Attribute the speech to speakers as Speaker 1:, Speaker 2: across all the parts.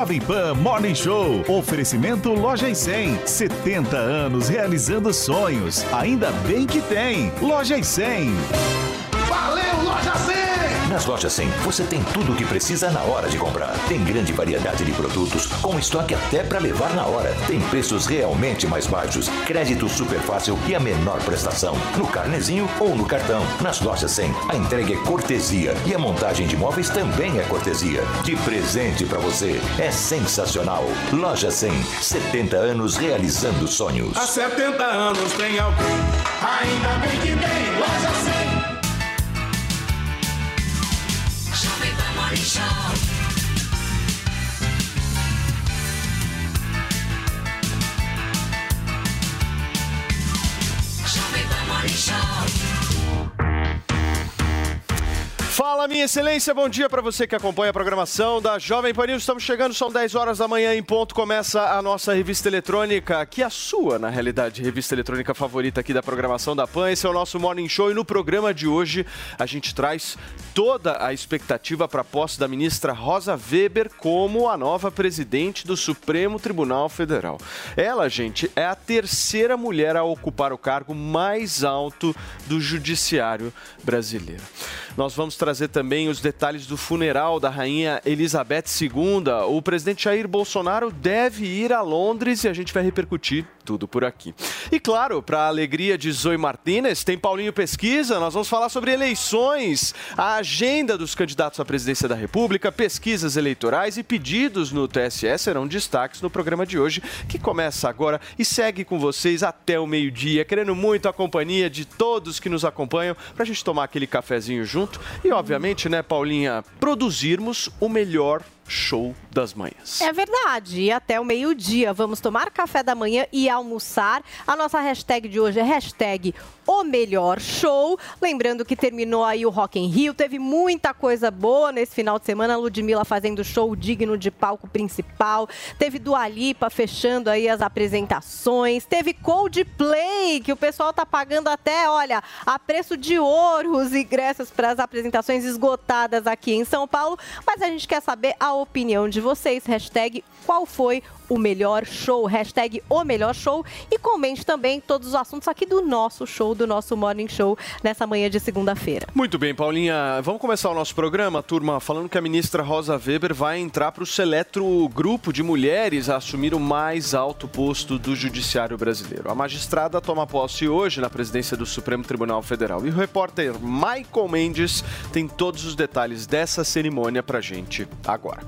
Speaker 1: Jovem Pan Morning Show. Oferecimento Loja e 100. 70 anos realizando sonhos. Ainda bem que tem. Loja e 100.
Speaker 2: Valeu, Loja 100!
Speaker 3: Nas lojas 100, você tem tudo o que precisa na hora de comprar. Tem grande variedade de produtos, com estoque até para levar na hora. Tem preços realmente mais baixos, crédito super fácil e a menor prestação. No carnezinho ou no cartão. Nas lojas 100, a entrega é cortesia e a montagem de móveis também é cortesia. De presente para você. É sensacional. Loja 100, 70 anos realizando sonhos.
Speaker 2: Há 70 anos tem alguém, ainda bem que tem Loja 100.
Speaker 4: Pan
Speaker 5: Fala, minha excelência, bom dia para você que acompanha a programação da Jovem Pan News. Estamos chegando, são 10 horas da manhã em ponto. Começa a nossa revista eletrônica, que é a sua, na realidade, revista eletrônica favorita aqui da programação da Pan. Esse é o nosso Morning Show e no programa de hoje a gente traz toda a expectativa para a posse da ministra Rosa Weber como a nova presidente do Supremo Tribunal Federal. Ela, gente, é a terceira mulher a ocupar o cargo mais alto do judiciário brasileiro. Nós vamos trazer também os detalhes do funeral da rainha Elizabeth II. O presidente Jair Bolsonaro deve ir a Londres e a gente vai repercutir tudo por aqui. E claro, para a alegria de Zoe Martinez, tem Paulinho Pesquisa. Nós vamos falar sobre eleições, a agenda dos candidatos à presidência da República, pesquisas eleitorais e pedidos no TSE serão destaques no programa de hoje, que começa agora e segue com vocês até o meio-dia, querendo muito a companhia de todos que nos acompanham para a gente tomar aquele cafezinho junto e, obviamente, né, Paulinha, produzirmos o melhor show das manhãs.
Speaker 6: É verdade. E até o meio-dia vamos tomar café da manhã e almoçar. A nossa hashtag de hoje é hashtag o melhor show. Lembrando que terminou aí o Rock in Rio, teve muita coisa boa nesse final de semana. Ludmilla fazendo show digno de palco principal. Teve Dua Lipa fechando aí as apresentações. Teve Coldplay, que o pessoal tá pagando até, olha, a preço de ouro os ingressos para as apresentações esgotadas aqui em São Paulo. Mas a gente quer saber a opinião de vocês. Hashtag qual foi o melhor show, hashtag o melhor show e comente também todos os assuntos aqui do nosso show, do nosso Morning Show, nessa manhã de segunda-feira.
Speaker 5: Muito bem, Paulinha. Vamos começar o nosso programa, turma, falando que a ministra Rosa Weber vai entrar para o seleto grupo de mulheres a assumir o mais alto posto do judiciário brasileiro. A magistrada toma posse hoje na presidência do Supremo Tribunal Federal. E o repórter Michael Mendes tem todos os detalhes dessa cerimônia para gente agora.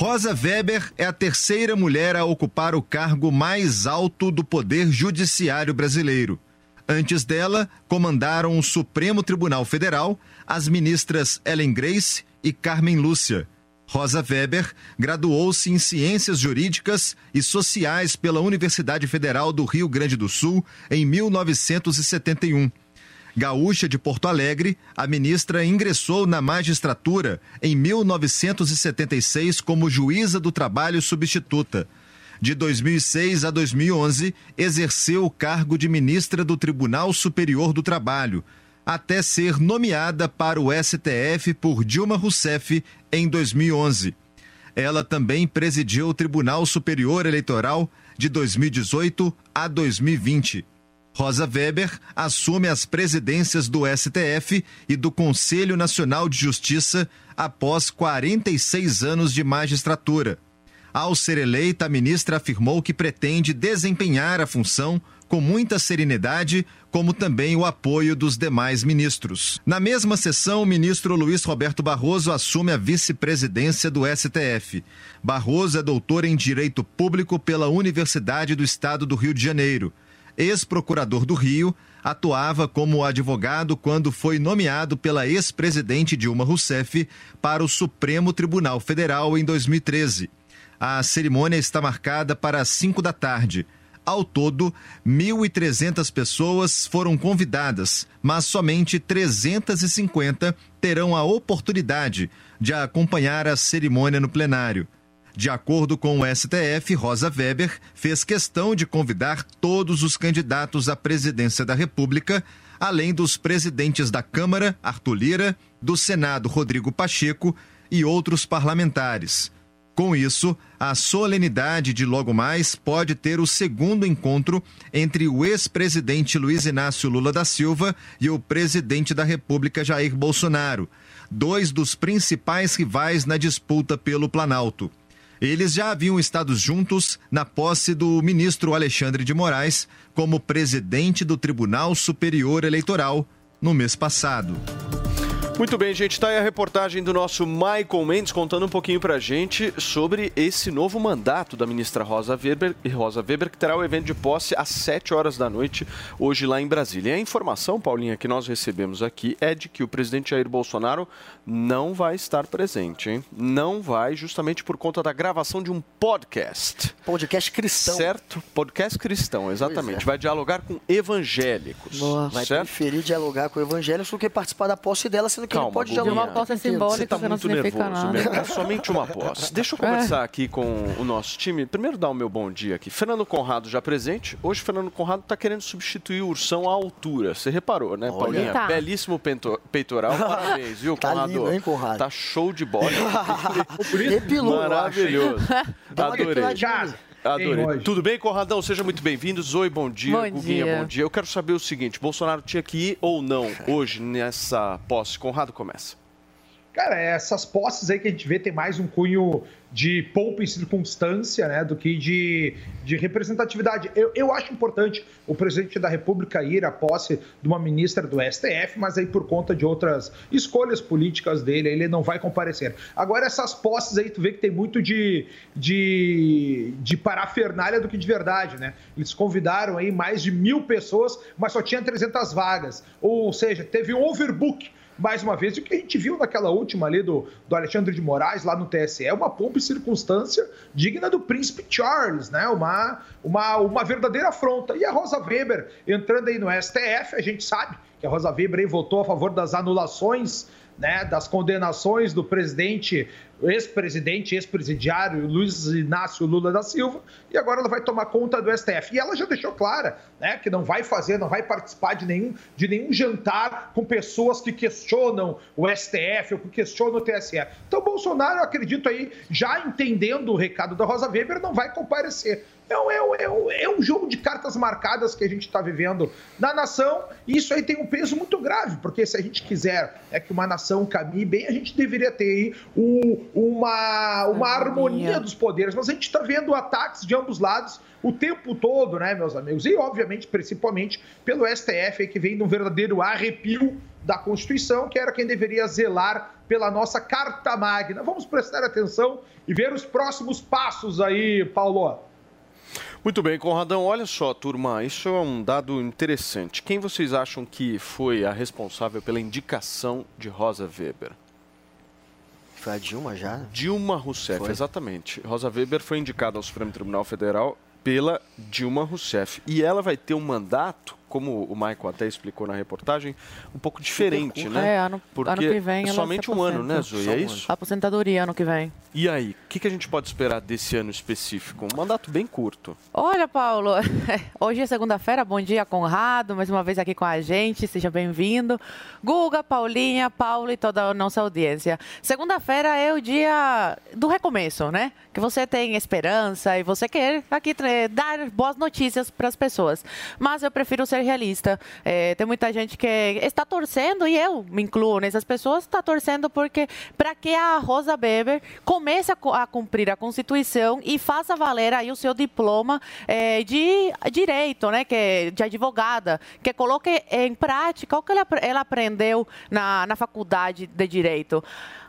Speaker 7: Rosa Weber é a terceira mulher a ocupar o cargo mais alto do Poder Judiciário brasileiro. Antes dela, comandaram o Supremo Tribunal Federal as ministras Ellen Grace e Carmen Lúcia. Rosa Weber graduou-se em Ciências Jurídicas e Sociais pela Universidade Federal do Rio Grande do Sul em 1971. Gaúcha de Porto Alegre, a ministra ingressou na magistratura em 1976 como juíza do trabalho substituta. De 2006 a 2011, exerceu o cargo de ministra do Tribunal Superior do Trabalho, até ser nomeada para o STF por Dilma Rousseff em 2011. Ela também presidiu o Tribunal Superior Eleitoral de 2018 a 2020. Rosa Weber assume as presidências do STF e do Conselho Nacional de Justiça após 46 anos de magistratura. Ao ser eleita, a ministra afirmou que pretende desempenhar a função com muita serenidade, como também o apoio dos demais ministros. Na mesma sessão, o ministro Luiz Roberto Barroso assume a vice-presidência do STF. Barroso é doutor em Direito Público pela Universidade do Estado do Rio de Janeiro ex-procurador do Rio, atuava como advogado quando foi nomeado pela ex-presidente Dilma Rousseff para o Supremo Tribunal Federal em 2013. A cerimônia está marcada para as 5 da tarde. Ao todo, 1.300 pessoas foram convidadas, mas somente 350 terão a oportunidade de acompanhar a cerimônia no plenário. De acordo com o STF, Rosa Weber fez questão de convidar todos os candidatos à presidência da República, além dos presidentes da Câmara, Arthur Lira, do Senado, Rodrigo Pacheco, e outros parlamentares. Com isso, a solenidade de logo mais pode ter o segundo encontro entre o ex-presidente Luiz Inácio Lula da Silva e o presidente da República Jair Bolsonaro, dois dos principais rivais na disputa pelo Planalto. Eles já haviam estado juntos na posse do ministro Alexandre de Moraes como presidente do Tribunal Superior Eleitoral no mês passado.
Speaker 5: Muito bem, gente. Está aí a reportagem do nosso Michael Mendes contando um pouquinho para a gente sobre esse novo mandato da ministra Rosa Weber, Rosa Weber, que terá o evento de posse às 7 horas da noite, hoje lá em Brasília. E a informação, Paulinha, que nós recebemos aqui é de que o presidente Jair Bolsonaro não vai estar presente, hein? Não vai, justamente por conta da gravação de um podcast.
Speaker 8: Podcast cristão.
Speaker 5: Certo? Podcast cristão, exatamente.
Speaker 8: é.
Speaker 5: Vai dialogar com evangélicos.
Speaker 8: Vai
Speaker 5: certo?
Speaker 8: preferir dialogar com evangélicos do que participar da posse dela, sendo que ele
Speaker 5: Calma,
Speaker 8: pode
Speaker 5: Guguinha.
Speaker 8: dialogar.
Speaker 9: Uma
Speaker 8: quem
Speaker 9: simbólica.
Speaker 5: Você está
Speaker 9: que não
Speaker 5: muito
Speaker 9: significa
Speaker 5: nervoso,
Speaker 9: nada.
Speaker 5: É somente uma posse. Deixa eu conversar aqui com o nosso time. Primeiro dar o meu bom dia aqui. Fernando Conrado já presente. Hoje Fernando Conrado está querendo substituir o Ursão à altura. Você reparou, né,
Speaker 8: Olha.
Speaker 5: Paulinha?
Speaker 6: Tá.
Speaker 5: Belíssimo pento- peitoral. Parabéns, viu,
Speaker 8: Tá
Speaker 5: Conrado?
Speaker 8: lindo, hein, Conrado?
Speaker 5: Tá show de bola.
Speaker 8: Depilou?
Speaker 5: Maravilhoso. Adorei. Adorei. Tudo bem, Conradão? Sejam muito bem-vindos. Oi, bom dia.
Speaker 9: Bom
Speaker 5: Guguinha,
Speaker 9: dia.
Speaker 5: bom dia. Eu quero saber o seguinte: Bolsonaro tinha que ir ou não hoje nessa posse? Conrado começa.
Speaker 10: Cara, essas posses aí que a gente vê tem mais um cunho de poupa e circunstância, né, do que de, de representatividade. Eu, eu acho importante o presidente da República ir à posse de uma ministra do STF, mas aí por conta de outras escolhas políticas dele, ele não vai comparecer. Agora, essas posses aí, tu vê que tem muito de, de, de parafernália do que de verdade, né? Eles convidaram aí mais de mil pessoas, mas só tinha 300 vagas. Ou seja, teve um overbook mais uma vez, o que a gente viu naquela última ali do, do Alexandre de Moraes lá no TSE, é uma pompa e circunstância digna do príncipe Charles, né? Uma, uma, uma verdadeira afronta. E a Rosa Weber entrando aí no STF, a gente sabe que a Rosa Weber votou a favor das anulações, né, das condenações do presidente, ex-presidente, ex-presidiário Luiz Inácio Lula da Silva, e agora ela vai tomar conta do STF. E ela já deixou clara, né, que não vai fazer, não vai participar de nenhum, de nenhum jantar com pessoas que questionam o STF ou que questionam o TSE. Então, Bolsonaro, eu acredito aí, já entendendo o recado da Rosa Weber, não vai comparecer. É um, é, é, um, é um jogo de cartas marcadas que a gente está vivendo na nação, e isso aí tem um peso muito grave, porque se a gente quiser é que uma nação caminhe bem, a gente deveria ter aí o- uma, uma
Speaker 9: Harmonia.
Speaker 10: dos poderes. Mas a gente está vendo ataques de ambos lados o tempo todo, né, meus amigos? E, obviamente, principalmente pelo STF, aí, que vem de um verdadeiro arrepio da Constituição, que era quem deveria zelar pela nossa Carta Magna. Vamos prestar atenção e ver os próximos passos aí, Paulo.
Speaker 5: Muito bem, Conradão. Olha só, turma, isso é um dado interessante. Quem vocês acham que foi a responsável pela indicação de Rosa Weber?
Speaker 8: Foi a Dilma já?
Speaker 5: Dilma Rousseff,
Speaker 8: Foi.
Speaker 5: exatamente. Rosa Weber foi indicada ao Supremo Tribunal Federal pela Dilma Rousseff. E ela vai ter um mandato, como o Michael até explicou na reportagem, um pouco diferente, né?
Speaker 9: É, ano,
Speaker 5: Porque
Speaker 9: ano que vem
Speaker 5: é somente um ano, né, Zoe?
Speaker 8: Só
Speaker 5: É isso?
Speaker 9: Aposentadoria ano que vem.
Speaker 5: E aí, o que, que a gente pode esperar desse ano específico? Um mandato bem curto.
Speaker 9: Olha, Paulo, hoje é segunda-feira, bom dia, Conrado, mais uma vez aqui com a gente, seja bem-vindo. Guga, Paulinha, Paulo e toda a nossa audiência. Segunda-feira é o dia do recomeço, né? Que você tem esperança e você quer aqui dar boas notícias para as pessoas. Mas eu prefiro ser realista. É, tem muita gente que está torcendo, e eu me incluo nessas pessoas, está torcendo porque para que a Rosa Weber comece a, a cumprir a Constituição e faça valer aí o seu diploma eh, de direito, né, que é de advogada, que coloque em prática o que ela, ela aprendeu na, na faculdade de direito.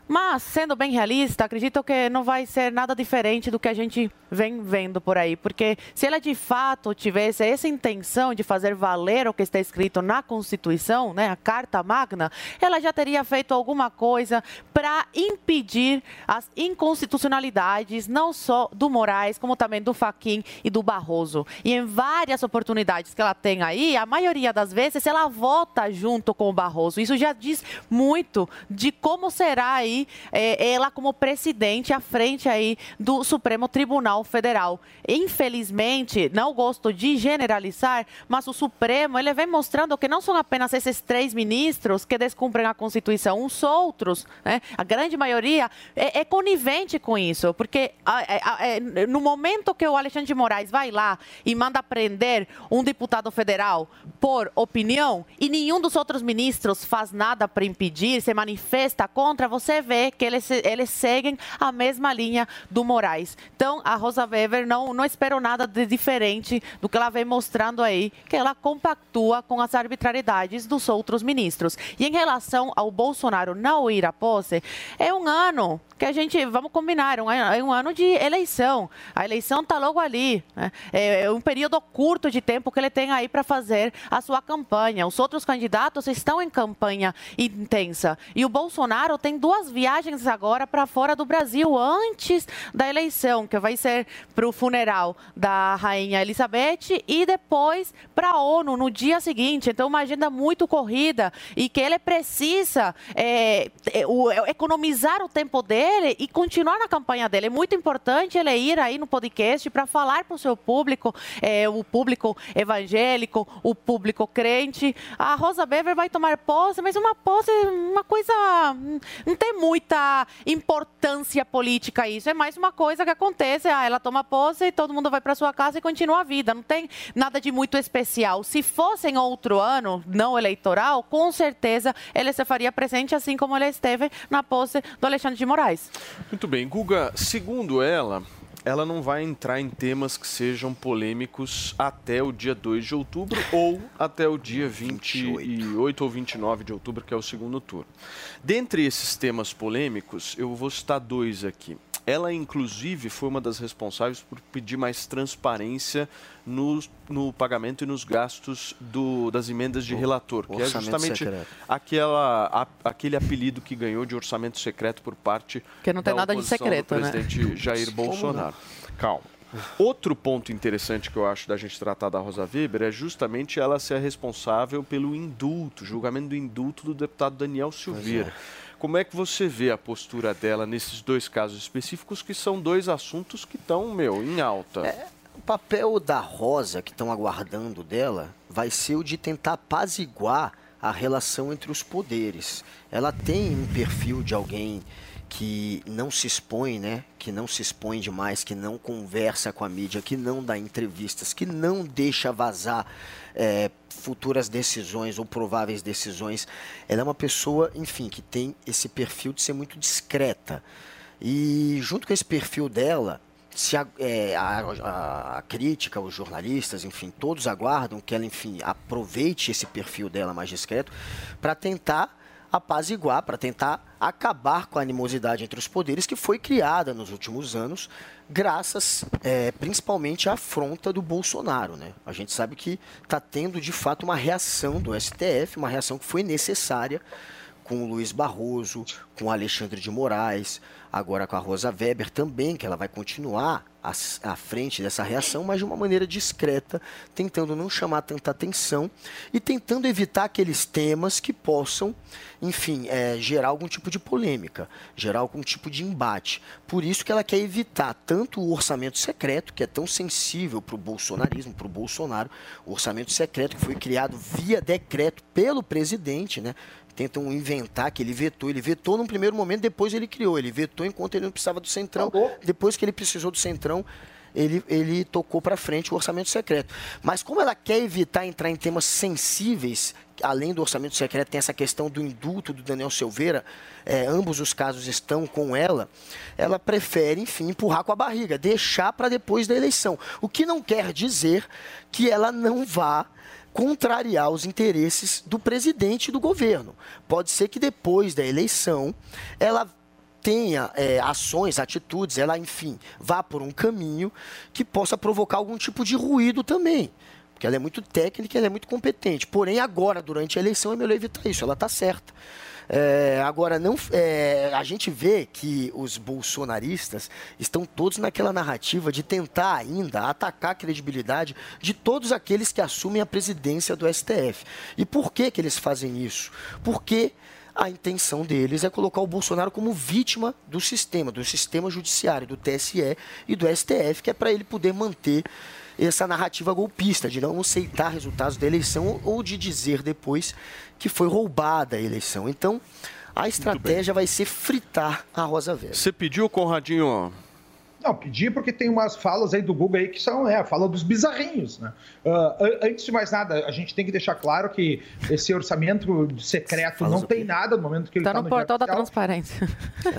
Speaker 9: Mas, sendo bem realista, acredito que não vai ser nada diferente do que a gente vem vendo por aí. Porque se ela de fato tivesse essa intenção de fazer valer o que está escrito na Constituição, né, a Carta Magna, ela já teria feito alguma coisa para impedir as inconstitucionalidades, não só do Moraes, como também do Faquin e do Barroso. E em várias oportunidades que ela tem aí, a maioria das vezes ela vota junto com o Barroso. Isso já diz muito de como será aí eh, ela como presidente à frente aí do Supremo Tribunal Federal. Infelizmente, não gosto de generalizar, mas o Supremo ele vem mostrando que não são apenas esses três ministros que descumprem a Constituição, uns outros, né, a grande maioria, é, é conivente com isso. Porque a, a, no momento que o Alexandre de Moraes vai lá e manda prender um deputado federal por opinião e nenhum dos outros ministros faz nada para impedir, se manifesta contra, você vê que eles, eles seguem a mesma linha do Moraes. Então, a Rosa Weber não, não esperou nada de diferente do que ela vem mostrando aí, que ela compactua com as arbitrariedades dos outros ministros. E em relação ao Bolsonaro não ir à posse, é um ano que a gente, vamos combinar, um, é um ano de eleição. A eleição está logo ali. Né? É um período curto de tempo que ele tem aí para fazer a sua campanha. Os outros candidatos estão em campanha intensa. E o Bolsonaro tem duas viagens agora para fora do Brasil, antes da eleição, que vai ser para o funeral da Rainha Elizabeth e depois para a ONU no dia seguinte. Então, uma agenda muito corrida e que ele precisa é, é, o, economizar o tempo dele e continuar na campanha dele. É muito importante ele ir aí no podcast para falar para o seu público, é, o público evangélico, o público crente. A Rosa Weber vai tomar posse, mas uma posse, uma coisa. Não tem muita importância política isso. É mais uma coisa que acontece. Ah, ela toma posse e todo mundo vai para sua casa e continua a vida. Não tem nada de muito especial. Se fosse em outro ano, não eleitoral, com certeza ele se faria presente, assim como ele esteve na posse do Alexandre de Moraes.
Speaker 5: Muito bem. Guga, segundo ela, ela não vai entrar em temas que sejam polêmicos até o dia 2 de outubro ou até o dia 28. 28 ou 29 de outubro, que é o segundo turno. Dentre esses temas polêmicos, eu vou citar dois aqui. Ela, inclusive, foi uma das responsáveis por pedir mais transparência no, no pagamento e nos gastos do, das emendas de o, relator, que é justamente aquela, a, aquele apelido que ganhou de orçamento secreto por parte
Speaker 9: que não tem nada de secreto,
Speaker 5: do presidente
Speaker 9: né?
Speaker 5: Jair Bolsonaro. Calma. Outro ponto interessante que eu acho da gente tratar da Rosa Weber é justamente ela ser responsável pelo indulto, julgamento do indulto do deputado Daniel Silveira. Como é que você vê a postura dela nesses dois casos específicos, que são dois assuntos que estão, meu, em alta?
Speaker 8: É, o papel da Rosa, que estão aguardando dela, vai ser o de tentar apaziguar a relação entre os poderes. Ela tem um perfil de alguém que não se expõe, né? Que não se expõe demais, que não conversa com a mídia, que não dá entrevistas, que não deixa vazar é, futuras decisões ou prováveis decisões. Ela é uma pessoa, enfim, que tem esse perfil de ser muito discreta. E junto com esse perfil dela, se a, é, a, a, crítica, os jornalistas, enfim, todos aguardam que ela, enfim, aproveite esse perfil dela mais discreto para tentar apaziguar, para tentar acabar com a animosidade entre os poderes que foi criada nos últimos anos, graças é, principalmente à afronta do Bolsonaro. Né? A gente sabe que está tendo de fato uma reação do STF, uma reação que foi necessária com o Luiz Barroso, com o Alexandre de Moraes, agora com a Rosa Weber também, que ela vai continuar à, frente dessa reação, mas de uma maneira discreta, tentando não chamar tanta atenção e tentando evitar aqueles temas que possam, enfim, é, gerar algum tipo de polêmica, gerar algum tipo de embate. Por isso que ela quer evitar tanto o orçamento secreto, que é tão sensível para o bolsonarismo, para o Bolsonaro, o orçamento secreto que foi criado via decreto pelo presidente, né? Tentam inventar que ele vetou. Ele vetou num primeiro momento, depois ele criou. Ele vetou enquanto ele não precisava do Centrão. Depois que ele precisou do Centrão, ele, ele tocou para frente o orçamento secreto. Mas como ela quer evitar entrar em temas sensíveis, além do orçamento secreto, tem essa questão do indulto do Daniel Silveira, é, ambos os casos estão com ela, ela prefere, enfim, empurrar com a barriga, deixar para depois da eleição. O que não quer dizer que ela não vá contrariar os interesses do presidente do governo. Pode ser que depois da eleição ela tenha é, ações, atitudes, ela, enfim, vá por um caminho que possa provocar algum tipo de ruído também. Porque ela é muito técnica, ela é muito competente. Porém, agora, durante a eleição, é melhor evitar isso. Ela está certa. É, agora, não, é, a gente vê que os bolsonaristas estão todos naquela narrativa de tentar ainda atacar a credibilidade de todos aqueles que assumem a presidência do STF. E por que, que eles fazem isso? Porque a intenção deles é colocar o Bolsonaro como vítima do sistema, do sistema judiciário, do TSE e do STF, que é para ele poder manter essa narrativa golpista, de não aceitar resultados da eleição ou de dizer depois que foi roubada a eleição. Então, A estratégia vai ser fritar a Rosa Weber.
Speaker 5: Você pediu, Conradinho?
Speaker 10: Não, pedi porque tem umas falas aí do Google aí que são é, a fala dos bizarrinhos. Né? Uh, antes de mais nada, a gente tem que deixar claro que esse orçamento secreto não tem nada no momento que ele
Speaker 9: Tá
Speaker 10: está
Speaker 9: no portal da transparência.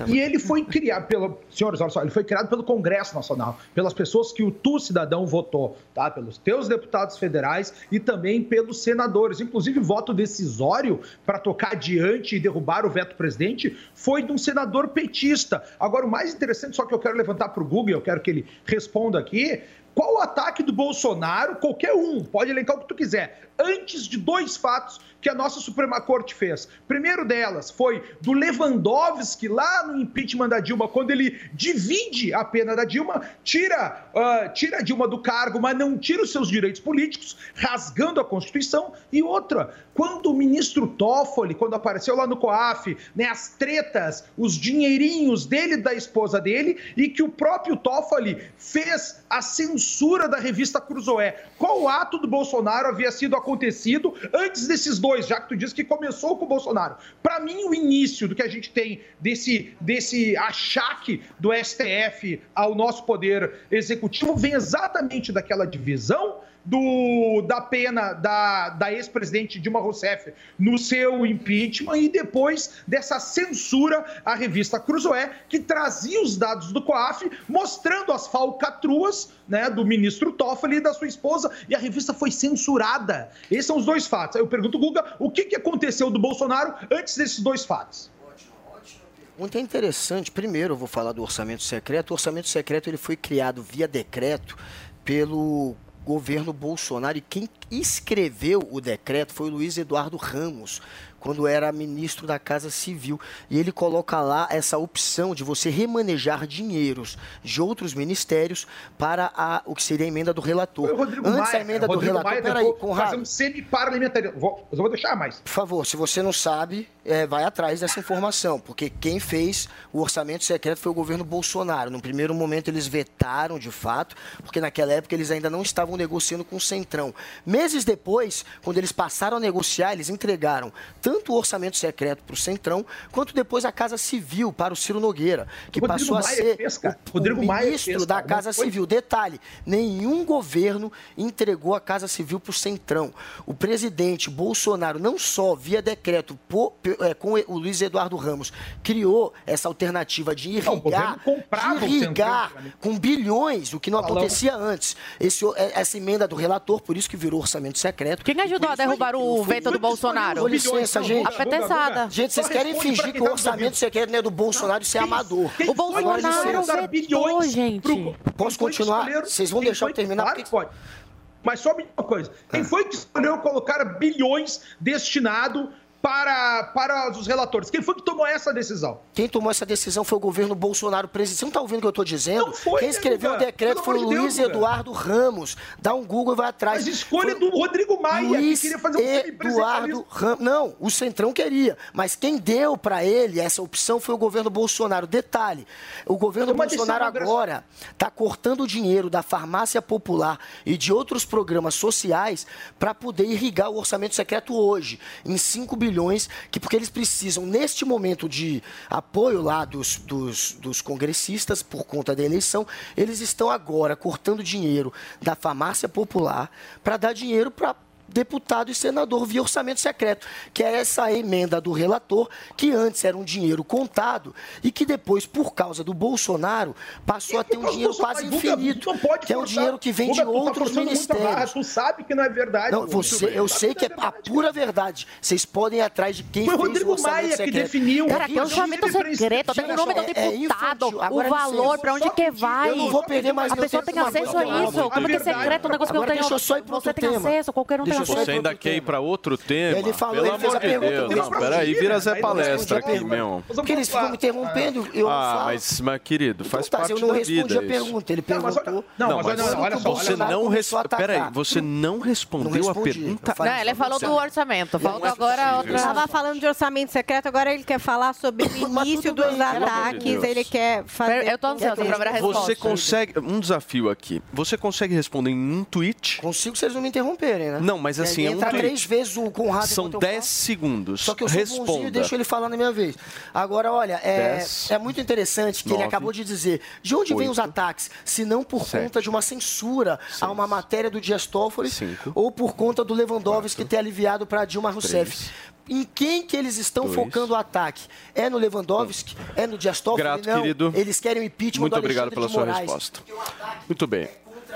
Speaker 10: E ele foi criado pelo. Senhores, olha só, ele foi criado pelo Congresso Nacional, pelas pessoas que o tu, cidadão, votou, tá? Pelos teus deputados federais e também pelos senadores. Inclusive, voto decisório para tocar adiante e derrubar o veto presidente foi de um senador petista. Agora, o mais interessante, só que eu quero levantar para o Google, eu quero que ele responda aqui. Qual o ataque do Bolsonaro, qualquer um, pode elencar o que tu quiser, antes de dois fatos que a nossa Suprema Corte fez. Primeiro delas foi do Lewandowski lá no impeachment da Dilma, quando ele divide a pena da Dilma, tira, uh, tira a Dilma do cargo, mas não tira os seus direitos políticos, rasgando a Constituição. E outra, quando o ministro Toffoli, quando apareceu lá no COAF, né, as tretas, os dinheirinhos dele e da esposa dele, e que o próprio Toffoli fez a censura da revista Cruzoé. Qual ato do Bolsonaro havia sido acontecido antes desses dois? já que tu disse que começou com o Bolsonaro. Para mim, o início do que a gente tem desse, desse achaque do STF ao nosso poder executivo vem exatamente daquela divisão do, da pena da, da ex-presidente Dilma Rousseff no seu impeachment e depois dessa censura à revista Cruzoé, que trazia os dados do COAF mostrando as falcatruas né, do ministro Toffoli e da sua esposa, e a revista foi censurada. Esses são os dois fatos. Aí eu pergunto, Guga, o que, que aconteceu do Bolsonaro antes desses dois fatos?
Speaker 8: Muito interessante. Primeiro, eu vou falar do orçamento secreto. O orçamento secreto ele foi criado via decreto pelo governo Bolsonaro. E quem escreveu o decreto foi o Luiz Eduardo Ramos, quando era ministro da Casa Civil. E ele coloca lá essa opção de você remanejar dinheiros de outros ministérios para a, o que seria a emenda do relator.
Speaker 10: Rodrigo
Speaker 8: Antes
Speaker 10: Maia,
Speaker 8: da emenda do
Speaker 10: Rodrigo
Speaker 8: relator.
Speaker 10: Maia
Speaker 8: Peraí, Conrado.
Speaker 10: fazer um semi-parlamentarismo. Vou, eu vou deixar mais.
Speaker 8: Por favor, se você não sabe, é, vai atrás dessa informação, porque quem fez o orçamento secreto foi o governo Bolsonaro. No primeiro momento eles vetaram de fato, porque naquela época eles ainda não estavam negociando com o Centrão. Meses depois, quando eles passaram a negociar, eles entregaram tanto o orçamento secreto para o Centrão, quanto depois a Casa Civil para o Ciro Nogueira, que
Speaker 10: Rodrigo
Speaker 8: passou a
Speaker 10: Maia
Speaker 8: ser
Speaker 10: fez, cara.
Speaker 8: o,
Speaker 10: Rodrigo
Speaker 8: o
Speaker 10: Maia
Speaker 8: ministro
Speaker 10: fez,
Speaker 8: da
Speaker 10: cara. Não
Speaker 8: Casa
Speaker 10: foi-
Speaker 8: Civil. Detalhe, nenhum governo entregou a Casa Civil para o Centrão. O presidente Bolsonaro, não só via decreto po- pe- é, com o Luiz Eduardo Ramos, criou essa alternativa de
Speaker 10: Não,
Speaker 8: irrigar,
Speaker 10: comprava
Speaker 8: de irrigar
Speaker 10: Centrão,
Speaker 8: com bilhões, o que não acontecia antes. Esse, é- essa emenda do relator, por isso que virou orçamento secreto.
Speaker 9: Quem ajudou a derrubar o veto do Bolsonaro?
Speaker 8: Com licença, gente.
Speaker 9: A petezada.
Speaker 8: Gente, vocês querem fingir que o
Speaker 10: tá
Speaker 8: orçamento
Speaker 10: ouvindo.
Speaker 8: secreto não é do Bolsonaro, é amador.
Speaker 10: Quem
Speaker 9: O
Speaker 10: foi que
Speaker 9: Bolsonaro
Speaker 10: colocar
Speaker 9: vetou, gente.
Speaker 10: pro-
Speaker 8: Posso
Speaker 10: quem foi que
Speaker 8: continuar? Vocês vão deixar eu terminar?
Speaker 10: Claro que pode. Mas só uma coisa. Quem
Speaker 8: Ah.
Speaker 10: foi que escolheu colocar bilhões destinado para, para os relatores? Quem foi que tomou essa decisão?
Speaker 8: Quem tomou essa decisão foi o governo Bolsonaro presidente. Você não está ouvindo o que eu estou dizendo?
Speaker 10: Não foi,
Speaker 8: Quem
Speaker 10: né,
Speaker 8: escreveu o decreto
Speaker 10: Pelo
Speaker 8: foi o
Speaker 10: de
Speaker 8: Luiz
Speaker 10: Deus.
Speaker 8: Eduardo Ramos. Dá um Google e vai atrás.
Speaker 10: Mas escolha
Speaker 8: Foi
Speaker 10: do Rodrigo Maia,
Speaker 8: Luiz
Speaker 10: que queria fazer um
Speaker 8: Eduardo. Ramos. Não, o Centrão queria. Mas quem deu para ele essa opção foi o governo Bolsonaro. Detalhe: o governo Bolsonaro agora está cortando o dinheiro da farmácia popular e de outros programas sociais para poder irrigar o orçamento secreto hoje, em 5 bilhões, que porque eles precisam, neste momento de apoio lá dos, dos, dos congressistas por conta da eleição, eles estão agora cortando dinheiro da farmácia popular para dar dinheiro para deputado e senador via orçamento secreto, que é essa emenda do relator, que antes era um dinheiro contado e que depois, por causa do Bolsonaro, passou a ter um dinheiro quase
Speaker 10: Guga,
Speaker 8: infinito,
Speaker 10: tu não pode
Speaker 8: que é um dinheiro que vem
Speaker 10: Guga,
Speaker 8: de
Speaker 10: tá
Speaker 8: outros
Speaker 10: barra,
Speaker 8: ministérios.
Speaker 10: Tu sabe que não é verdade.
Speaker 8: Não, você, eu sei que é a pura verdade. Vocês podem ir atrás de quem
Speaker 10: Foi o
Speaker 8: fez o
Speaker 10: Rodrigo
Speaker 8: orçamento
Speaker 10: Maia que
Speaker 8: secreto.
Speaker 10: definiu.
Speaker 9: Cara, que é orçamento secreto, tem o nome do
Speaker 8: É- é
Speaker 9: deputado, o valor, pra onde que vai.
Speaker 8: Eu não vou perder mais
Speaker 9: A pessoa tem acesso a isso. Como que é secreto? Um negócio que eu tenho.
Speaker 8: deixa eu só ir pro
Speaker 9: Você
Speaker 8: outro
Speaker 9: tem acesso, qualquer um tem
Speaker 5: Você ainda quer ir para outro tema?
Speaker 8: Ele falou,
Speaker 5: Pelo
Speaker 8: ele fez
Speaker 5: amor
Speaker 8: a
Speaker 5: de
Speaker 8: pergunta,
Speaker 5: Deus.
Speaker 8: eu
Speaker 5: Não, peraí, vira Zé Palestra aqui, meu.
Speaker 8: Porque eles ficam me interrompendo, eu não
Speaker 5: Ah,
Speaker 8: falo.
Speaker 5: mas, mas querido, faz
Speaker 8: Então tá,
Speaker 5: parte
Speaker 8: eu não
Speaker 5: da
Speaker 8: respondi
Speaker 5: vida
Speaker 8: a pergunta. Ele
Speaker 10: Não, mas olha-
Speaker 8: perguntou.
Speaker 10: não, mas olha, olha só, olha
Speaker 5: você
Speaker 10: só.
Speaker 5: não
Speaker 8: começou a
Speaker 5: res... Peraí, você não respondeu a
Speaker 8: respondi.
Speaker 5: pergunta.
Speaker 9: Não, ele falou do orçamento. Falta agora outra.
Speaker 6: Estava falando de orçamento secreto, agora ele quer falar sobre o início dos ataques, ele quer fazer...
Speaker 9: Eu tô ansiosa pra ver a resposta.
Speaker 5: Você consegue. Um desafio aqui. Você consegue responder em um tweet?
Speaker 8: Consigo se eles não me interromperem, né?
Speaker 5: Não, mas assim, é um
Speaker 8: entra
Speaker 5: tweet.
Speaker 8: três vezes o Conrado
Speaker 5: São
Speaker 8: enquanto eu
Speaker 5: 10 segundos.
Speaker 8: Só que eu sou bonzinho e
Speaker 5: Responda.
Speaker 8: deixo ele falar na minha vez. Agora, olha, é,
Speaker 5: Dez,
Speaker 8: é muito interessante que ele
Speaker 5: nove,
Speaker 8: acabou de dizer. De onde vêm os ataques? Se não por
Speaker 5: sete,
Speaker 8: conta de uma censura a uma matéria do Dias Toffoli
Speaker 5: cinco,
Speaker 8: ou por conta do Lewandowski ter aliviado para Dilma Rousseff. Em quem que eles estão
Speaker 5: dois.
Speaker 8: focando o ataque? É no Lewandowski? É no Dias Toffoli?
Speaker 5: Grato,
Speaker 8: não.
Speaker 5: querido.
Speaker 8: Eles querem o impeachment
Speaker 5: Muito
Speaker 8: do
Speaker 5: obrigado pela sua resposta. Muito bem.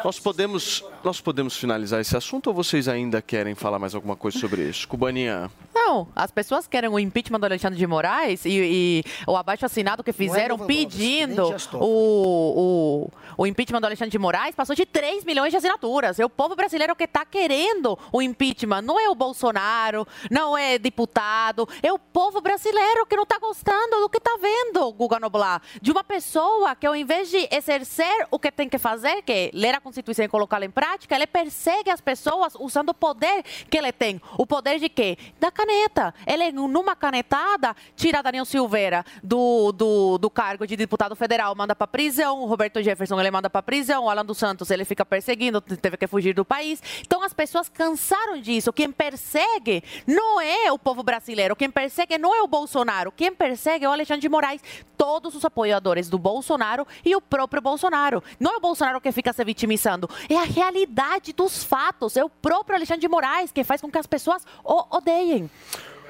Speaker 5: Nós podemos, nós podemos finalizar esse assunto ou vocês ainda querem falar mais alguma coisa sobre isso? Cubaninha,
Speaker 9: Não, as pessoas querem o impeachment do Alexandre de Moraes e, e o abaixo assinado que fizeram
Speaker 8: Lewandowski,
Speaker 9: pedindo o, o, o impeachment do Alexandre de Moraes passou de 3 milhões de assinaturas. É o povo brasileiro que está querendo o impeachment. Não é o Bolsonaro, não é deputado, é o povo brasileiro que não está gostando do que está vendo, Guga Noblar. De uma pessoa que, ao invés de exercer o que tem que fazer, que é ler a Constituição e colocá-la em prática, ele persegue as pessoas usando o poder que ele tem. O poder de quê? Da caneta. Ele, numa canetada, tira Daniel Silveira do, do, do cargo de deputado federal, manda para prisão. Roberto Jefferson, ele manda para prisão. O Alan dos Santos, ele fica perseguindo, teve que fugir do país. Então, as pessoas cansaram disso. Quem persegue não é o povo brasileiro. Quem persegue não é o Bolsonaro. Quem persegue é o Alexandre de Moraes. Todos os apoiadores do Bolsonaro e o próprio Bolsonaro. Não é o Bolsonaro que fica se vitimizando. É a realidade dos fatos. É o próprio Alexandre de Moraes que faz com que as pessoas o odeiem.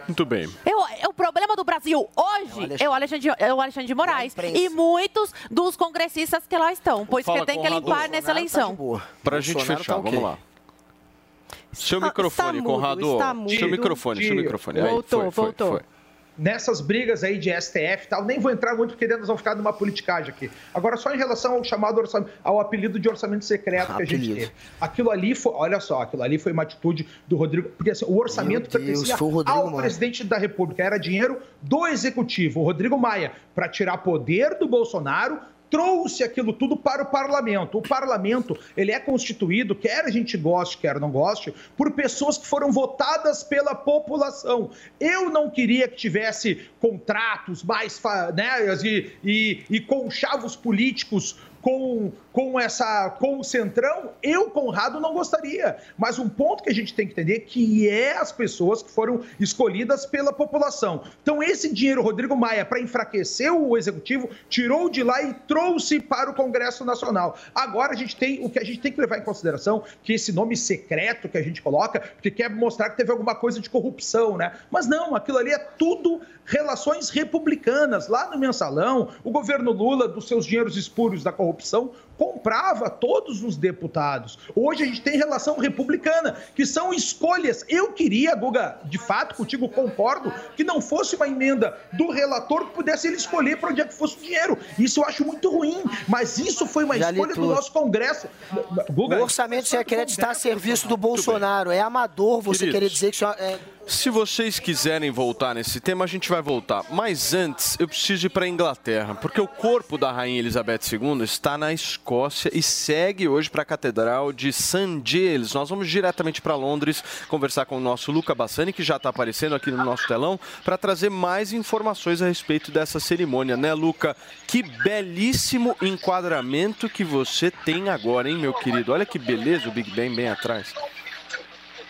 Speaker 5: Muito bem.
Speaker 9: É o, é o problema do Brasil hoje é o Alexandre, é o Alexandre de Moraes e muitos dos congressistas que lá estão, pois
Speaker 5: Fala,
Speaker 9: que tem que
Speaker 5: Conrado.
Speaker 9: limpar nessa eleição.
Speaker 5: Pra gente
Speaker 8: Bolsonaro
Speaker 5: fechar,
Speaker 8: tá ok.
Speaker 5: vamos lá. Seu microfone,
Speaker 10: está
Speaker 5: Conrado.
Speaker 10: está mudo.
Speaker 5: Seu microfone, seu microfone. Aí,
Speaker 10: Voltou,
Speaker 5: foi, foi,
Speaker 10: voltou.
Speaker 5: foi.
Speaker 10: Nessas brigas aí de STF e tal, nem vou entrar muito porque nós vamos ficar numa politicagem aqui. Agora, só em relação ao chamado orçamento, ao apelido de orçamento secreto que a gente teve. Aquilo ali foi, olha só, aquilo ali foi uma atitude do Rodrigo, porque assim, o orçamento
Speaker 8: Deus,
Speaker 10: pertencia ao
Speaker 8: Maia.
Speaker 10: presidente da República, era dinheiro do executivo, o Rodrigo Maia, para tirar poder do Bolsonaro, trouxe aquilo tudo para o parlamento. O parlamento, ele é constituído, quer a gente goste, quer não goste, por pessoas que foram votadas pela população. Eu não queria que tivesse contratos mais, né, e, e, e conchavos políticos com, com essa com o Centrão, eu, Conrado, não gostaria. Mas um ponto que a gente tem que entender que é as pessoas que foram escolhidas pela população. Então, esse dinheiro, Rodrigo Maia, para enfraquecer o executivo, tirou de lá e trouxe para o Congresso Nacional. Agora a gente tem o que a gente tem que levar em consideração, que esse nome secreto que a gente coloca, porque quer mostrar que teve alguma coisa de corrupção, né? Mas não, aquilo ali é tudo relações republicanas. Lá no mensalão, o governo Lula, dos seus dinheiros espúrios da corrupção, opção comprava todos os deputados. Hoje a gente tem relação republicana, que são escolhas. Eu queria, Guga, de fato, contigo concordo, que não fosse uma emenda do relator que pudesse ele escolher para onde é que fosse o dinheiro. Isso eu acho muito ruim, mas isso foi uma
Speaker 8: Já
Speaker 10: escolha do nosso Congresso. Guga,
Speaker 8: o orçamento secreto está a serviço do Bolsonaro. É amador você
Speaker 5: Queridos.
Speaker 8: querer dizer que isso é.
Speaker 5: Se vocês quiserem voltar nesse tema, a gente vai voltar. Mas antes, eu preciso ir para a Inglaterra, porque o corpo da Rainha Elizabeth II está na Escócia e segue hoje para a Catedral de St. Giles. Nós vamos diretamente para Londres conversar com o nosso Luca Bassani, que já está aparecendo aqui no nosso telão, para trazer mais informações a respeito dessa cerimônia, né, Luca? Que belíssimo enquadramento que você tem agora, hein, meu querido? Olha que beleza o Big Ben bem atrás.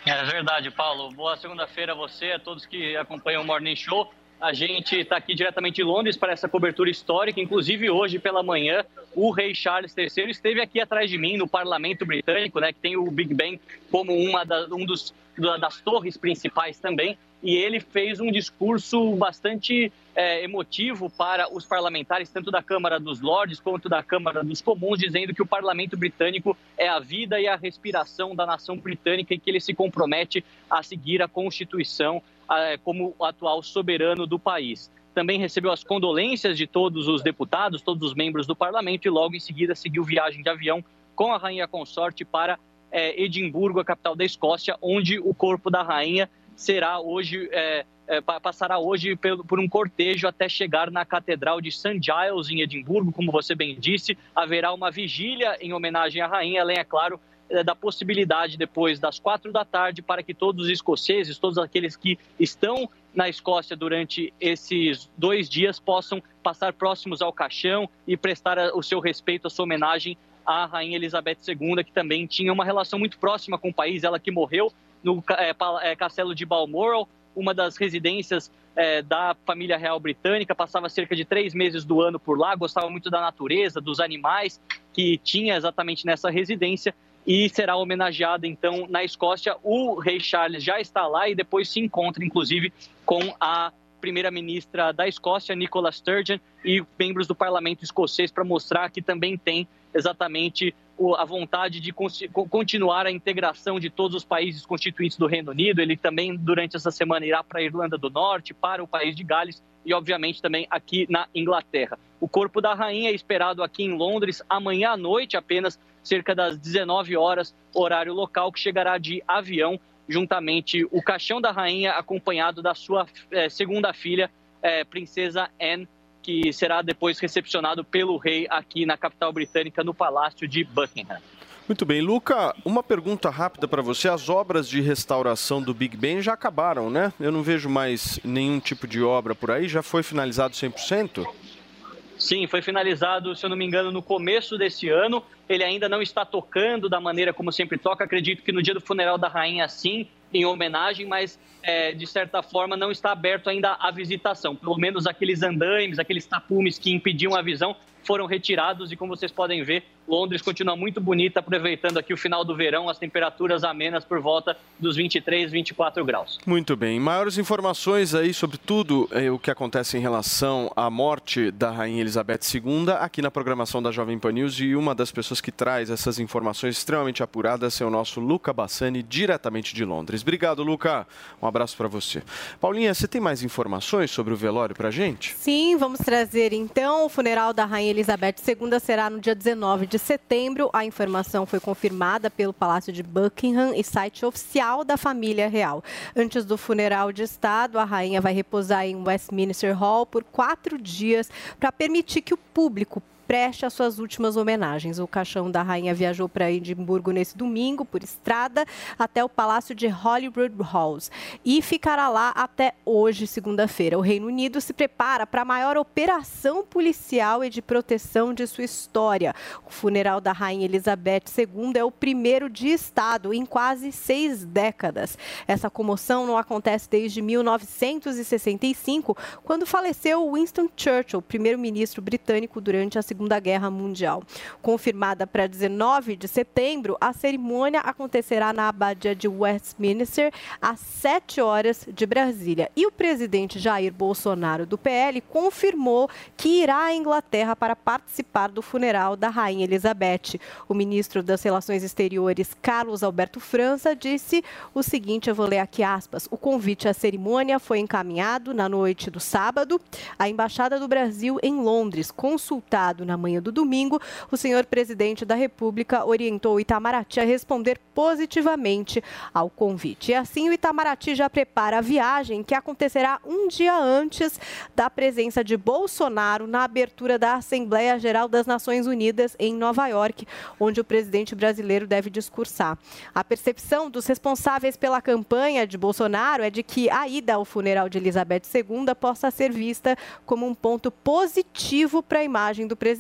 Speaker 11: É verdade, Paulo. Boa segunda-feira a você, a todos que acompanham o Morning Show. A gente está aqui diretamente de Londres para essa cobertura histórica. Inclusive, hoje pela manhã, o rei Charles III esteve aqui atrás de mim no parlamento britânico, né, que tem o Big Ben como uma da, um dos, da- das torres principais também. E ele fez um discurso bastante é, emotivo para os parlamentares, tanto da Câmara dos Lordes quanto da Câmara dos Comuns, dizendo que o parlamento britânico é a vida e a respiração da nação britânica e que ele se compromete a seguir a Constituição ah, como atual soberano do país. Também recebeu as condolências de todos os deputados, todos os membros do parlamento e logo em seguida seguiu viagem de avião com a rainha consorte para eh, Edimburgo, a capital da Escócia, onde o corpo da rainha será hoje eh, pa- passará hoje por um cortejo até chegar na Catedral de St. Giles em Edimburgo, como você bem disse, haverá uma vigília em homenagem à rainha, além é claro eh, da possibilidade depois das quatro da tarde para que todos os escoceses, todos aqueles que estão na Escócia durante esses dois dias possam passar próximos ao caixão e prestar o seu respeito, a sua homenagem à Rainha Elizabeth II, que também tinha uma relação muito próxima com o país, ela que morreu no é, é, castelo de Balmoral, uma das residências é, da família real britânica, passava cerca de três meses do ano por lá, gostava muito da natureza, dos animais que tinha exatamente nessa residência e será homenageada então na Escócia. O rei Charles já está lá e depois se encontra, inclusive, com a primeira-ministra da Escócia, Nicola Sturgeon, e membros do parlamento escocês para mostrar que também tem exatamente a vontade de continuar a integração de todos os países constituintes do Reino Unido. Ele também, durante essa semana, irá para a Irlanda do Norte, para o país de Gales e, obviamente, também aqui na Inglaterra. O corpo da rainha é esperado aqui em Londres amanhã à noite, apenas cerca das 19 horas, horário local, que chegará de avião, juntamente o caixão da rainha, acompanhado da sua eh, segunda filha, eh, princesa Anne, que será depois recepcionado pelo rei aqui na capital britânica, no Palácio de Buckingham.
Speaker 5: Muito bem, Luca, uma pergunta rápida para você. As obras de restauração do Big Ben já acabaram, né? Eu não vejo mais nenhum tipo de obra por aí. Já foi finalizado 100%?
Speaker 11: Sim, foi finalizado, se eu não me engano, no começo desse ano. Ele ainda não está tocando da maneira como sempre toca. Acredito que no dia do funeral da rainha, sim, em homenagem, mas é, de certa forma não está aberto ainda a visitação. Pelo menos aqueles andaimes, aqueles tapumes que impediam a visão foram retirados e como vocês podem ver, Londres continua muito bonita, aproveitando aqui o final do verão, as temperaturas amenas por volta dos 23, 24 graus.
Speaker 5: Muito bem. Maiores informações aí sobre tudo eh, o que acontece em relação à morte da Rainha Elizabeth II aqui na programação da Jovem Pan News e uma das pessoas que traz essas informações extremamente apuradas é o nosso Luca Bassani, diretamente de Londres. Obrigado, Luca. Um abraço para você. Paulinha, você tem mais informações sobre o velório para gente?
Speaker 6: Sim, vamos trazer então. O funeral da Rainha Elizabeth II será no dia 19 de setembro. A informação foi confirmada pelo Palácio de Buckingham e site oficial da família real. Antes do funeral de Estado, a rainha vai repousar em Westminster Hall por quatro dias para permitir que o público preste as suas últimas homenagens. O caixão da rainha viajou para Edimburgo nesse domingo por estrada até o Palácio de Holyrood Halls e ficará lá até hoje, segunda-feira. O Reino Unido se prepara para a maior operação policial e de proteção de sua história. O funeral da rainha Elizabeth II é o primeiro de Estado em quase seis décadas. Essa comoção não acontece desde 1965, quando faleceu Winston Churchill, primeiro-ministro britânico durante a Segunda Guerra Mundial. Confirmada para 19 de setembro, a cerimônia acontecerá na Abadia de Westminster às 7 horas de Brasília. E o presidente Jair Bolsonaro, do PL, confirmou que irá à Inglaterra para participar do funeral da Rainha Elizabeth. O ministro das Relações Exteriores, Carlos Alberto França, disse o seguinte: eu vou ler aqui aspas. O convite à cerimônia foi encaminhado na noite do sábado à Embaixada do Brasil em Londres. Consultado na manhã do domingo, o senhor presidente da República orientou Itamaraty a responder positivamente ao convite. E assim o Itamaraty já prepara a viagem que acontecerá um dia antes da presença de Bolsonaro na abertura da Assembleia Geral das Nações Unidas em Nova York, onde o presidente brasileiro deve discursar. A percepção dos responsáveis pela campanha de Bolsonaro é de que a ida ao funeral de Elizabeth II possa ser vista como um ponto positivo para a imagem do presidente,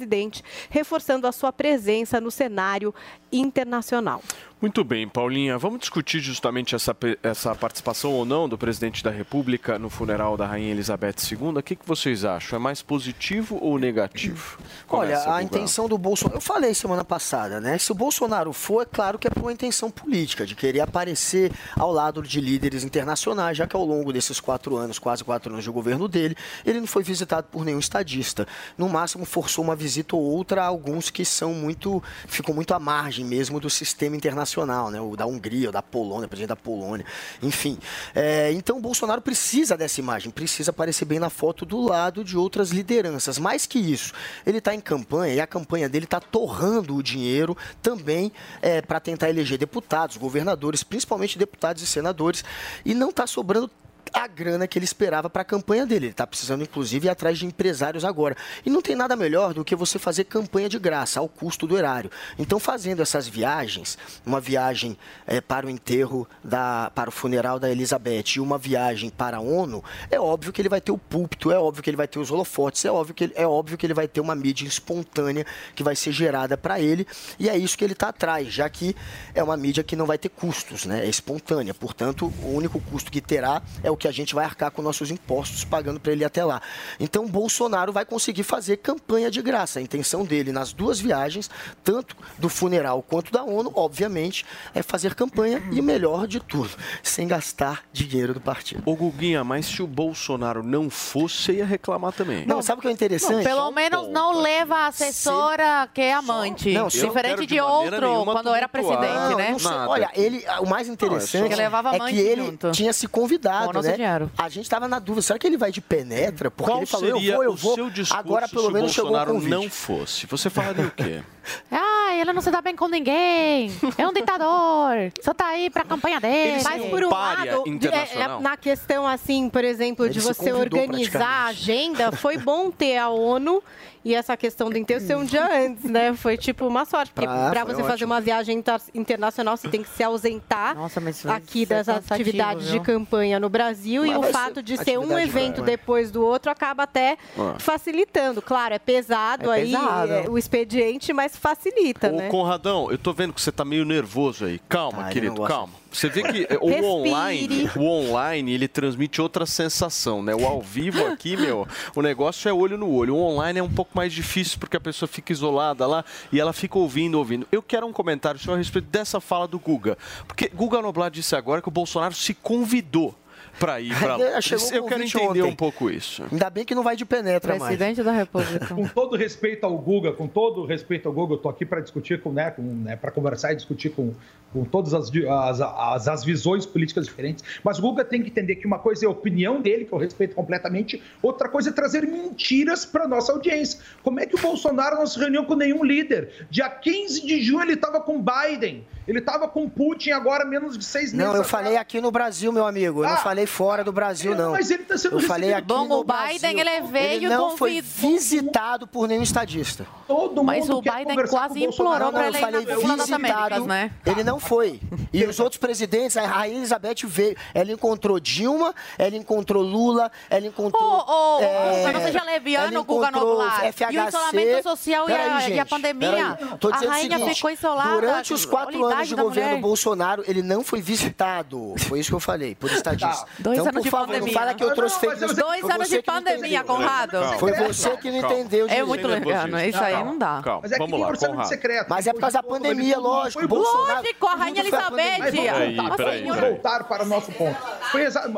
Speaker 6: reforçando a sua presença no cenário internacional.
Speaker 5: Muito bem, Paulinha. Vamos discutir justamente essa, essa participação ou não do presidente da República no funeral da Rainha Elizabeth II. O que, que vocês acham? É mais positivo ou negativo?
Speaker 8: Olha,
Speaker 5: Começa,
Speaker 8: a
Speaker 5: Guga.
Speaker 8: intenção do Bolsonaro. Eu falei semana passada, né? Se o Bolsonaro for, é claro que é por uma intenção política, de querer aparecer ao lado de líderes internacionais, já que ao longo desses quatro anos, quase quatro anos de governo dele, ele não foi visitado por nenhum estadista. No máximo, forçou uma visita ou outra a alguns que são muito. ficam muito à margem mesmo do sistema internacional, né? O da Hungria, o da Polônia, o presidente da Polônia, enfim. É, então, o Bolsonaro precisa dessa imagem, precisa aparecer bem na foto do lado de outras lideranças. Mais que isso, ele está em campanha e a campanha dele está torrando o dinheiro também é, para tentar eleger deputados, governadores, principalmente deputados e senadores, e não está sobrando a grana que ele esperava para a campanha dele. Ele está precisando, inclusive, ir atrás de empresários agora. E não tem nada melhor do que você fazer campanha de graça, ao custo do erário. Então, fazendo essas viagens, uma viagem eh, para o enterro, da, para o funeral da Elizabeth e uma viagem para a ONU, é óbvio que ele vai ter o púlpito, é óbvio que ele vai ter os holofotes, é óbvio que ele, é óbvio que ele vai ter uma mídia espontânea que vai ser gerada para ele. E é isso que ele está atrás, já que é uma mídia que não vai ter custos, né? é espontânea. Portanto, o único custo que terá é o que a gente vai arcar com nossos impostos pagando para ele ir até lá. Então, Bolsonaro vai conseguir fazer campanha de graça. A intenção dele nas duas viagens, tanto do funeral quanto da ONU, obviamente, é fazer campanha e melhor de tudo, sem gastar dinheiro do partido.
Speaker 5: Ô Guguinha, mas se o Bolsonaro não fosse, você ia reclamar também.
Speaker 8: Não, sabe o que é interessante?
Speaker 9: Pelo menos não leva a assessora que é amante.
Speaker 8: Não, se
Speaker 9: Diferente de,
Speaker 8: de
Speaker 9: outro, quando era presidente,
Speaker 8: Não,
Speaker 9: né?
Speaker 8: não sei. Olha, ele, o mais interessante
Speaker 9: Que levava
Speaker 8: é que ele
Speaker 9: junto.
Speaker 8: tinha se convidado,
Speaker 9: nosso
Speaker 8: né? A gente estava na dúvida, será que ele vai de penetra? Porque
Speaker 5: Qual
Speaker 8: ele falou, eu
Speaker 5: seria
Speaker 8: vou, eu
Speaker 5: o
Speaker 8: vou.
Speaker 5: seu discurso
Speaker 8: Agora pelo
Speaker 5: se o
Speaker 8: menos chegou o
Speaker 5: Bolsonaro
Speaker 8: convite.
Speaker 5: não fosse? Você falaria o quê?
Speaker 9: Ah, ele não se dá bem com ninguém. É um ditador. Só tá aí pra campanha dele.
Speaker 6: Mas por um lado, de- é, é, na questão assim, por exemplo, de
Speaker 9: Ele se
Speaker 6: você organizar a agenda, foi bom ter a ONU e essa questão do enterro ser um dia antes, né? Foi tipo uma sorte, porque
Speaker 9: Pra-
Speaker 6: para você fazer
Speaker 9: ótimo.
Speaker 6: uma viagem inter- internacional, você tem que se ausentar
Speaker 9: isso
Speaker 6: aqui
Speaker 9: vai
Speaker 6: das atividades de campanha no Brasil
Speaker 9: Mas
Speaker 6: e o
Speaker 9: vai
Speaker 6: fato
Speaker 9: ser
Speaker 6: de ser um evento
Speaker 9: campanha.
Speaker 6: depois do outro acaba até
Speaker 5: Ah.
Speaker 6: facilitando. Claro, é pesado
Speaker 5: É
Speaker 6: aí
Speaker 5: pesado.
Speaker 6: é, o expediente, mas facilita,
Speaker 5: Ô,
Speaker 6: né?
Speaker 5: Conradão, eu tô vendo que você tá meio nervoso aí. Calma,
Speaker 8: Tá,
Speaker 5: querido, calma. Você vê que eh, o
Speaker 6: Respire.
Speaker 5: online, o online, ele transmite outra sensação, né? O ao vivo aqui, meu, o negócio é olho no olho. O online é um pouco mais difícil porque a pessoa fica isolada lá e ela fica ouvindo, ouvindo. Eu quero um comentário seu a respeito dessa fala do Guga. Porque Guga Noblat disse agora que o Bolsonaro se convidou para ir para lá.
Speaker 8: Chegou
Speaker 5: Eu quero entender
Speaker 8: ontem.
Speaker 5: um pouco isso.
Speaker 8: Ainda bem que não vai de penetra mais.
Speaker 9: da República.
Speaker 10: Com todo respeito ao Guga, com todo respeito ao Guga, eu tô aqui para discutir com, né, com, né, para conversar e discutir com, com todas as, as, as, as visões políticas diferentes. Mas o Guga tem que entender que uma coisa é a opinião dele, que eu respeito completamente, outra coisa é trazer mentiras para nossa audiência. Como é que o Bolsonaro não se reuniu com nenhum líder? Dia 15 de junho ele estava com Biden, ele estava com Putin agora menos de seis meses.
Speaker 8: Não, eu
Speaker 10: atrás.
Speaker 8: falei aqui no Brasil, meu amigo. Eu não
Speaker 10: Ah,
Speaker 8: falei fora do Brasil, não.
Speaker 10: mas ele tá sendo
Speaker 8: Eu falei aqui
Speaker 10: recebido.
Speaker 8: no
Speaker 9: Bom, o
Speaker 8: Brasil.
Speaker 9: Biden, ele veio
Speaker 8: Ele não foi
Speaker 9: convidou-
Speaker 8: visitado por nenhum estadista.
Speaker 10: Todo
Speaker 9: Mas
Speaker 10: mundo
Speaker 9: o
Speaker 10: quer
Speaker 9: Biden quase
Speaker 10: o
Speaker 9: implorou
Speaker 8: eu
Speaker 9: ele
Speaker 8: falei visitado.
Speaker 9: Américas, né?
Speaker 8: Ele não foi. E os outros presidentes, a Rainha Elizabeth veio. Ela encontrou Dilma, ela encontrou Lula, ela encontrou.
Speaker 9: Ô, ô,
Speaker 8: é,
Speaker 9: Guga, não seja leviano, Guga Noblar. E o
Speaker 8: FHC.
Speaker 9: isolamento social e a-
Speaker 8: Peraí,
Speaker 9: e a
Speaker 8: gente,
Speaker 9: pandemia.
Speaker 8: peraí. Tô
Speaker 9: A
Speaker 8: o
Speaker 9: rainha
Speaker 8: seguinte,
Speaker 9: ficou isolada,
Speaker 8: Durante os quatro anos de governo
Speaker 9: mulher.
Speaker 8: Bolsonaro, ele não foi visitado. Foi isso que eu falei, por estadista.
Speaker 9: Dois
Speaker 8: então,
Speaker 9: anos
Speaker 8: por
Speaker 9: de
Speaker 8: favor,
Speaker 9: pandemia.
Speaker 8: não fala que eu trouxe fake news.
Speaker 9: Dois
Speaker 8: Foi
Speaker 9: anos de pandemia. Conrado.
Speaker 8: Foi você que não entendeu
Speaker 9: É muito leviano, isso aí não dá.
Speaker 5: Calma,
Speaker 10: é que
Speaker 5: vamos
Speaker 10: tem
Speaker 5: lá, Conrado.
Speaker 10: secreto.
Speaker 8: Mas é por causa da pandemia, lógico.
Speaker 9: Lógico, a Rainha Elizabeth.
Speaker 10: vamos
Speaker 5: Peraí,
Speaker 10: voltar, para o nosso ponto.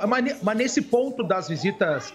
Speaker 10: Mas, ne- mas nesse ponto das visitas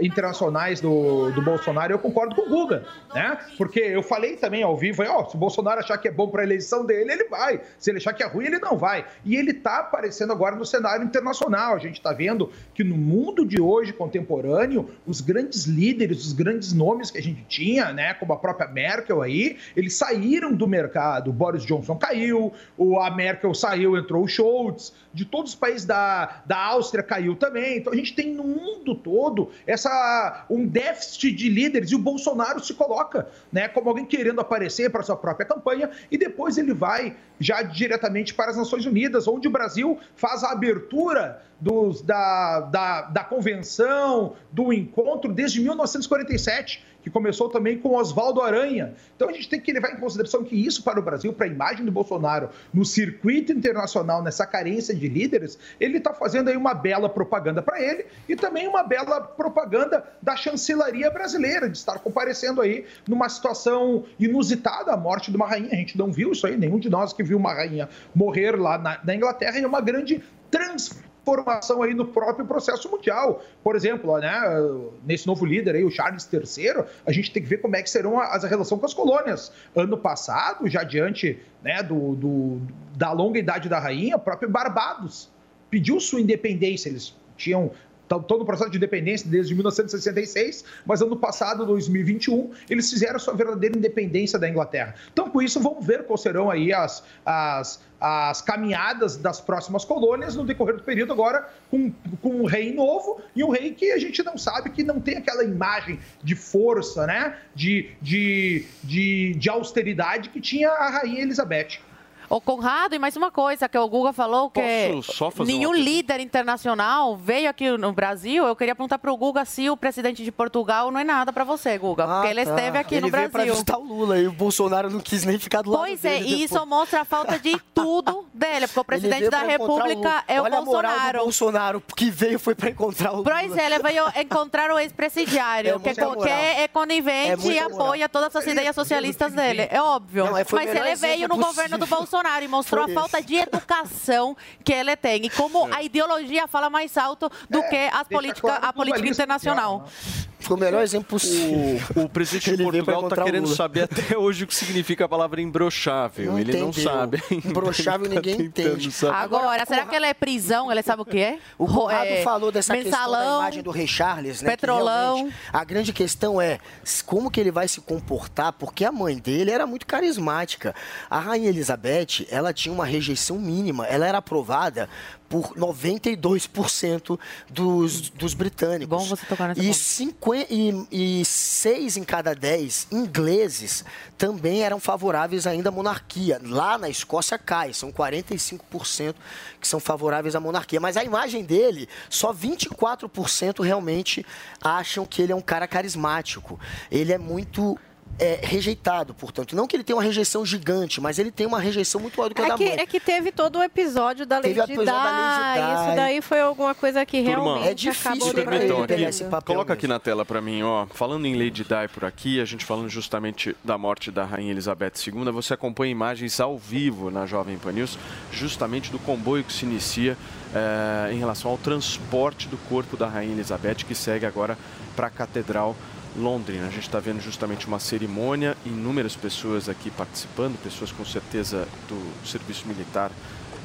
Speaker 10: internacionais do, do Bolsonaro, eu concordo com o Guga, né? Porque eu falei também ao vivo, ó, se o Bolsonaro achar que é bom para a eleição dele, ele vai. Se ele achar que é ruim, ele não vai. E ele está aparecendo agora no cenário internacional. A gente está vendo que no mundo de hoje, contemporâneo, os grandes líderes, os grandes nomes que a gente tinha, né, como a própria Merkel aí, eles saíram do mercado. O Boris Johnson caiu, o, a Merkel saiu, entrou o Scholz, de todos os países da, da Áustria caiu também. Então a gente tem no mundo todo essa, um déficit de líderes e o Bolsonaro se coloca né, como alguém querendo aparecer para sua própria campanha e depois ele vai já diretamente para as Nações Unidas, onde o Brasil faz a abertura dos, da, da, da convenção, do encontro desde 1947, que começou também com Oswaldo Aranha. Então a gente tem que levar em consideração que isso para o Brasil, para a imagem do Bolsonaro no circuito internacional, nessa carência de líderes, ele está fazendo aí uma bela propaganda para ele e também uma bela propaganda da chancelaria brasileira, de estar comparecendo aí numa situação inusitada, a morte de uma rainha. A gente não viu isso aí, nenhum de nós que viu uma rainha morrer lá na, na Inglaterra, e é uma grande transformação aí no próprio processo mundial. Por exemplo, né, nesse novo líder aí, o Charles III, a gente tem que ver como é que serão as relação com as colônias. Ano passado, já diante né, do, do- da longa idade da rainha, o próprio Barbados pediu sua independência. Eles tinham estão no processo de independência desde 1966, mas ano passado, 2021, eles fizeram a sua verdadeira independência da Inglaterra. Então, com isso, vamos ver quais serão aí as, as, as caminhadas das próximas colônias no decorrer do período agora com, com um rei novo e um rei que a gente não sabe que não tem aquela imagem de força, né? De, de, de, de austeridade que tinha a rainha Elizabeth.
Speaker 9: Ô, Conrado, e mais uma coisa que o Guga falou, que nenhum líder internacional veio aqui no Brasil. Eu queria perguntar pro Guga se o presidente de Portugal não é nada pra você, Guga, porque ele
Speaker 8: tá.
Speaker 9: esteve aqui
Speaker 8: ele
Speaker 9: no
Speaker 8: veio
Speaker 9: Brasil.
Speaker 8: pra visitar o Lula e o Bolsonaro não quis nem ficar do lado
Speaker 9: Pois é,
Speaker 8: dele
Speaker 9: e isso mostra a falta de tudo dele, porque o
Speaker 8: Ele
Speaker 9: presidente
Speaker 8: veio
Speaker 9: da República
Speaker 8: o...
Speaker 9: é o
Speaker 8: Olha a moral do
Speaker 9: Bolsonaro.
Speaker 8: Bolsonaro, que veio foi pra encontrar o
Speaker 9: Pois
Speaker 8: Lula.
Speaker 9: é, ele veio encontrar o ex-presidiário,
Speaker 8: É
Speaker 9: que, que é
Speaker 8: É
Speaker 9: conivente
Speaker 8: muita
Speaker 9: e
Speaker 8: moral.
Speaker 9: apoia todas as ideias socialistas dele. É óbvio.
Speaker 8: Não, é, o
Speaker 9: Mas ele veio no governo do
Speaker 8: possível.
Speaker 9: Bolsonaro e mostrou
Speaker 8: Foi
Speaker 9: a falta de educação que ele tem. E como a ideologia fala mais alto do que as política, a política internacional.
Speaker 8: Foi o melhor exemplo possível.
Speaker 5: O, o presidente de Portugal está querendo
Speaker 8: Lula.
Speaker 5: saber até hoje o que significa a palavra imbrochável. Ele não
Speaker 8: entendeu.
Speaker 5: sabe. ainda.
Speaker 8: Imbrochável
Speaker 5: Ele tá
Speaker 8: ninguém entende.
Speaker 5: saber.
Speaker 9: Agora, será que ele é prisão? Ele sabe o que é?
Speaker 8: O Conrado
Speaker 9: É,
Speaker 8: falou dessa questão da
Speaker 9: mensalão,
Speaker 8: imagem do Rei Charles, né?
Speaker 9: Petrolão.
Speaker 8: a grande questão é como que ele vai se comportar, porque a mãe dele era muito carismática. A Rainha Elizabeth, ela tinha uma rejeição mínima, ela era aprovada por 92% dos, dos britânicos.
Speaker 9: Bom você tocar nesse
Speaker 8: e,
Speaker 9: ponto.
Speaker 8: 50, e, e seis em cada dez ingleses também eram favoráveis ainda à monarquia. Lá na Escócia cai, são 45% que são favoráveis à monarquia. Mas a imagem dele, só 24% realmente acham que ele é um cara carismático. Ele é muito é, rejeitado, portanto. Não que ele tenha uma rejeição gigante, mas ele tem uma rejeição muito maior do que a
Speaker 6: É
Speaker 8: da
Speaker 6: que,
Speaker 8: mãe.
Speaker 6: é que teve todo o episódio da Lady
Speaker 8: da
Speaker 6: Di.
Speaker 8: Di.
Speaker 6: Isso daí foi alguma coisa que
Speaker 5: Turma,
Speaker 6: realmente
Speaker 8: é difícil
Speaker 6: acabou
Speaker 8: ele pegar
Speaker 5: aqui,
Speaker 8: esse papel
Speaker 5: coloca aqui
Speaker 8: mesmo.
Speaker 5: na tela para mim, ó. Falando em Lady Di por aqui, a gente falando justamente da morte da Rainha Elizabeth II, você acompanha imagens ao vivo na Jovem Pan News, justamente do comboio que se inicia eh, em relação ao transporte do corpo da Rainha Elizabeth, que segue agora para a Catedral Londrina. A gente está vendo justamente uma cerimônia, inúmeras pessoas aqui participando, pessoas com certeza do serviço militar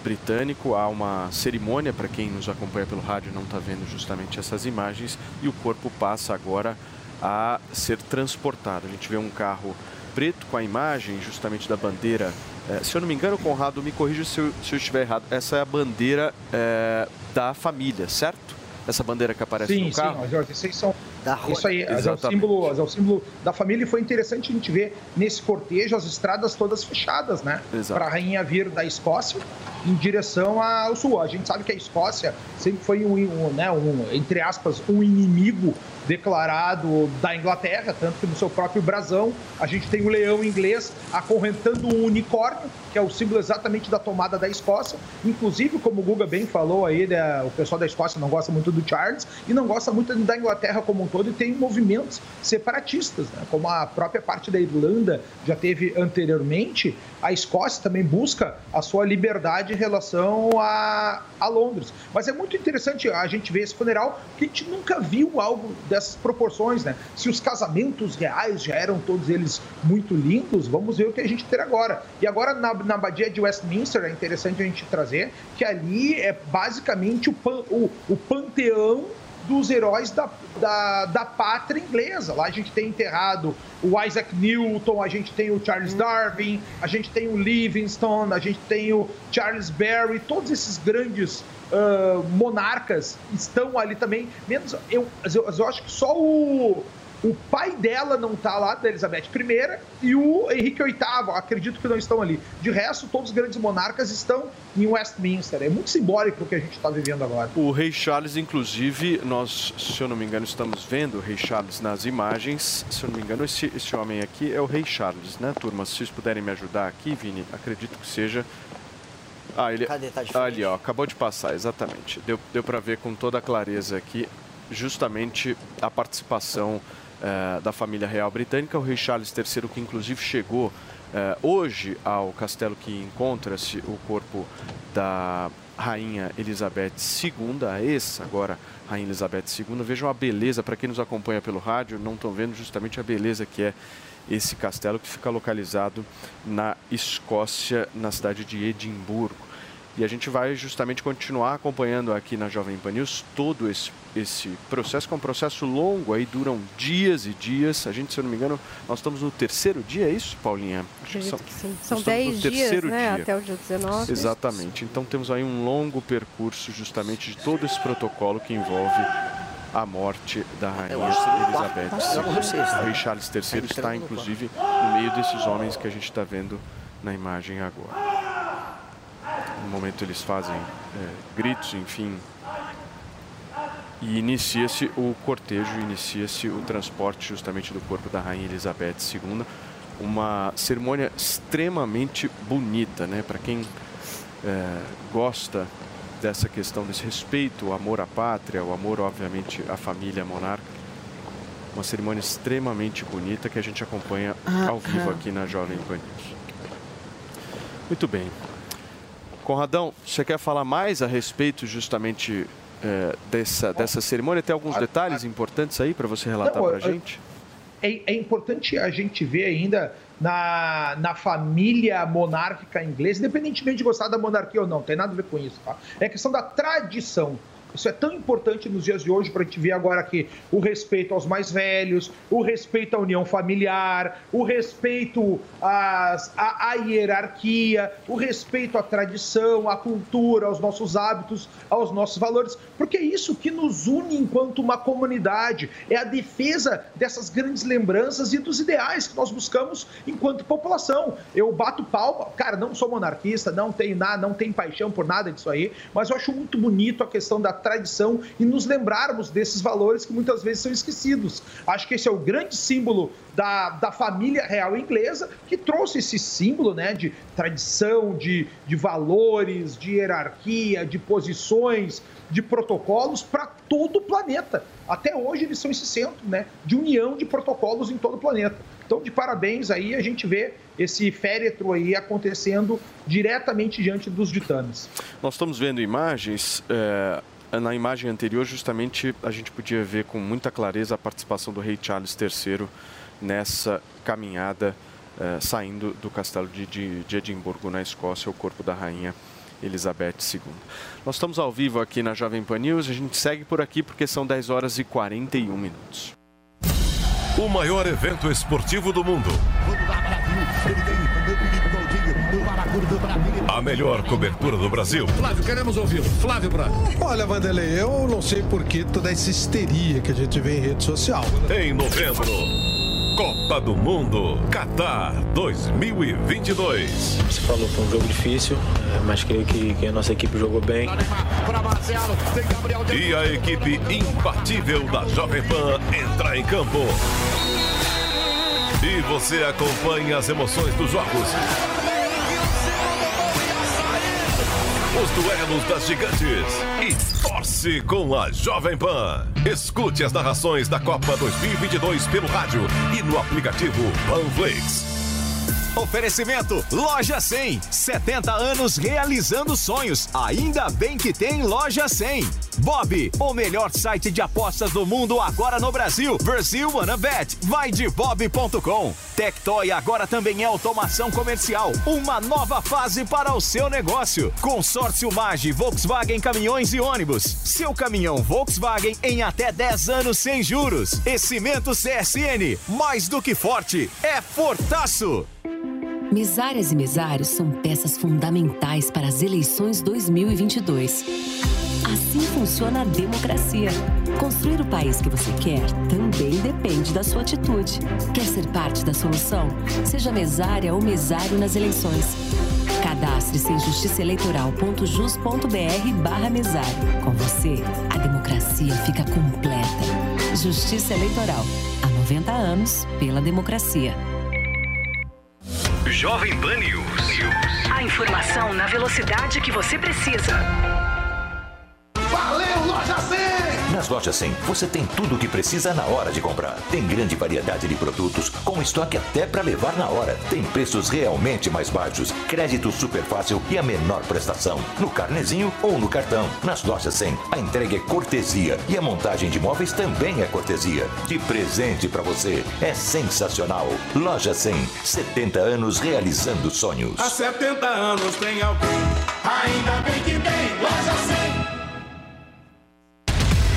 Speaker 5: britânico. Há uma cerimônia, para quem nos acompanha pelo rádio não está vendo justamente essas imagens, e o corpo passa agora a ser transportado. A gente vê um carro preto com a imagem justamente da bandeira. eh, se eu não me engano, Conrado, me corrija se eu, se eu estiver errado. Essa é a bandeira eh, da família, certo? Essa bandeira que aparece
Speaker 10: Sim,
Speaker 5: no
Speaker 10: sim,
Speaker 5: carro?
Speaker 10: mas Jorge, esses são.
Speaker 8: Da
Speaker 10: Isso aí, é, o símbolo, é o símbolo da família e foi interessante a gente ver nesse cortejo as estradas todas fechadas, né?
Speaker 5: Exato.
Speaker 10: Para a rainha vir da Escócia em direção ao sul. A gente sabe que a Escócia sempre foi um, um, né, um entre aspas, um inimigo declarado da Inglaterra, tanto que no seu próprio brasão a gente tem o leão inglês acorrentando um unicórnio, que é o símbolo exatamente da tomada da Escócia. Inclusive, como o Guga bem falou aí, né, o pessoal da Escócia não gosta muito do Charles e não gosta muito da Inglaterra como um todo e tem movimentos separatistas, né? como a própria parte da Irlanda já teve anteriormente. A Escócia também busca a sua liberdade em relação a, a Londres. Mas é muito interessante a gente ver esse funeral, porque a gente nunca viu algo dessas proporções, né? Se os casamentos reais já eram todos eles muito lindos, vamos ver o que a gente tem agora. E agora na, na abadia de Westminster é interessante a gente trazer que ali é basicamente o, pan, o, o panteão dos heróis da, da, da pátria inglesa. Lá a gente tem enterrado o Isaac Newton, a gente tem o Charles Darwin, a gente tem o Livingstone, a gente tem o Charles Berry, todos esses grandes ah, monarcas estão ali também. Menos eu, eu, eu acho que só o o pai dela não tá lá, da Elizabeth I, e o Henrique VIII, acredito que não estão ali. De resto, todos os grandes monarcas estão em Westminster. É muito simbólico o que a gente está vivendo agora.
Speaker 5: O Rei Charles, inclusive, nós, se eu não me engano, estamos vendo o Rei Charles nas imagens. Se eu não me engano, esse, esse homem aqui é o Rei Charles, né, turma? Se vocês puderem me ajudar aqui, Vini, acredito que seja. Ah, ele.
Speaker 8: Cadê? Tá diferente.
Speaker 5: ali, ó, acabou de passar, exatamente. Deu, deu para ver com toda a clareza aqui, justamente a participação eh, da família real britânica. O Rei Charles III, que inclusive chegou eh, hoje ao castelo que encontra-se o corpo da Rainha Elizabeth II, a ex agora Rainha Elizabeth II. Vejam a beleza, para quem nos acompanha pelo rádio, não estão vendo justamente a beleza que é esse castelo que fica localizado na Escócia, na cidade de Edimburgo. E a gente vai justamente continuar acompanhando aqui na Jovem Pan News todo esse, esse processo, que é um processo longo, aí duram dias e dias. A gente, se eu não me engano, nós estamos no terceiro dia, é isso, Paulinha?
Speaker 6: Acho que são, que sim.
Speaker 5: São
Speaker 6: 10 dias, né, dia. até o dia 19.
Speaker 5: Exatamente. Então temos aí um longo percurso justamente de todo esse protocolo que envolve a morte da rainha Elizabeth II. O rei Charles III está, inclusive, no meio desses homens que a gente está vendo na imagem agora. No momento eles fazem é, gritos, enfim. E inicia-se o cortejo, inicia-se o transporte justamente do corpo da Rainha Elizabeth II. Uma cerimônia extremamente bonita, né? Para quem é, gosta dessa questão, desse respeito, o amor à pátria, o amor, obviamente, à família monarca. Uma cerimônia extremamente bonita que a gente acompanha ah, ao vivo aqui na Jovem Pan News. Muito bem. Conradão, você quer falar mais a respeito justamente é, dessa, dessa cerimônia? Tem alguns detalhes importantes aí para você relatar para a gente?
Speaker 10: É, é, importante a gente ver ainda na, na família monárquica inglesa, independentemente de gostar da monarquia ou não, tem nada a ver com isso. Tá? É questão da tradição. Isso é tão importante nos dias de hoje para a gente ver agora aqui o respeito aos mais velhos, o respeito à união familiar, o respeito às, à, à hierarquia, o respeito à tradição, à cultura, aos nossos hábitos, aos nossos valores, porque é isso que nos une enquanto uma comunidade, é a defesa dessas grandes lembranças e dos ideais que nós buscamos enquanto população. Eu bato palma, cara, não sou monarquista, não tenho nada, não tenho paixão por nada disso aí, mas eu acho muito bonito a questão da tradição e nos lembrarmos desses valores que muitas vezes são esquecidos. Acho que esse é o grande símbolo da, da família real inglesa que trouxe esse símbolo né, de tradição, de, de valores, de hierarquia, de posições, de protocolos para todo o planeta. Até hoje eles são esse centro né, de união de protocolos em todo o planeta. Então, de parabéns aí, a gente vê esse féretro aí acontecendo diretamente diante dos ditames.
Speaker 5: Nós estamos vendo imagens. É na imagem anterior, justamente, a gente podia ver com muita clareza a participação do rei Charles III nessa caminhada eh, saindo do castelo de, de, de Edimburgo, na Escócia, o corpo da rainha Elizabeth II. Nós estamos ao vivo aqui na Jovem Pan News, a gente segue por aqui porque são 10 horas e 41 minutos.
Speaker 12: O maior evento esportivo do mundo. A melhor cobertura do Brasil.
Speaker 13: Flávio, queremos ouvi-lo. Flávio Braga.
Speaker 14: Olha, Vanderlei, eu não sei por que toda essa histeria que a gente vê em rede social.
Speaker 12: Em novembro, Copa do Mundo, Qatar 2022.
Speaker 15: Você falou que foi um jogo difícil, é, mas creio que, que a nossa equipe jogou bem.
Speaker 12: E a equipe imbatível da Jovem Pan entra em campo. E você acompanha as emoções dos jogos os duelos das gigantes e torce com a Jovem Pan. Escute as narrações da Copa 2022 pelo rádio e no aplicativo Panflix.
Speaker 1: Oferecimento Loja 100. 70 anos realizando sonhos. Ainda bem que tem Loja 100. Bob, o melhor site de apostas do mundo agora no Brasil. Brasil Wanna Bet. Vai de bob.com. Tectoy agora também é automação comercial. Uma nova fase para o seu negócio. Consórcio Mage, Volkswagen Caminhões e Ônibus. Seu caminhão Volkswagen em até 10 anos sem juros. E Cimento CSN. Mais do que forte, é fortaço.
Speaker 16: Mesárias e mesários são peças fundamentais para as eleições 2022. Assim funciona a democracia. Construir o país que você quer também depende da sua atitude. Quer ser parte da solução? Seja mesária ou mesário nas eleições. Cadastre-se em justiçaeleitoral.jus.br barra mesário. Com você, a democracia fica completa. Justiça Eleitoral. Há 90 anos, pela democracia.
Speaker 12: Jovem Pan News.
Speaker 16: A informação na velocidade que você precisa.
Speaker 2: Valeu, Loja 100!
Speaker 3: Nas lojas 100, você tem tudo o que precisa na hora de comprar. Tem grande variedade de produtos, com estoque até para levar na hora. Tem preços realmente mais baixos, crédito super fácil e a menor prestação. No carnezinho ou no cartão. Nas lojas 100, a entrega é cortesia e a montagem de móveis também é cortesia. De presente para você. É sensacional. Loja 100, 70 anos realizando sonhos.
Speaker 2: Há 70 anos tem alguém Ainda bem que tem Loja 100.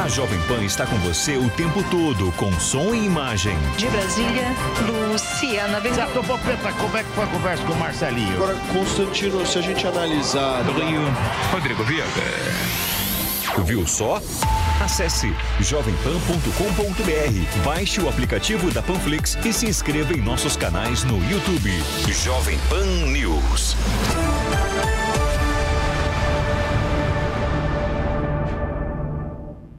Speaker 1: A Jovem Pan está com você o tempo todo, com som e imagem.
Speaker 17: De Brasília, Luciana Bezerra.
Speaker 18: Certo, Popeta, como é que foi a conversa com o Marcelinho?
Speaker 5: Agora, Constantino, se a gente analisar.
Speaker 19: Do Rio, Rodrigo Viega.
Speaker 1: Viu só? Acesse jovempan.com.br, baixe o aplicativo da Panflix e se inscreva em nossos canais no YouTube. Jovem Pan News.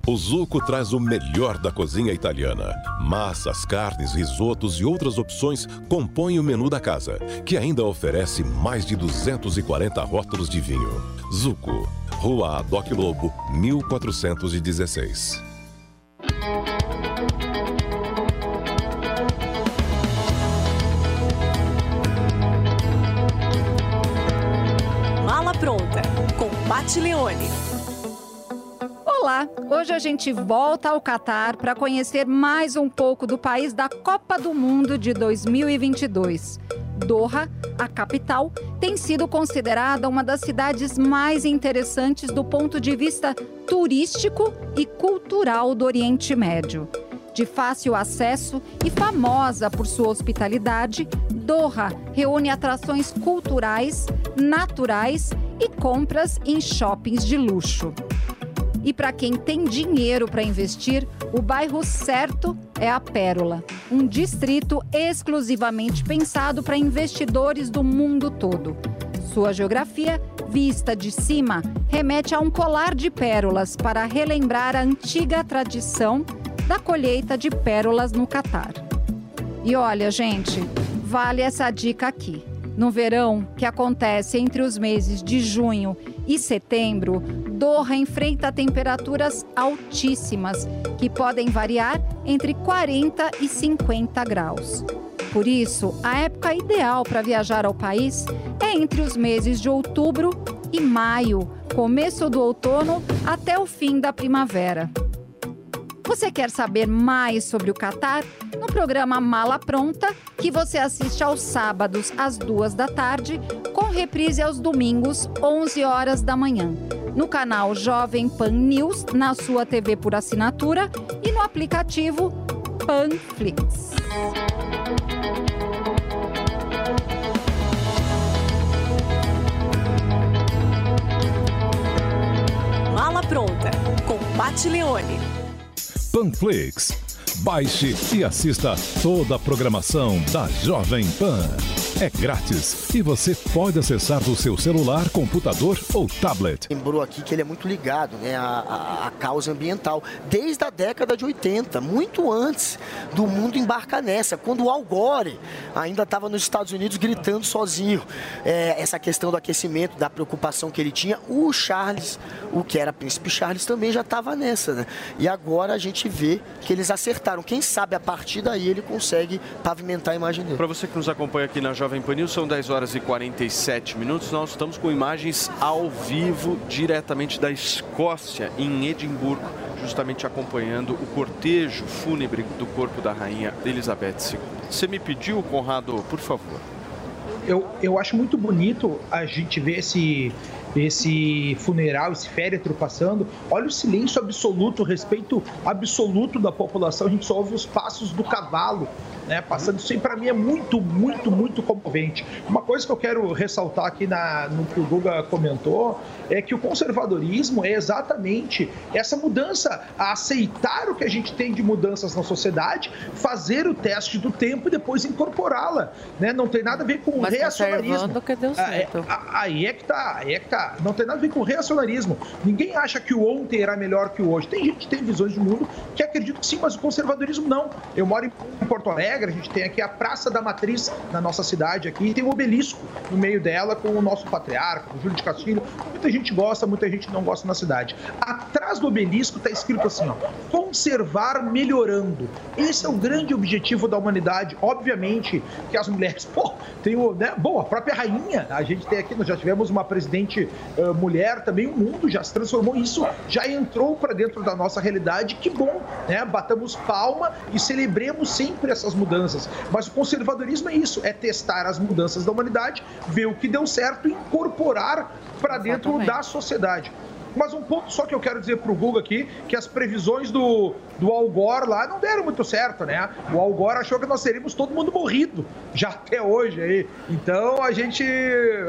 Speaker 12: O Zuco traz o melhor da cozinha italiana. Massas, carnes, risotos e outras opções compõem o menu da casa, que ainda oferece mais de 240 rótulos de vinho. Zuco, Rua Adoc Lobo, 1416.
Speaker 16: Mala pronta com Pat Leone.
Speaker 20: Olá, hoje a gente volta ao Catar para conhecer mais um pouco do país da Copa do Mundo de 2022. Doha, a capital, tem sido considerada uma das cidades mais interessantes do ponto de vista turístico e cultural do Oriente Médio. De fácil acesso e famosa por sua hospitalidade, Doha reúne atrações culturais, naturais e compras em shoppings de luxo. E para quem tem dinheiro para investir, o bairro certo é a Pérola, um distrito exclusivamente pensado para investidores do mundo todo. Sua geografia, vista de cima, remete a um colar de pérolas para relembrar a antiga tradição da colheita de pérolas no Catar. E olha, gente, vale essa dica aqui. No verão, que acontece entre os meses de junho e setembro, Doha enfrenta temperaturas altíssimas, que podem variar entre 40 e 50 graus. Por isso, a época ideal para viajar ao país é entre os meses de outubro e maio, começo do outono até o fim da primavera. Você quer saber mais sobre o Catar? No programa Mala Pronta, que você assiste aos sábados às duas da tarde, com reprise aos domingos, 11 horas da manhã. No canal Jovem Pan News, na sua TV por assinatura e no aplicativo Panflix.
Speaker 16: Mala pronta com Pat Leone.
Speaker 13: Panflix. Baixe e assista toda a programação da Jovem Pan. É grátis e você pode acessar do seu celular, computador ou tablet.
Speaker 8: Lembrou aqui que ele é muito ligado né, à, à- causa ambiental, desde a década de 80, muito antes do mundo embarcar nessa, quando o Al Gore ainda estava nos Estados Unidos gritando sozinho. É, essa questão do aquecimento, da preocupação que ele tinha, o Charles, o que era príncipe Charles, também já estava nessa. Né? E agora a gente vê que eles acertaram. Quem sabe a partir daí ele consegue pavimentar a imagem dele.
Speaker 5: Para você que nos acompanha aqui na Jovem Pan News, são 10 horas e 47 minutos. Nós estamos com imagens ao vivo, diretamente da Escócia, em Edimburgo, justamente acompanhando o cortejo fúnebre do corpo da rainha Elizabeth II. Você me pediu, Conrado, por favor.
Speaker 10: eu, eu acho muito bonito a gente ver esse, esse funeral, esse féretro passando. Olha o silêncio absoluto, o respeito absoluto da população. A gente só ouve os passos do cavalo. Né, passando isso aí para mim é muito, muito, muito comovente. Uma coisa que eu quero ressaltar aqui na, no que o Guga comentou é que o conservadorismo é exatamente essa mudança, a aceitar o que a gente tem de mudanças na sociedade, fazer o teste do tempo e depois incorporá-la. Né? Não tem nada a ver com
Speaker 9: Mas
Speaker 10: reacionarismo.
Speaker 9: conservando que deu
Speaker 10: Ah, é-
Speaker 9: certo.
Speaker 10: Aí é que tá, aí é que tá. Não tem nada a ver com reacionarismo. Ninguém acha que o ontem era melhor que o hoje. Tem gente que tem visões de mundo que acredita que sim, mas o conservadorismo não. Eu moro em Porto Alegre, a gente tem aqui a Praça da Matriz na nossa cidade aqui, e tem um obelisco no meio dela com o nosso patriarca, o Júlio de Castilho. Muita gente gosta, muita gente não gosta na cidade. Atrás do obelisco está escrito assim, ó, conservar melhorando. Esse é o grande objetivo da humanidade. Obviamente que as mulheres, pô, tem o, né, bom, a própria rainha, a gente tem aqui, nós já tivemos uma presidente uh, mulher também, o mundo já se transformou, isso já entrou para dentro da nossa realidade, que bom, né? Batamos palma e celebremos sempre essas mudanças. Mas o conservadorismo é isso, é testar as mudanças da humanidade, ver o que deu certo e incorporar para dentro da sociedade. Mas um ponto só que eu quero dizer pro Google aqui, que as previsões do, do Al Gore lá não deram muito certo, né? O Al Gore achou que nós teríamos todo mundo morrido já até hoje aí. Então a gente,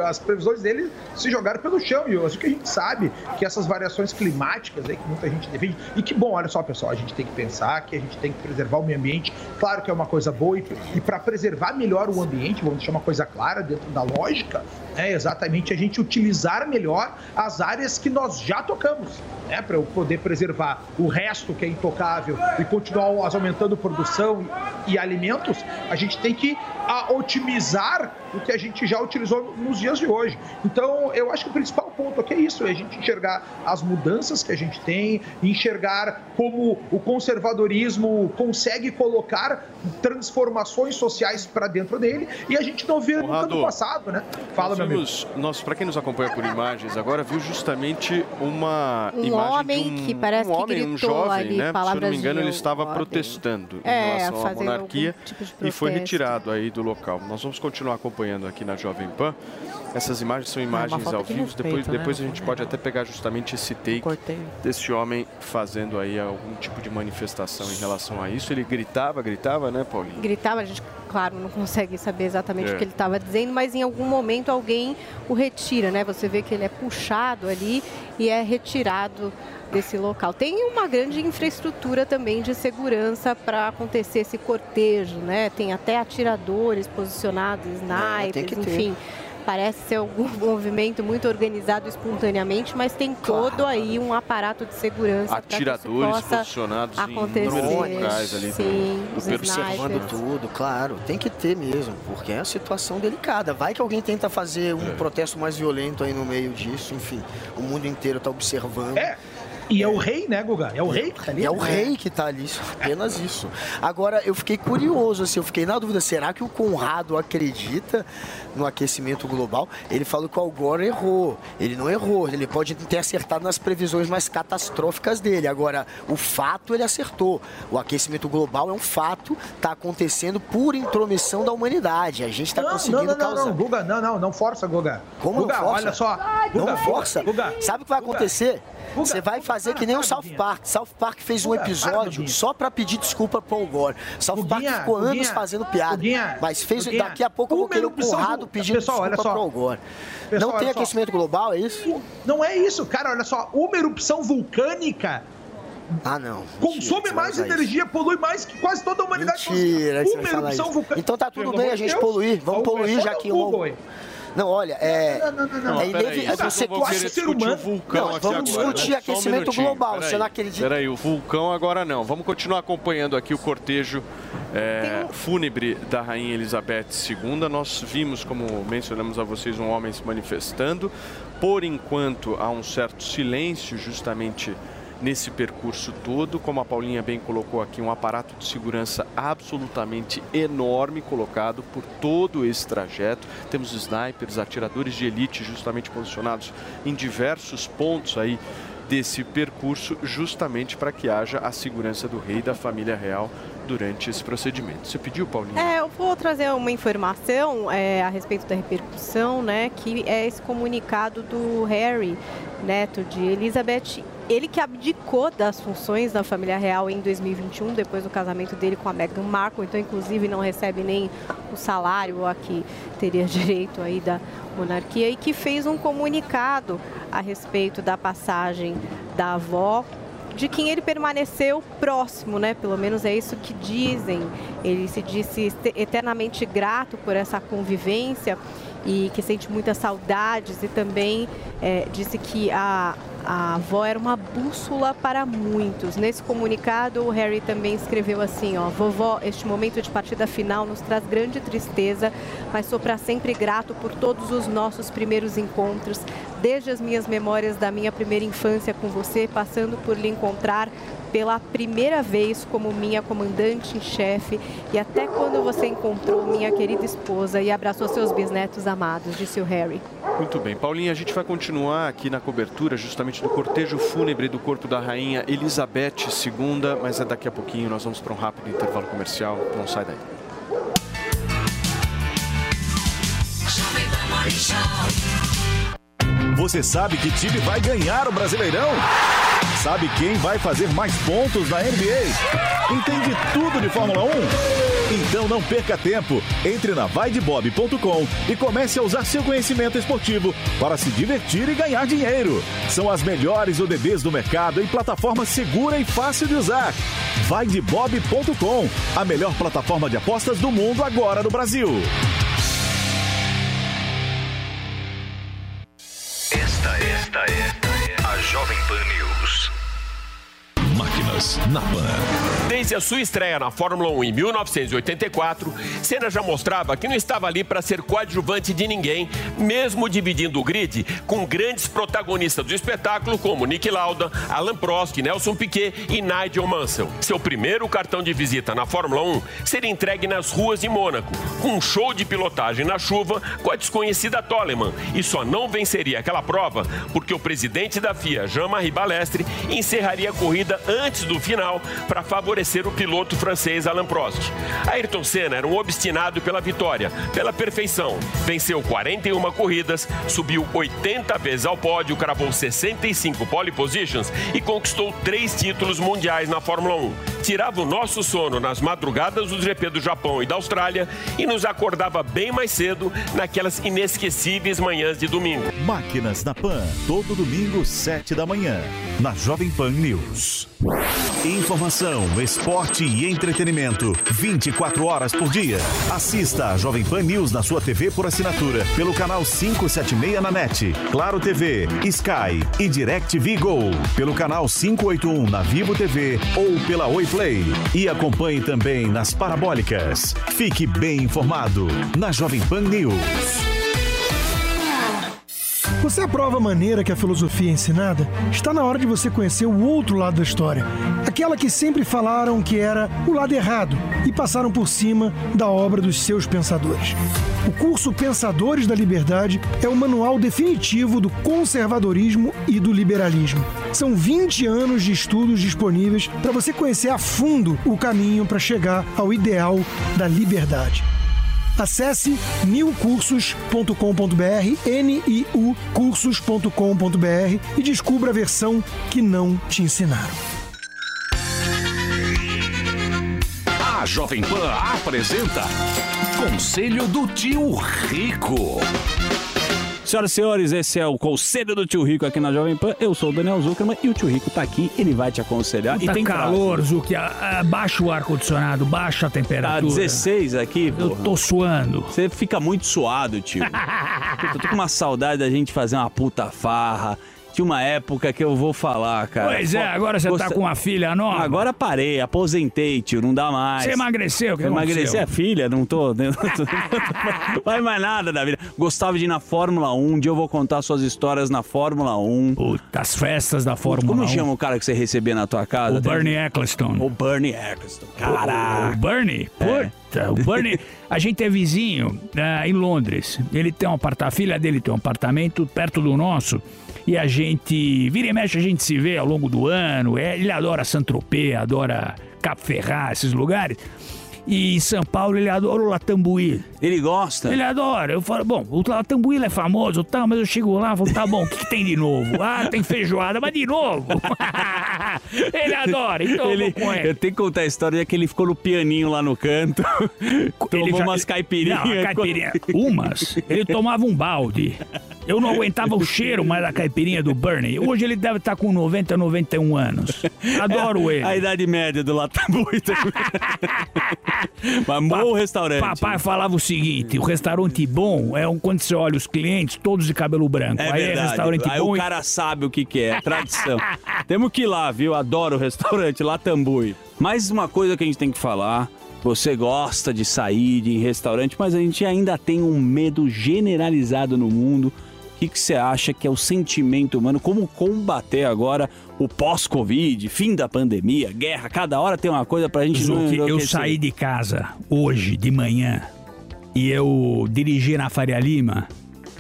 Speaker 10: as previsões dele se jogaram pelo chão e acho que a gente sabe que essas variações climáticas aí que muita gente defende e que bom, olha só pessoal, a gente tem que pensar que a gente tem que preservar o meio ambiente. Claro que é uma coisa boa e, e para preservar melhor o ambiente, vamos deixar uma coisa clara dentro da lógica, é exatamente a gente utilizar melhor as áreas que nós já tocamos, né, para eu poder preservar o resto que é intocável e continuar aumentando produção e, alimentos, a gente tem que a, otimizar o que a gente já utilizou nos dias de hoje. Então, eu acho que o principal ponto aqui é isso, é a gente enxergar as mudanças que a gente tem, enxergar como o conservadorismo consegue colocar transformações sociais para dentro dele e a gente não vê nunca no passado, né? Fala, meu amigo.
Speaker 5: Nós, para quem nos acompanha por imagens agora, viu justamente uma
Speaker 6: Um
Speaker 5: imagem
Speaker 6: homem
Speaker 5: de um,
Speaker 6: que parece
Speaker 5: um
Speaker 6: que
Speaker 5: homem, um
Speaker 6: gritou
Speaker 5: jovem,
Speaker 6: ali
Speaker 5: né? Se eu não me engano, ele estava
Speaker 6: ordem.
Speaker 5: protestando
Speaker 6: É,
Speaker 5: em relação à monarquia
Speaker 6: tipo
Speaker 5: e foi retirado aí do local. Nós vamos continuar acompanhando aqui na Jovem Pan. Essas imagens são imagens
Speaker 9: falta
Speaker 5: ao vivo.
Speaker 9: respeito,
Speaker 5: depois,
Speaker 9: né,
Speaker 5: depois a gente pode até pegar justamente esse take desse homem fazendo aí algum tipo de manifestação em relação a isso. Ele gritava, gritava, né, Paulinho?
Speaker 6: Gritava, a gente, claro, não consegue saber exatamente
Speaker 5: É.
Speaker 6: o que ele estava dizendo, mas em algum momento alguém o retira, né? Você vê que ele é puxado ali e é retirado desse local. Tem uma grande infraestrutura também de segurança para acontecer esse cortejo, né? Tem até atiradores posicionados,
Speaker 8: É,
Speaker 6: snipers,
Speaker 8: que ter.
Speaker 6: Parece ser algum movimento muito organizado espontaneamente, mas tem todo aí um aparato de segurança para que isso
Speaker 5: Atiradores
Speaker 6: possa
Speaker 5: posicionados em
Speaker 6: acontecer.
Speaker 5: locais ali
Speaker 6: Sim,
Speaker 5: do
Speaker 8: observando tudo, claro. Tem que ter mesmo, porque é uma situação delicada. Vai que alguém tenta fazer um
Speaker 5: É.
Speaker 8: protesto mais violento aí no meio disso, enfim. O mundo inteiro está observando.
Speaker 10: É. E é o rei, né, Guga? É o rei que tá ali.
Speaker 8: É o rei que tá ali, apenas isso. Agora, eu fiquei curioso, assim, eu fiquei na dúvida, será que o Conrado acredita no aquecimento global? Ele falou que o Al Gore errou. Ele não errou, ele pode ter acertado nas previsões mais catastróficas dele. Agora, o fato ele acertou. O aquecimento global é um fato, tá acontecendo por intromissão da humanidade. A gente tá
Speaker 10: Não,
Speaker 8: conseguindo
Speaker 10: não, não,
Speaker 8: causar.
Speaker 10: não, Guga, não, não, não força, Guga.
Speaker 8: Como
Speaker 10: Guga,
Speaker 8: não força?
Speaker 10: olha só.
Speaker 8: Não
Speaker 10: Guga,
Speaker 8: força.
Speaker 10: Guga,
Speaker 8: Sabe o que vai acontecer? Você vai fazer que nem o South Park. South Park fez um
Speaker 10: para,
Speaker 8: episódio só pra pedir desculpa pro Gore. South Park ficou anos fazendo piada. Mas fez daqui a pouco eu vou querer o
Speaker 10: erupção
Speaker 8: Conrado
Speaker 10: do-
Speaker 8: pedindo
Speaker 10: Pessoal,
Speaker 8: desculpa pro Gore. Não tem aquecimento global, é isso?
Speaker 10: Não é isso, cara, olha só. Uma erupção vulcânica
Speaker 8: Ah, não.
Speaker 10: consome
Speaker 8: Mentira,
Speaker 10: mais energia, polui mais que quase toda a humanidade.
Speaker 8: Mentira, você vai falar isso.
Speaker 10: vulcânica.
Speaker 8: Então tá tudo
Speaker 10: Pelo
Speaker 8: bem a gente
Speaker 10: Deus.
Speaker 8: poluir. Vamos poluir já
Speaker 10: o
Speaker 8: que um...
Speaker 10: aí.
Speaker 8: Não, olha, é,
Speaker 10: Não, não, não, não.
Speaker 8: é inevitável.
Speaker 5: vocês
Speaker 8: Você
Speaker 10: ser humano?
Speaker 5: o vulcão
Speaker 8: Não, vamos discutir aquecimento
Speaker 5: um
Speaker 8: global,
Speaker 5: peraí.
Speaker 8: você não acredita?
Speaker 5: Peraí, o vulcão agora não. Vamos continuar acompanhando aqui o cortejo é, fúnebre da Rainha Elizabeth II. Nós vimos, como mencionamos a vocês, um homem se manifestando. Por enquanto, há um certo silêncio justamente nesse percurso todo. Como a Paulinha bem colocou aqui, um aparato de segurança absolutamente enorme colocado por todo esse trajeto. Temos snipers, atiradores de elite justamente posicionados em diversos pontos aí desse percurso, justamente para que haja a segurança do rei e da família real durante esse procedimento. Você pediu, Paulinha?
Speaker 6: É, eu vou trazer uma informação é, a respeito da repercussão, né? Que é esse comunicado do Harry, neto de Elizabeth. Ele que abdicou das funções da família real em 2021, depois do casamento dele com a Meghan Markle. Então, inclusive, não recebe nem o salário a que teria direito aí da monarquia. E que fez um comunicado a respeito da passagem da avó de quem ele permaneceu próximo, né? Pelo menos é isso que dizem. Ele se disse eternamente grato por essa convivência e que sente muitas saudades e também eh, disse que a, a avó era uma bússola para muitos. Nesse comunicado, o Harry também escreveu assim, ó, vovó, este momento de partida final nos traz grande tristeza, mas sou para sempre grato por todos os nossos primeiros encontros. Desde as minhas memórias da minha primeira infância com você, passando por lhe encontrar pela primeira vez como minha comandante em chefe e até quando você encontrou minha querida esposa e abraçou seus bisnetos amados, disse o Harry.
Speaker 5: Muito bem, Paulinha, a gente vai continuar aqui na cobertura justamente do cortejo fúnebre do corpo da rainha Elizabeth II, mas é daqui a pouquinho, nós vamos para um rápido intervalo comercial, não sai daí.
Speaker 1: Você sabe que time vai ganhar o Brasileirão? Sabe quem vai fazer mais pontos na NBA? Entende tudo de Fórmula 1? Então não perca tempo. Entre na vaidebob.com e comece a usar seu conhecimento esportivo para se divertir e ganhar dinheiro. São as melhores ODBs do mercado em plataforma segura e fácil de usar. Vaidebob.com, a melhor plataforma de apostas do mundo agora no Brasil.
Speaker 3: Esta, esta, esta é a Jovem Pan News.
Speaker 12: Na Pan.
Speaker 21: Desde a sua estreia na Fórmula 1 em 1984, Senna já mostrava que não estava ali para ser coadjuvante de ninguém, mesmo dividindo o grid com grandes protagonistas do espetáculo como Nick Lauda, Alan Prost, Nelson Piquet e Nigel Mansell. Seu primeiro cartão de visita na Fórmula 1 seria entregue nas ruas de Mônaco, com um show de pilotagem na chuva com a desconhecida Toleman, e só não venceria aquela prova porque o presidente da FIA, Jean-Marie Balestre, encerraria a corrida antes do final para favorecer o piloto francês Alain Prost. Ayrton Senna era um obstinado pela vitória, pela perfeição. Venceu 41 corridas, subiu 80 vezes ao pódio, cravou 65 pole positions e conquistou três títulos mundiais na Fórmula 1. Tirava o nosso sono nas madrugadas do GP do Japão e da Austrália e nos acordava bem mais cedo naquelas inesquecíveis manhãs de domingo.
Speaker 1: Máquinas na Pan, todo domingo, 7 da manhã, na Jovem Pan News. Informação, esporte e entretenimento, 24 horas por dia. Assista a Jovem Pan News na sua TV por assinatura, pelo canal 576 na NET, Claro TV, Sky e DirecTV Go, pelo canal 581 na Vivo TV ou pela Oi Play. E acompanhe também nas parabólicas. Fique bem informado na Jovem Pan News.
Speaker 22: Você aprova a maneira que a filosofia é ensinada? Está na hora de você conhecer o outro lado da história. Aquela que sempre falaram que era o lado errado e passaram por cima da obra dos seus pensadores. O curso Pensadores da Liberdade é o manual definitivo do conservadorismo e do liberalismo. São 20 anos de estudos disponíveis para você conhecer a fundo o caminho para chegar ao ideal da liberdade. Acesse niucursos.com.br, N-I-U cursos.com.br e descubra a versão que não te ensinaram.
Speaker 3: A Jovem Pan apresenta Conselho do Tio Rico.
Speaker 23: Senhoras e senhores, esse é o Conselho do Tio Rico aqui na Jovem Pan. Eu sou o Daniel Zuckerman e o Tio Rico tá aqui, ele vai te aconselhar.
Speaker 24: Tá
Speaker 23: e tem
Speaker 24: calor. Ah, Baixa o ar-condicionado, baixa a temperatura.
Speaker 23: Tá 16 aqui,
Speaker 24: Eu tô suando.
Speaker 23: Você fica muito suado, tio. Puta, eu tô com uma saudade da gente fazer uma puta farra. Tinha uma época que eu vou falar, cara.
Speaker 24: Pois é, agora você tá com uma filha nova.
Speaker 23: Agora parei, aposentei, tio, não dá mais.
Speaker 24: Você emagreceu, o que
Speaker 23: Emagreci a filha, não tô. Não faz mais nada da vida. Gostava de ir na Fórmula 1, um dia eu vou contar suas histórias na Fórmula 1.
Speaker 24: Puta, as festas da Fórmula
Speaker 23: Como
Speaker 24: 1.
Speaker 23: chama o cara que você recebia na tua casa?
Speaker 24: O Bernie Eccleston.
Speaker 23: O Bernie Eccleston. Caraca.
Speaker 24: O Bernie? Puta, o Bernie. A gente é vizinho ah, em Londres. Ele tem um apartamento, a filha dele tem um apartamento perto do nosso. E a gente, vira e mexe, a gente se vê ao longo do ano. É, ele adora Saint-Tropez, adora Cap Ferrat, esses lugares. E em São Paulo ele adora o Latambuí.
Speaker 23: Ele gosta?
Speaker 24: Ele adora. Eu falo, bom, o Latambuí é famoso, tal, mas eu chego lá e falo, tá bom, o que, que tem de novo? Ah, tem feijoada, mas de novo. ele adora, então
Speaker 23: ele,
Speaker 24: ele.
Speaker 23: eu tenho que contar a história que ele ficou no pianinho lá no canto. tomou
Speaker 24: Ele já-
Speaker 23: umas caipirinhas.
Speaker 24: Não, caipirinha. Umas. Ele tomava um balde. Eu não aguentava o cheiro mais da caipirinha do Bernie. Hoje ele deve estar com 90, 91 anos. Adoro ele.
Speaker 23: A idade média do Latambuí também. Mas bom restaurante.
Speaker 24: Papai falava o seguinte: o restaurante bom é um quando você olha os clientes todos de cabelo branco.
Speaker 23: É
Speaker 24: Aí é
Speaker 23: verdade.
Speaker 24: restaurante
Speaker 23: Aí
Speaker 24: bom.
Speaker 23: o
Speaker 24: e-
Speaker 23: cara sabe o que, que é, tradição. Temos que ir lá, viu? Adoro o restaurante Latambuí. Mais uma coisa que a gente tem que falar. Você gosta de sair de restaurante, mas a gente ainda tem um medo generalizado no mundo que, que você acha que é o sentimento humano? Como combater agora o pós-Covid, fim da pandemia, guerra? Cada hora tem uma coisa pra gente não
Speaker 24: Zuki, eu saí de casa hoje de manhã e eu dirigi na Faria Lima.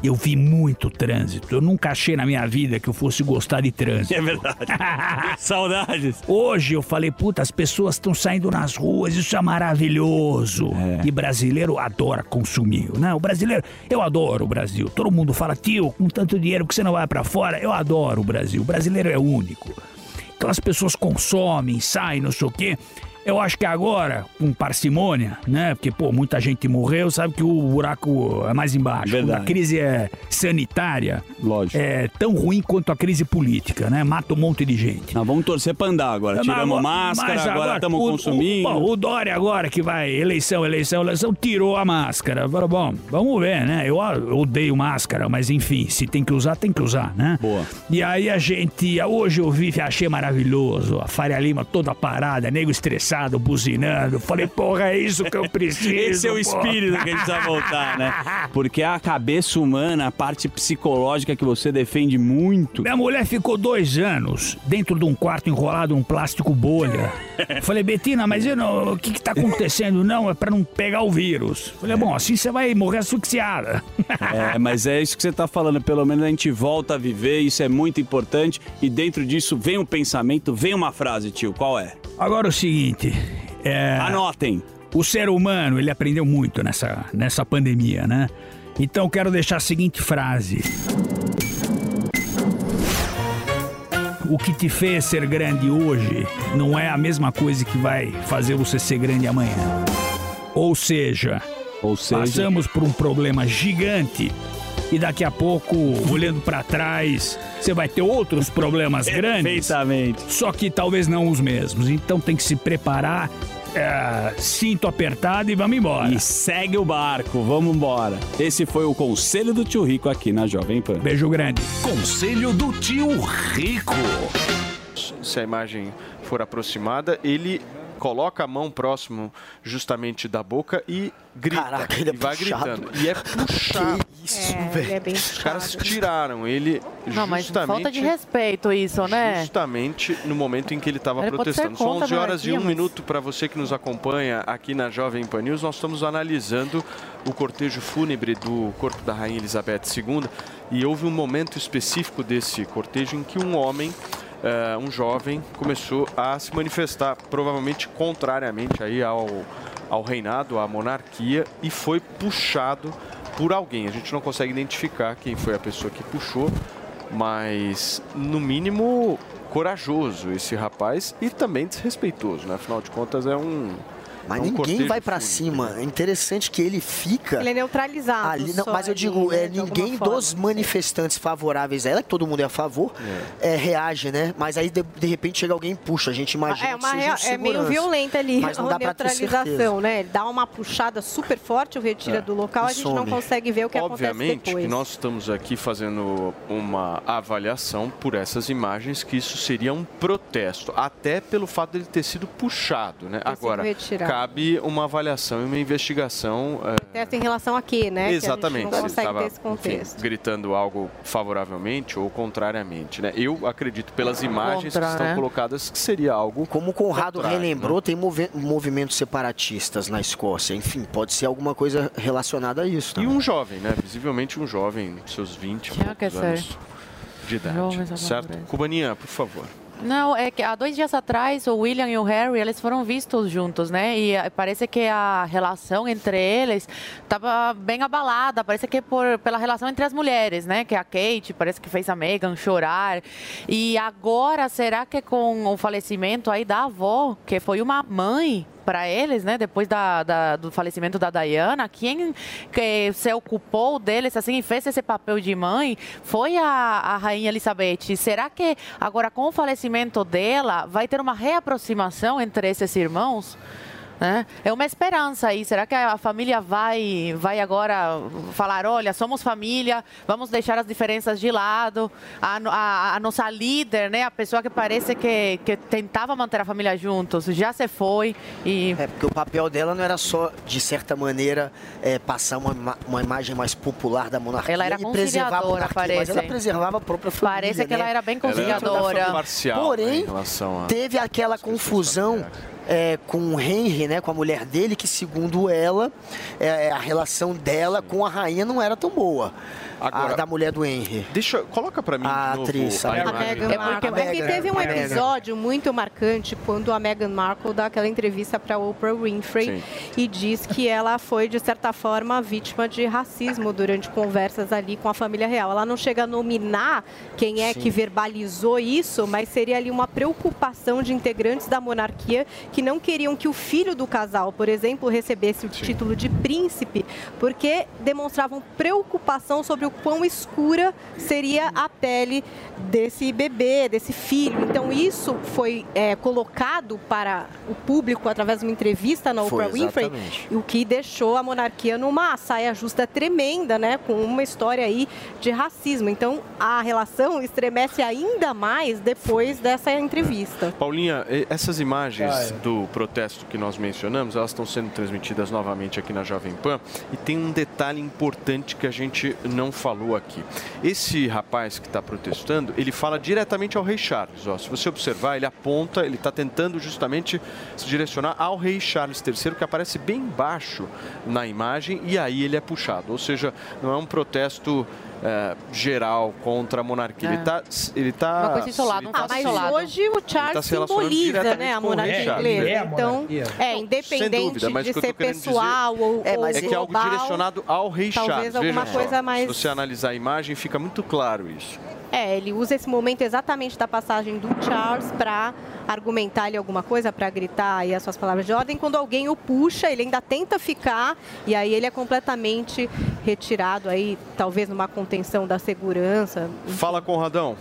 Speaker 24: Eu vi muito trânsito. Eu nunca achei na minha vida que eu fosse gostar de trânsito.
Speaker 23: É verdade. Saudades.
Speaker 24: Hoje eu falei, puta, as pessoas estão saindo nas ruas, isso é maravilhoso. E brasileiro adora consumir. Não, o brasileiro, eu adoro o Brasil. Todo mundo fala, tio, com tanto dinheiro que você não vai pra fora, eu adoro o Brasil. O brasileiro é único. Então as pessoas consomem, saem, não sei o quê. Eu acho que agora, com parcimônia, né? Porque, pô, muita gente morreu, sabe que o buraco é mais embaixo. Quando a crise é sanitária, é tão ruim quanto a crise política, né? Mata um monte de gente.
Speaker 23: Nós vamos torcer pra andar agora.
Speaker 24: Mas
Speaker 23: Tiramos
Speaker 24: agora-
Speaker 23: máscara,
Speaker 24: mas
Speaker 23: agora estamos
Speaker 24: o- o-
Speaker 23: consumindo.
Speaker 24: bom, O, Dória agora que vai, eleição, eleição, eleição, tirou a máscara. Falou, bom, vamos ver, né? Eu eu odeio máscara, mas enfim, se tem que usar, tem que usar, né?
Speaker 23: Boa.
Speaker 24: E aí a gente, hoje eu vi, achei maravilhoso, a Faria Lima toda parada, nego estressado, buzinando. Falei, porra, é isso que eu preciso.
Speaker 23: Esse é o
Speaker 24: porra.
Speaker 23: espírito que a gente precisa voltar, né? Porque a cabeça humana, a parte psicológica que você defende muito.
Speaker 24: Minha mulher ficou dois anos dentro de um quarto enrolado num plástico bolha. Falei, Betina, mas eu não, o que que tá acontecendo? Não, é pra não pegar o vírus. Falei, bom, assim você vai morrer asfixiada.
Speaker 23: É, mas é isso que você tá falando. Pelo menos a gente volta a viver, isso é muito importante. E dentro disso vem um pensamento, vem uma frase, tio. Qual é?
Speaker 24: Agora o seguinte. É,
Speaker 23: Anotem.
Speaker 24: O ser humano, ele aprendeu muito nessa, nessa pandemia, né? Então quero deixar a seguinte frase. O que te fez ser grande hoje não é a mesma coisa que vai fazer você ser grande amanhã. Ou seja,
Speaker 23: Ou seja-
Speaker 24: passamos por um problema gigante e daqui a pouco, olhando pra trás, você vai ter outros problemas grandes.
Speaker 23: Perfeitamente.
Speaker 24: Só que talvez não os mesmos. Então tem que se preparar, é, cinto apertado e vamos embora.
Speaker 23: E segue o barco, vamos embora. Esse foi o conselho do tio Rico aqui na Jovem Pan.
Speaker 24: Beijo grande.
Speaker 12: Conselho do tio Rico.
Speaker 5: Se a imagem for aproximada, ele coloca a mão próximo justamente da boca e grita.
Speaker 8: Caraca, ele é
Speaker 5: e vai
Speaker 8: puxado.
Speaker 5: gritando. E é puxado.
Speaker 8: isso,
Speaker 6: É, ele é bem
Speaker 5: Os caras tiraram ele
Speaker 9: Não, mas falta de respeito isso, né?
Speaker 5: Justamente no momento em que ele estava protestando. São
Speaker 9: contra
Speaker 5: 11
Speaker 9: a
Speaker 5: horas e um
Speaker 9: mas-
Speaker 5: minuto para você que nos acompanha aqui na Jovem Pan News. Nós estamos analisando o cortejo fúnebre do corpo da Rainha Elizabeth II e houve um momento específico desse cortejo em que um homem, eh, um jovem, começou a se manifestar, provavelmente contrariamente aí ao, ao reinado, à monarquia, e foi puxado por alguém. A gente não consegue identificar quem foi a pessoa que puxou, mas no mínimo corajoso esse rapaz e também desrespeitoso, né? Afinal de contas é um
Speaker 8: Mas
Speaker 5: é um
Speaker 8: ninguém vai pra
Speaker 5: fúnebre.
Speaker 8: cima. É interessante que ele fica.
Speaker 6: Ele é neutralizado.
Speaker 8: Ali, não, mas eu digo, é, ninguém
Speaker 6: forma.
Speaker 8: dos manifestantes favoráveis a ela, que todo mundo é a favor, é, reage, né? Mas aí de, de repente chega alguém e puxa, a gente imagina
Speaker 6: É,
Speaker 8: que
Speaker 6: uma
Speaker 8: seja
Speaker 6: rea-
Speaker 8: um
Speaker 6: é meio violenta ali
Speaker 8: Mas não
Speaker 6: a
Speaker 8: dá
Speaker 6: neutralização, né? Ele dá uma puxada super forte, o retira
Speaker 5: É.
Speaker 6: do local, a
Speaker 5: E
Speaker 6: gente não
Speaker 5: some.
Speaker 6: consegue ver o que acontece
Speaker 5: Obviamente
Speaker 6: depois.
Speaker 5: que nós estamos aqui fazendo uma avaliação por essas imagens que isso seria um protesto, até pelo fato dele ter sido puxado, né? Agora,
Speaker 6: retirado.
Speaker 5: Cabe uma avaliação e uma investigação é,
Speaker 6: em relação a quê, né?
Speaker 5: Exatamente.
Speaker 6: Que a gente não
Speaker 5: se
Speaker 6: consegue
Speaker 5: estava,
Speaker 6: ter esse contexto.
Speaker 5: enfim, gritando algo favoravelmente ou contrariamente, né? Eu acredito pelas imagens
Speaker 8: Contra,
Speaker 5: que estão
Speaker 8: né?
Speaker 5: colocadas que seria algo
Speaker 8: Como o Conrado
Speaker 5: contrário,
Speaker 8: relembrou,
Speaker 5: né?
Speaker 8: tem movi- movimentos separatistas na Escócia. Enfim, pode ser alguma coisa relacionada a isso.
Speaker 5: E um jovem, né? Visivelmente um jovem, seus 20 e
Speaker 9: Tinha que
Speaker 5: poucos
Speaker 9: ser.
Speaker 5: anos de idade,
Speaker 9: Jovens
Speaker 5: certo? Cubaninha, por favor.
Speaker 9: Não, é que há dois dias atrás o William e o Harry eles foram vistos juntos, né? E eh, parece que a relação entre eles estava bem abalada. Parece que por pela relação entre as mulheres, né? Que a Kate parece que fez a Meghan chorar. E agora será que com o falecimento aí da avó, que foi uma mãe para eles, né? Depois da, da- do falecimento da Diana, quem que se ocupou deles assim e fez esse papel de mãe foi a, a rainha Elizabeth. Será que agora com o falecimento dela vai ter uma reaproximação entre esses irmãos? Né? É uma esperança aí. Será que a família vai, vai agora falar: olha, somos família, vamos deixar as diferenças de lado? A, a, a nossa líder, né, a pessoa que parece que, que tentava manter a família juntos, já se foi. E...
Speaker 8: É, porque o papel dela não era só, de certa maneira, é, passar uma, uma imagem mais popular da monarquia
Speaker 9: Ela era
Speaker 8: e preservar monarquia, mas ela
Speaker 9: parece.
Speaker 8: preservava a própria família.
Speaker 9: Parece que ela
Speaker 8: né?
Speaker 9: era bem
Speaker 5: Ela era
Speaker 9: conciliadora.
Speaker 5: imparcial,
Speaker 8: Porém,
Speaker 5: né, em relação a...
Speaker 8: Teve aquela confusão é, com o Henry, né, com a mulher dele, que segundo ela, é, a relação dela com a rainha não era tão boa.
Speaker 5: Agora-
Speaker 8: a da mulher do Henry.
Speaker 5: Deixa, coloca pra mim
Speaker 8: a
Speaker 5: de novo
Speaker 8: atriz,
Speaker 5: a
Speaker 8: a.
Speaker 6: Meghan
Speaker 8: É porque-
Speaker 6: É porque teve um
Speaker 8: Meghan.
Speaker 6: episódio muito marcante quando a Meghan Markle dá aquela entrevista para Oprah Winfrey e diz que ela foi, de certa forma, vítima de racismo durante conversas ali com a família real. Ela não chega a nominar quem é
Speaker 25: Sim.
Speaker 6: que verbalizou isso, mas seria ali uma preocupação de integrantes da monarquia que não queriam que o filho do casal, por exemplo, recebesse o título de príncipe, porque demonstravam preocupação sobre o quão escura seria a pele desse bebê, desse filho. Então isso foi é, colocado para o público através de uma entrevista na
Speaker 8: Foi,
Speaker 6: Oprah Winfrey,
Speaker 8: exatamente.
Speaker 6: o que deixou a monarquia numa saia justa tremenda, né, com uma história aí de racismo. Então a relação estremece ainda mais depois dessa entrevista.
Speaker 5: Paulinha, essas imagens
Speaker 6: Ah.
Speaker 5: Do protesto que nós mencionamos, elas estão sendo transmitidas novamente aqui na Jovem Pan e tem um detalhe importante que a gente não falou aqui. Esse rapaz que está protestando, ele fala diretamente ao rei Charles. Ó, se você observar, ele aponta, ele está tentando justamente se direcionar ao rei Charles III, que aparece bem baixo na imagem e aí ele é puxado. Ou seja, não é um protesto eh, geral contra a monarquia.
Speaker 6: É.
Speaker 5: Ele está ele tá,
Speaker 6: Uma coisa isolada,
Speaker 5: ele
Speaker 6: um
Speaker 5: tá se-
Speaker 6: isolado. hoje o Charles
Speaker 5: tá
Speaker 6: simboliza, né, a monarquia inglesa. É a Então, é, independente
Speaker 5: dúvida, mas
Speaker 6: de ser
Speaker 5: dizer
Speaker 6: pessoal ou-
Speaker 5: é,
Speaker 6: ou
Speaker 5: é que é algo direcionado ao rei
Speaker 6: talvez
Speaker 5: Charles.
Speaker 6: alguma
Speaker 5: Veja só,
Speaker 6: coisa mais-
Speaker 5: Se você analisar a imagem, fica muito claro isso.
Speaker 6: É, ele usa esse momento exatamente da passagem do Charles para argumentar ali alguma coisa, para gritar aí as suas palavras de ordem. Quando alguém o puxa, ele ainda tenta ficar e aí ele é completamente retirado aí, talvez numa contenção da segurança.
Speaker 5: Fala, Conradão.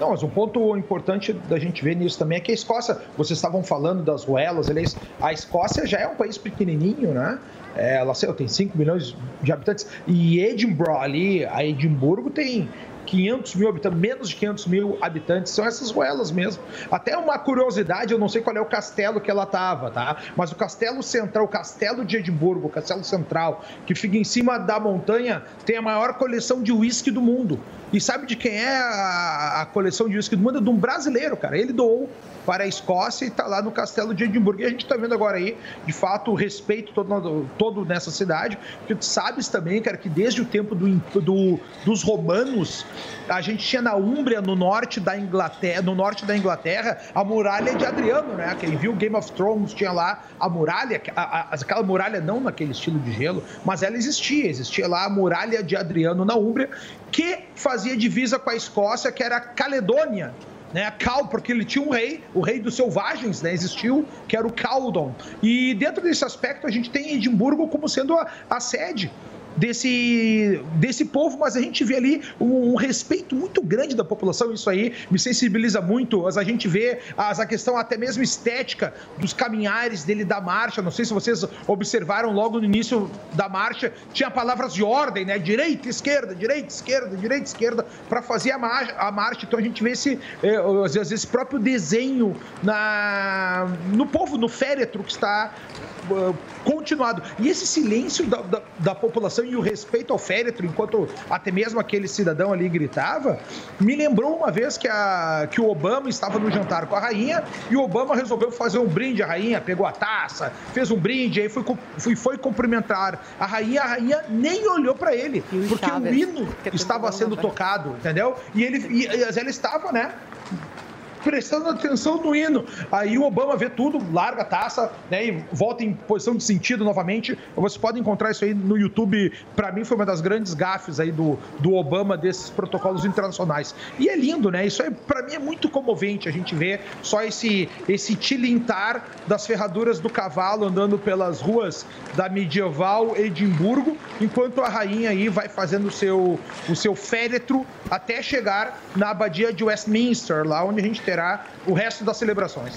Speaker 10: Não, mas um ponto importante da gente ver nisso também é que a Escócia, vocês estavam falando das ruelas, aliás, a Escócia já é um país pequenininho, né? É, ela sei, tem 5 milhões de habitantes. E Edinburgh ali, a Edimburgo tem 500 mil habitantes, menos de 500 mil habitantes, são essas ruelas mesmo. Até uma curiosidade, eu não sei qual é o castelo que ela tava, tá? Mas o castelo central, o castelo de Edimburgo, o castelo central, que fica em cima da montanha, tem a maior coleção de uísque do mundo. E sabe de quem é a, a coleção de uísque do mundo? É de um brasileiro, cara. Ele doou para a Escócia e está lá no castelo de Edimburgo. E a gente está vendo agora aí, de fato, o respeito todo, todo nessa cidade. Porque tu sabes também, cara, que desde o tempo do, do- dos romanos, a gente tinha na Úmbria, no norte da Inglaterra, no norte da Inglaterra, a muralha de Adriano, né? Quem viu Game of Thrones tinha lá a muralha, a- a- aquela muralha não naquele estilo de gelo, mas ela existia. Existia lá a muralha de Adriano na Úmbria, que fazia divisa com a Escócia, que era a Caledônia né, Cal, porque ele tinha um rei, o rei dos selvagens, né, existiu, que era o Caldon. E dentro desse aspecto a gente tem Edimburgo como sendo a, a sede desse, desse povo, mas a gente vê ali um, um respeito muito grande da população, isso aí me sensibiliza muito, as, a gente vê as, a questão até mesmo estética dos caminhares dele da marcha, não sei se vocês observaram logo no início da marcha, tinha palavras de ordem, né, direita, esquerda, direita, esquerda, direita, esquerda, para fazer a marcha, a marcha, então a gente vê esse, eh, às vezes, esse próprio desenho na, no povo, no féretro que está uh, continuado. E esse silêncio da, da, da população e o respeito ao féretro, enquanto até mesmo aquele cidadão ali gritava, me lembrou uma vez que, a, que o Obama estava no jantar com a rainha e o Obama resolveu fazer um brinde à rainha, pegou a taça, fez um brinde, aí foi, foi, foi cumprimentar a rainha, a rainha nem olhou para ele, porque
Speaker 6: Chaves,
Speaker 10: o hino
Speaker 6: que
Speaker 10: estava sendo
Speaker 6: mundo-
Speaker 10: tocado, entendeu? E ele e, e ela estava, né? Prestando atenção no hino. Aí o Obama vê tudo, larga a taça, né, e volta em posição de sentido novamente. Você pode encontrar isso aí no YouTube. Para mim foi uma das grandes gafes aí do, do Obama desses protocolos internacionais. E é lindo, né? Isso aí para mim é muito comovente a gente ver só esse esse tilintar das ferraduras do cavalo andando pelas ruas da medieval Edimburgo, enquanto a rainha aí vai fazendo o seu o seu féretro até chegar na abadia de Westminster, lá onde a gente terá o resto das celebrações.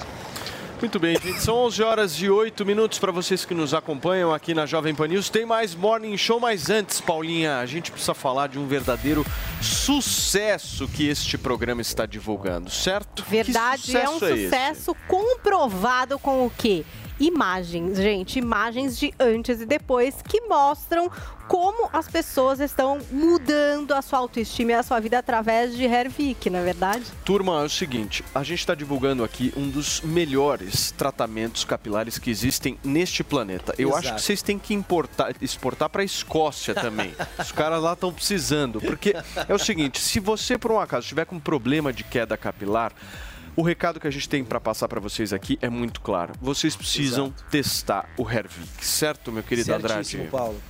Speaker 5: Muito bem, gente. São 11 horas e 8 minutos para vocês que nos acompanham aqui na Jovem Pan News. Tem mais Morning Show, mas antes, Paulinha, a gente precisa falar de um verdadeiro sucesso que este programa está divulgando, certo?
Speaker 6: Verdade,
Speaker 5: Que
Speaker 6: é um
Speaker 5: sucesso esse?
Speaker 6: sucesso comprovado com o quê? Imagens, gente, imagens de antes e depois que mostram como as pessoas estão mudando a sua autoestima e a sua vida através de Hervik, não é verdade?
Speaker 5: Turma, é o seguinte, a gente está divulgando aqui um dos melhores tratamentos capilares que existem neste planeta. Eu
Speaker 26: Exato.
Speaker 5: acho que vocês têm que importar, exportar para a Escócia também. Os caras lá estão precisando, porque é o seguinte, se você por um acaso estiver com problema de queda capilar, o recado que a gente tem para passar para vocês aqui é muito claro. Vocês precisam testar o Hervik, certo, meu querido
Speaker 26: Certíssimo,
Speaker 5: Andrade?
Speaker 26: Paulo.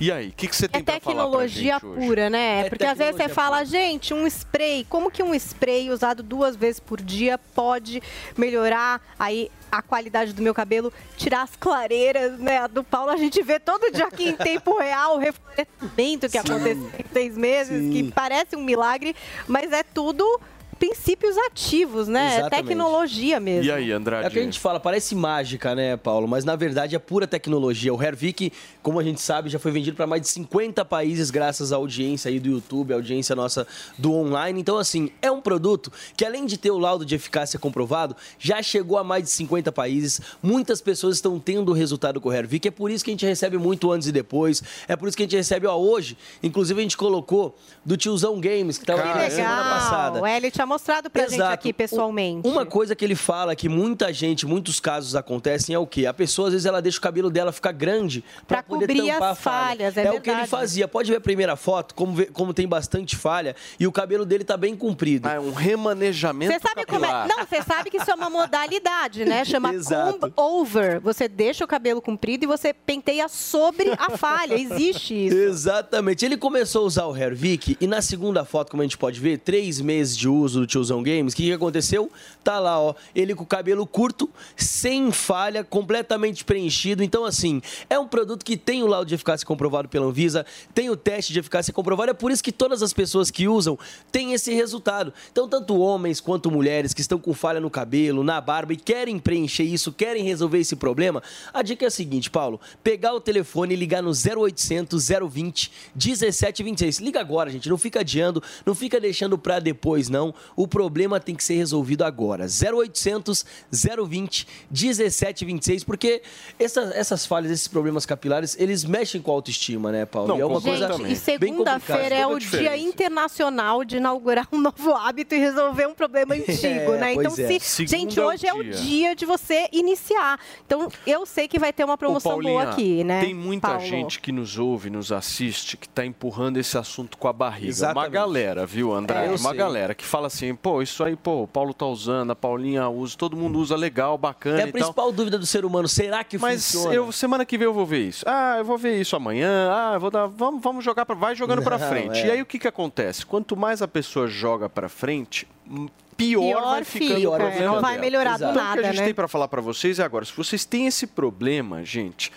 Speaker 5: E aí, o que, que você tem
Speaker 6: É
Speaker 5: para falar pra
Speaker 6: tecnologia
Speaker 5: gente hoje?
Speaker 6: pura, né?
Speaker 26: É
Speaker 6: Porque às vezes você
Speaker 26: tecnologia
Speaker 6: fala, gente, um spray, como que um spray usado duas vezes por dia pode melhorar aí a qualidade do meu cabelo, tirar as clareiras, né? A do Paulo a gente vê todo dia aqui em tempo real o reflorescimento que aconteceu em seis meses, que parece um milagre, mas é tudo princípios ativos, né? É
Speaker 26: Exatamente.
Speaker 6: tecnologia mesmo.
Speaker 5: Andrade?
Speaker 26: É o que a gente fala, parece mágica, né, Paulo? Mas na verdade é pura tecnologia. O Hervik, como a gente sabe, já foi vendido para mais de 50 países graças à audiência aí do YouTube, à audiência nossa do online. Então, assim, é um produto que além de ter o laudo de eficácia comprovado, já chegou a mais de 50 países. Muitas pessoas estão tendo o resultado com o Hervik. É por isso que a gente recebe muito antes e depois. É por isso que a gente recebe, ó, hoje, inclusive a gente colocou do Tiozão Games, que estava aqui na semana passada.
Speaker 6: O tinha mostrado pra gente aqui pessoalmente.
Speaker 26: Uma coisa que ele fala que muita gente, muitos casos acontecem é o quê? A pessoa às vezes ela deixa o cabelo dela ficar grande para poder
Speaker 6: cobrir
Speaker 26: tampar
Speaker 6: as
Speaker 26: a falha.
Speaker 6: falhas, é
Speaker 26: o que ele fazia. Pode ver a primeira foto, como, vê- como tem bastante falha e o cabelo dele tá bem comprido.
Speaker 5: Ah, é um remanejamento
Speaker 6: Você sabe como é? Não, você sabe que isso é uma modalidade, né? Chama comb over. Você deixa o cabelo comprido e você penteia sobre a falha. Existe isso.
Speaker 26: Exatamente. Ele começou a usar o Hervik e na segunda foto, como a gente pode ver, três meses de uso do Tiozão Games, o que, que aconteceu? Tá lá, ó, ele com o cabelo curto, sem falha, completamente preenchido. Então, assim, é um produto que tem o laudo de eficácia comprovado pela Anvisa, tem o teste de eficácia comprovado, é por isso que todas as pessoas que usam têm esse resultado. Então, tanto homens quanto mulheres que estão com falha no cabelo, na barba e querem preencher isso, querem resolver esse problema, a dica é a seguinte, Paulo, pegar o telefone e ligar no 0800 020 1726. Liga agora, gente, não fica adiando, não fica deixando pra depois, não. O problema tem que ser resolvido agora. 0800 020 1726, porque essa- essas falhas, esses problemas capilares, eles mexem com a autoestima, né, Paulo?
Speaker 5: Não,
Speaker 26: E é uma coisa
Speaker 6: Gente, e segunda-feira é o dia internacional de inaugurar um novo hábito e resolver um problema antigo,
Speaker 26: É,
Speaker 6: né? Então,
Speaker 26: é.
Speaker 6: se,
Speaker 5: Segunda
Speaker 6: gente,
Speaker 5: é o
Speaker 6: hoje é o
Speaker 5: dia.
Speaker 6: dia de você iniciar. Então, eu sei que vai ter uma promoção
Speaker 5: Ô, Paulinha,
Speaker 6: boa aqui, né?
Speaker 5: Tem muita
Speaker 6: Paulo?
Speaker 5: gente que nos ouve, nos assiste, que está empurrando esse assunto com a barriga. Uma
Speaker 26: Exatamente.
Speaker 5: galera, viu, André?
Speaker 26: É,
Speaker 5: Uma
Speaker 26: sei.
Speaker 5: galera que fala assim, pô, isso aí, pô, o Paulo tá usando, a Paulinha usa, todo mundo usa legal, bacana
Speaker 26: É a
Speaker 5: e tal.
Speaker 26: principal dúvida do ser humano, será que
Speaker 5: Mas
Speaker 26: funciona?
Speaker 5: eu, semana que vem eu vou ver isso. Ah, eu vou ver isso amanhã. Ah, eu vou dar. Vamos, vamos jogar para. Vai jogando para frente.
Speaker 26: é.
Speaker 5: E aí o que, que acontece? Quanto mais a pessoa joga para frente, hum, pior,
Speaker 6: Pior
Speaker 5: vai
Speaker 6: fica,
Speaker 5: ficando o
Speaker 6: é,
Speaker 5: problema.
Speaker 6: não vai
Speaker 5: dela.
Speaker 6: melhorar do
Speaker 5: então, o que
Speaker 6: nada,
Speaker 5: a gente
Speaker 6: né?
Speaker 5: tem para falar para vocês é agora. Se vocês têm esse problema, gente.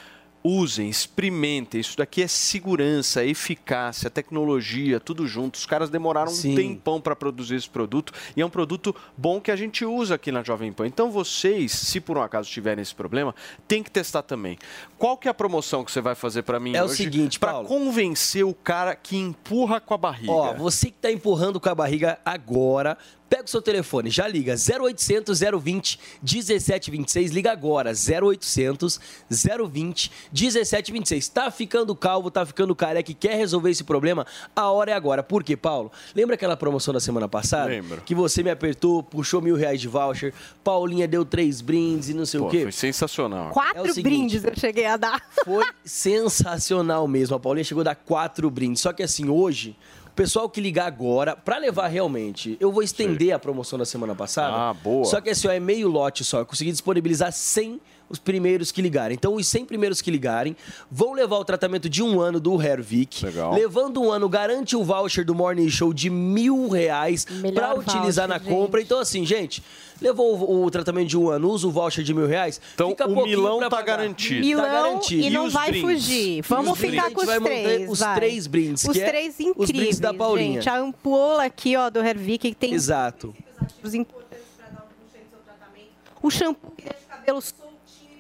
Speaker 5: Usem, experimentem. Isso daqui é segurança, eficácia, tecnologia, tudo junto. Os caras demoraram
Speaker 26: Sim.
Speaker 5: um tempão para produzir esse produto e é um produto bom que a gente usa aqui na Jovem Pan. Então vocês, se por um acaso tiverem esse problema, tem que testar também. Qual que é a promoção que você vai fazer para mim
Speaker 26: É o
Speaker 5: hoje?
Speaker 26: seguinte,
Speaker 5: para convencer o cara que empurra com a barriga.
Speaker 26: Ó, você que tá empurrando com a barriga agora, pega o seu telefone, já liga 0800 020 1726, liga agora 0800 020 1726. Tá ficando calvo, tá ficando careca e quer resolver esse problema? A hora é agora. Por quê, Paulo? Lembra aquela promoção da semana passada?
Speaker 5: Lembro.
Speaker 26: Que você me apertou, puxou mil reais de voucher, Paulinha deu três brindes e não sei
Speaker 5: Pô,
Speaker 26: o quê?
Speaker 5: foi sensacional.
Speaker 6: Quatro
Speaker 26: É seguinte,
Speaker 6: brindes eu cheguei a dar.
Speaker 26: Foi sensacional mesmo. A Paulinha chegou a dar quatro brindes. Só que assim, hoje, pessoal que ligar agora, pra levar realmente, eu vou estender a promoção da semana passada.
Speaker 5: Ah, boa.
Speaker 26: Só que assim, ó, é meio lote só. Eu consegui disponibilizar 100 os primeiros que ligarem. Então, os 100 primeiros que ligarem vão levar o tratamento de um ano do Hervik.
Speaker 5: Legal.
Speaker 26: Levando um ano, garante o voucher do Morning Show de mil reais pra utilizar
Speaker 6: voucher,
Speaker 26: na compra. Então, assim, gente, levou o, o tratamento de um ano, usa o voucher de mil reais.
Speaker 5: Então,
Speaker 26: fica
Speaker 5: o milão tá
Speaker 26: pagar.
Speaker 5: garantido.
Speaker 6: Milão
Speaker 26: Tá garantido.
Speaker 6: e não
Speaker 5: os
Speaker 6: vai
Speaker 5: brindes?
Speaker 6: fugir.
Speaker 5: E
Speaker 6: Vamos
Speaker 5: os
Speaker 6: ficar
Speaker 5: brindes?
Speaker 6: com os
Speaker 26: A gente vai manter
Speaker 6: três,
Speaker 26: os
Speaker 6: vai.
Speaker 26: três brindes,
Speaker 6: Os
Speaker 26: que é
Speaker 6: três
Speaker 26: os
Speaker 6: incríveis,
Speaker 26: brindes da Paulinha.
Speaker 6: gente. A ampola aqui, ó, do Hervik, que tem
Speaker 26: Exato.
Speaker 6: os importantes para dar um puxão no seu tratamento. o shampoo que deixa o cabelo e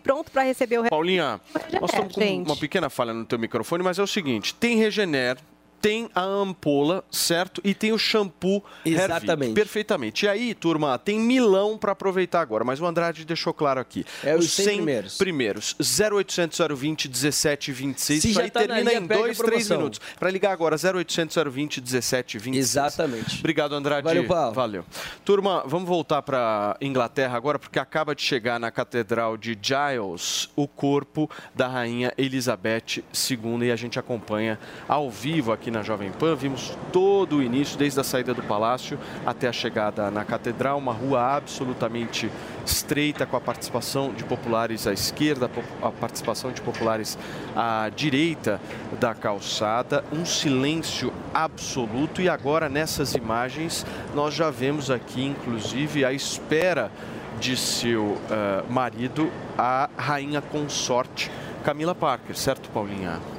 Speaker 6: pronto para receber o.
Speaker 5: Paulinha, nós estamos com uma pequena falha no teu microfone, mas é o seguinte, tem Regener, tem a ampola, certo? E tem o shampoo
Speaker 25: Exatamente.
Speaker 5: perfeitamente. E aí, turma, tem milão para aproveitar agora, mas o Andrade deixou claro aqui.
Speaker 25: É os 100 primeiros.
Speaker 5: primeiros. 0800 020 1726.
Speaker 25: Se
Speaker 5: Isso
Speaker 25: já
Speaker 5: aí
Speaker 25: tá na
Speaker 5: termina
Speaker 25: linha,
Speaker 5: em
Speaker 25: perde a
Speaker 5: 2, 3
Speaker 25: promoção.
Speaker 5: minutos. Para ligar agora, 0800 020 1726.
Speaker 25: Exatamente.
Speaker 5: Obrigado, Andrade.
Speaker 25: Valeu, Paulo.
Speaker 5: Valeu. Turma, vamos voltar para Inglaterra agora, porque acaba de chegar na Catedral de Giles o corpo da Rainha Elizabeth II e a gente acompanha ao vivo aqui na Jovem Pan. Vimos todo o início, desde a saída do palácio até a chegada na Catedral, uma rua absolutamente estreita, com a participação de populares à esquerda, a participação de populares à direita da calçada, um silêncio absoluto. E agora, nessas imagens, nós já vemos aqui, inclusive, a espera de seu eh, marido, a rainha consorte Camila Parker, certo, Paulinha?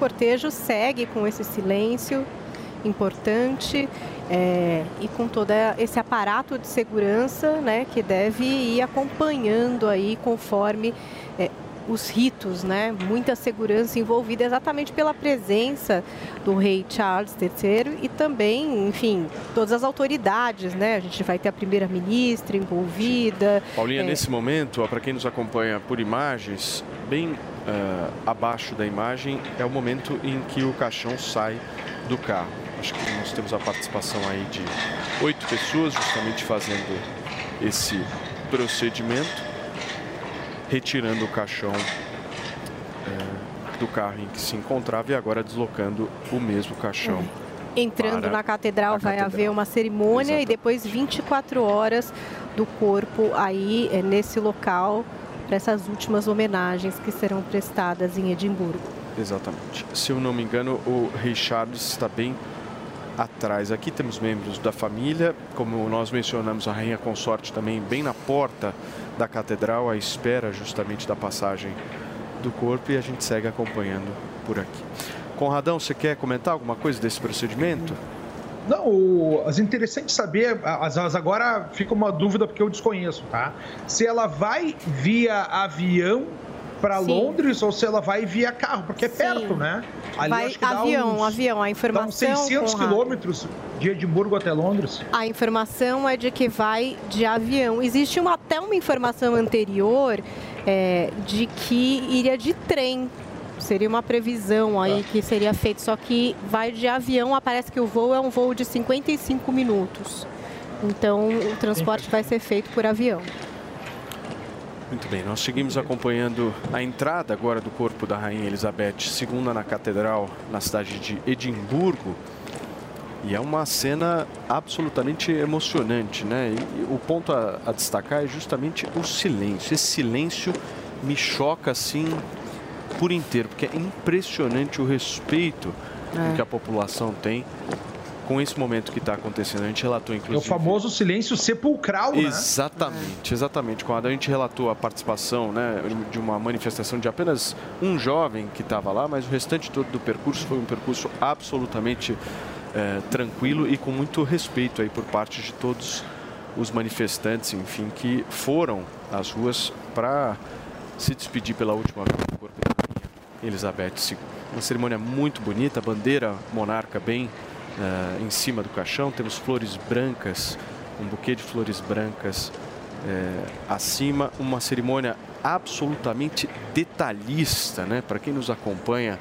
Speaker 6: Cortejo segue com esse silêncio importante é, e com todo esse aparato de segurança né, que deve ir acompanhando aí conforme é, os ritos, né? Muita segurança envolvida exatamente pela presença do rei Charles III e também, enfim, todas as autoridades, né? A gente vai ter a primeira-ministra envolvida.
Speaker 5: Paulinha,
Speaker 6: é,
Speaker 5: nesse momento, para quem nos acompanha por imagens, bem eh, abaixo da imagem é o momento em que o caixão sai do carro. Acho que nós temos a participação aí de oito pessoas justamente fazendo esse procedimento, retirando o caixão eh, do carro em que se encontrava e agora deslocando o mesmo caixão.
Speaker 6: Entrando
Speaker 5: para
Speaker 6: na catedral vai
Speaker 5: catedral.
Speaker 6: haver uma cerimônia e depois 24 horas do corpo aí é, nesse local para essas últimas homenagens que serão prestadas em Edimburgo.
Speaker 5: Exatamente. Se eu não me engano, o Rei Charles está bem atrás. Aqui temos membros da família, como nós mencionamos, a rainha consorte também bem na porta da catedral, à espera justamente da passagem do corpo e a gente segue acompanhando por aqui. Conradão, você quer comentar alguma coisa desse procedimento?
Speaker 10: Não, o, as interessante saber, as, as agora fica uma dúvida porque eu desconheço, tá? Se ela vai via avião para Londres ou se ela vai via carro, porque é perto, né?
Speaker 6: vai
Speaker 10: acho que
Speaker 6: avião,
Speaker 10: uns-
Speaker 6: avião. A
Speaker 10: Dá
Speaker 6: informação
Speaker 10: 600
Speaker 6: Conrado,
Speaker 10: quilômetros de Edimburgo até Londres.
Speaker 6: A informação é de que vai de avião. Existe uma, até uma informação anterior é, de que iria de trem. Seria uma previsão aí que seria feito, só que vai de avião. Aparece que o voo é um voo de 55 minutos. Então o transporte vai ser feito por avião.
Speaker 5: Muito bem, nós seguimos acompanhando a entrada agora do corpo da Rainha Elizabeth II na Catedral, na cidade de Edimburgo. E é uma cena absolutamente emocionante, né? E o ponto a, a destacar é justamente o silêncio. Esse silêncio me choca assim por inteiro, porque é impressionante o respeito
Speaker 10: É.
Speaker 5: que a população tem com esse momento que está acontecendo. A gente relatou,
Speaker 10: É o
Speaker 5: inclusive.
Speaker 10: famoso silêncio sepulcral, né?
Speaker 5: Exatamente, exatamente. Quando a gente relatou a participação né, de uma manifestação de apenas um jovem que estava lá, mas o restante todo do percurso foi um percurso absolutamente eh, tranquilo e com muito respeito aí por parte de todos os manifestantes, enfim, que foram às ruas para se despedir pela última vez do corpo da rainha Elizabeth II. Uma cerimônia muito bonita, bandeira monarca bem eh, em cima do caixão, temos flores brancas, um buquê de flores brancas eh, acima, uma cerimônia absolutamente detalhista, né? Para quem nos acompanha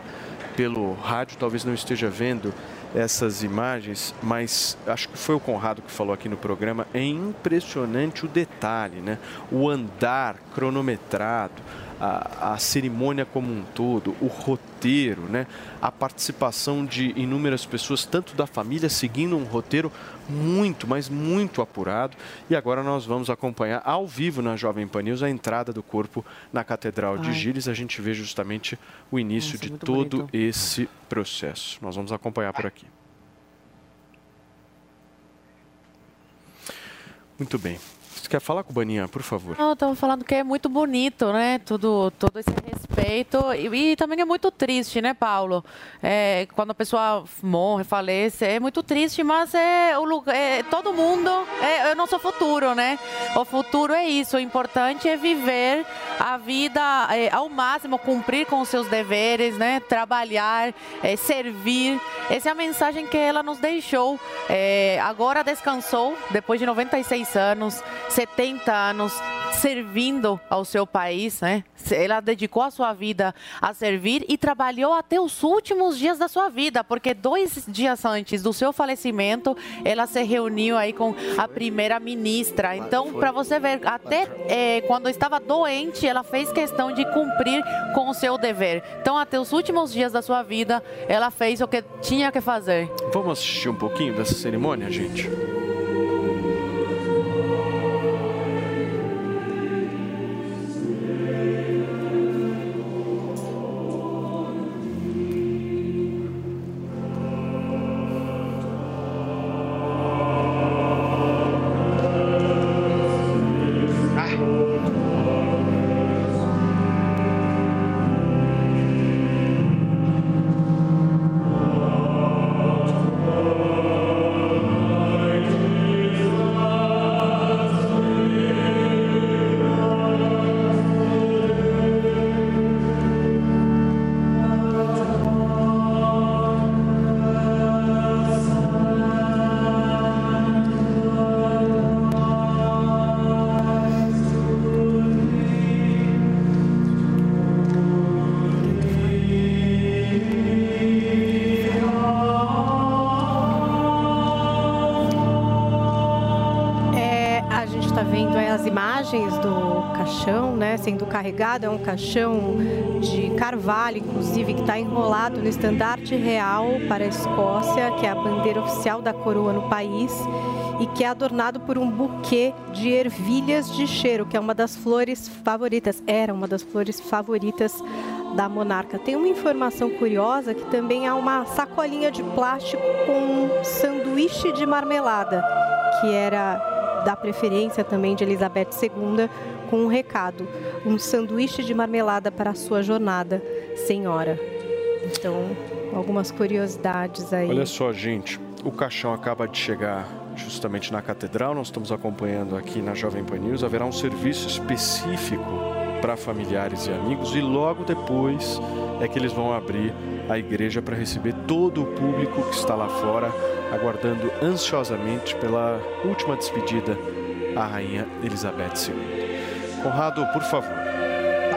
Speaker 5: pelo rádio, talvez não esteja vendo essas imagens, mas acho que foi o Conrado que falou aqui no programa, é impressionante o detalhe, né? O andar cronometrado, a, a cerimônia como um todo, o roteiro, né? A participação de inúmeras pessoas, tanto da família, seguindo um roteiro muito, mas muito apurado. E agora nós vamos acompanhar ao vivo na Jovem Pan News a entrada do corpo na Catedral de
Speaker 9: Ai.
Speaker 5: Gires. A gente vê justamente o início
Speaker 9: Nossa,
Speaker 5: de todo
Speaker 9: bonito.
Speaker 5: esse processo. Nós vamos acompanhar por aqui. Muito bem. Você quer falar com o Baninha, por favor?
Speaker 9: Não, eu tava falando que é muito bonito, né? Tudo, todo esse respeito. E, e também é muito triste, né, Paulo? É, quando a pessoa morre, falece, é muito triste, mas é o lugar. É, todo mundo é, é o nosso futuro, né? O futuro é isso. O importante é viver a vida é, ao máximo, cumprir com os seus deveres, né? Trabalhar, é, servir. Essa é a mensagem que ela nos deixou. É, agora descansou, depois de 96 anos. 70 anos servindo ao seu país, né? Ela dedicou a sua vida a servir e trabalhou até os últimos dias da sua vida, porque dois dias antes do seu falecimento, ela se reuniu aí com a primeira ministra. Então, para você ver, até é, quando estava doente, ela fez questão de cumprir com o seu dever. Então, até os últimos dias da sua vida, ela fez o que tinha que fazer.
Speaker 5: Vamos assistir um pouquinho dessa cerimônia, gente?
Speaker 6: Sendo carregado. É um caixão de carvalho, inclusive, que está enrolado no estandarte real para a Escócia, que é a bandeira oficial da coroa no país, e que é adornado por um buquê de ervilhas de cheiro, que é uma das flores favoritas, era uma das flores favoritas da monarca. Tem uma informação curiosa que também há uma sacolinha de plástico com um sanduíche de marmelada, que era da preferência também de Elizabeth II, com um recado: um sanduíche de marmelada para a sua jornada, senhora. Então, algumas curiosidades aí.
Speaker 5: Olha só, gente, o caixão acaba de chegar justamente na catedral. Nós estamos acompanhando aqui na Jovem Pan News. Haverá um serviço específico para familiares e amigos e logo depois é que eles vão abrir a igreja para receber todo o público que está lá fora, aguardando ansiosamente pela última despedida à rainha Elizabeth II. Conrado, por favor.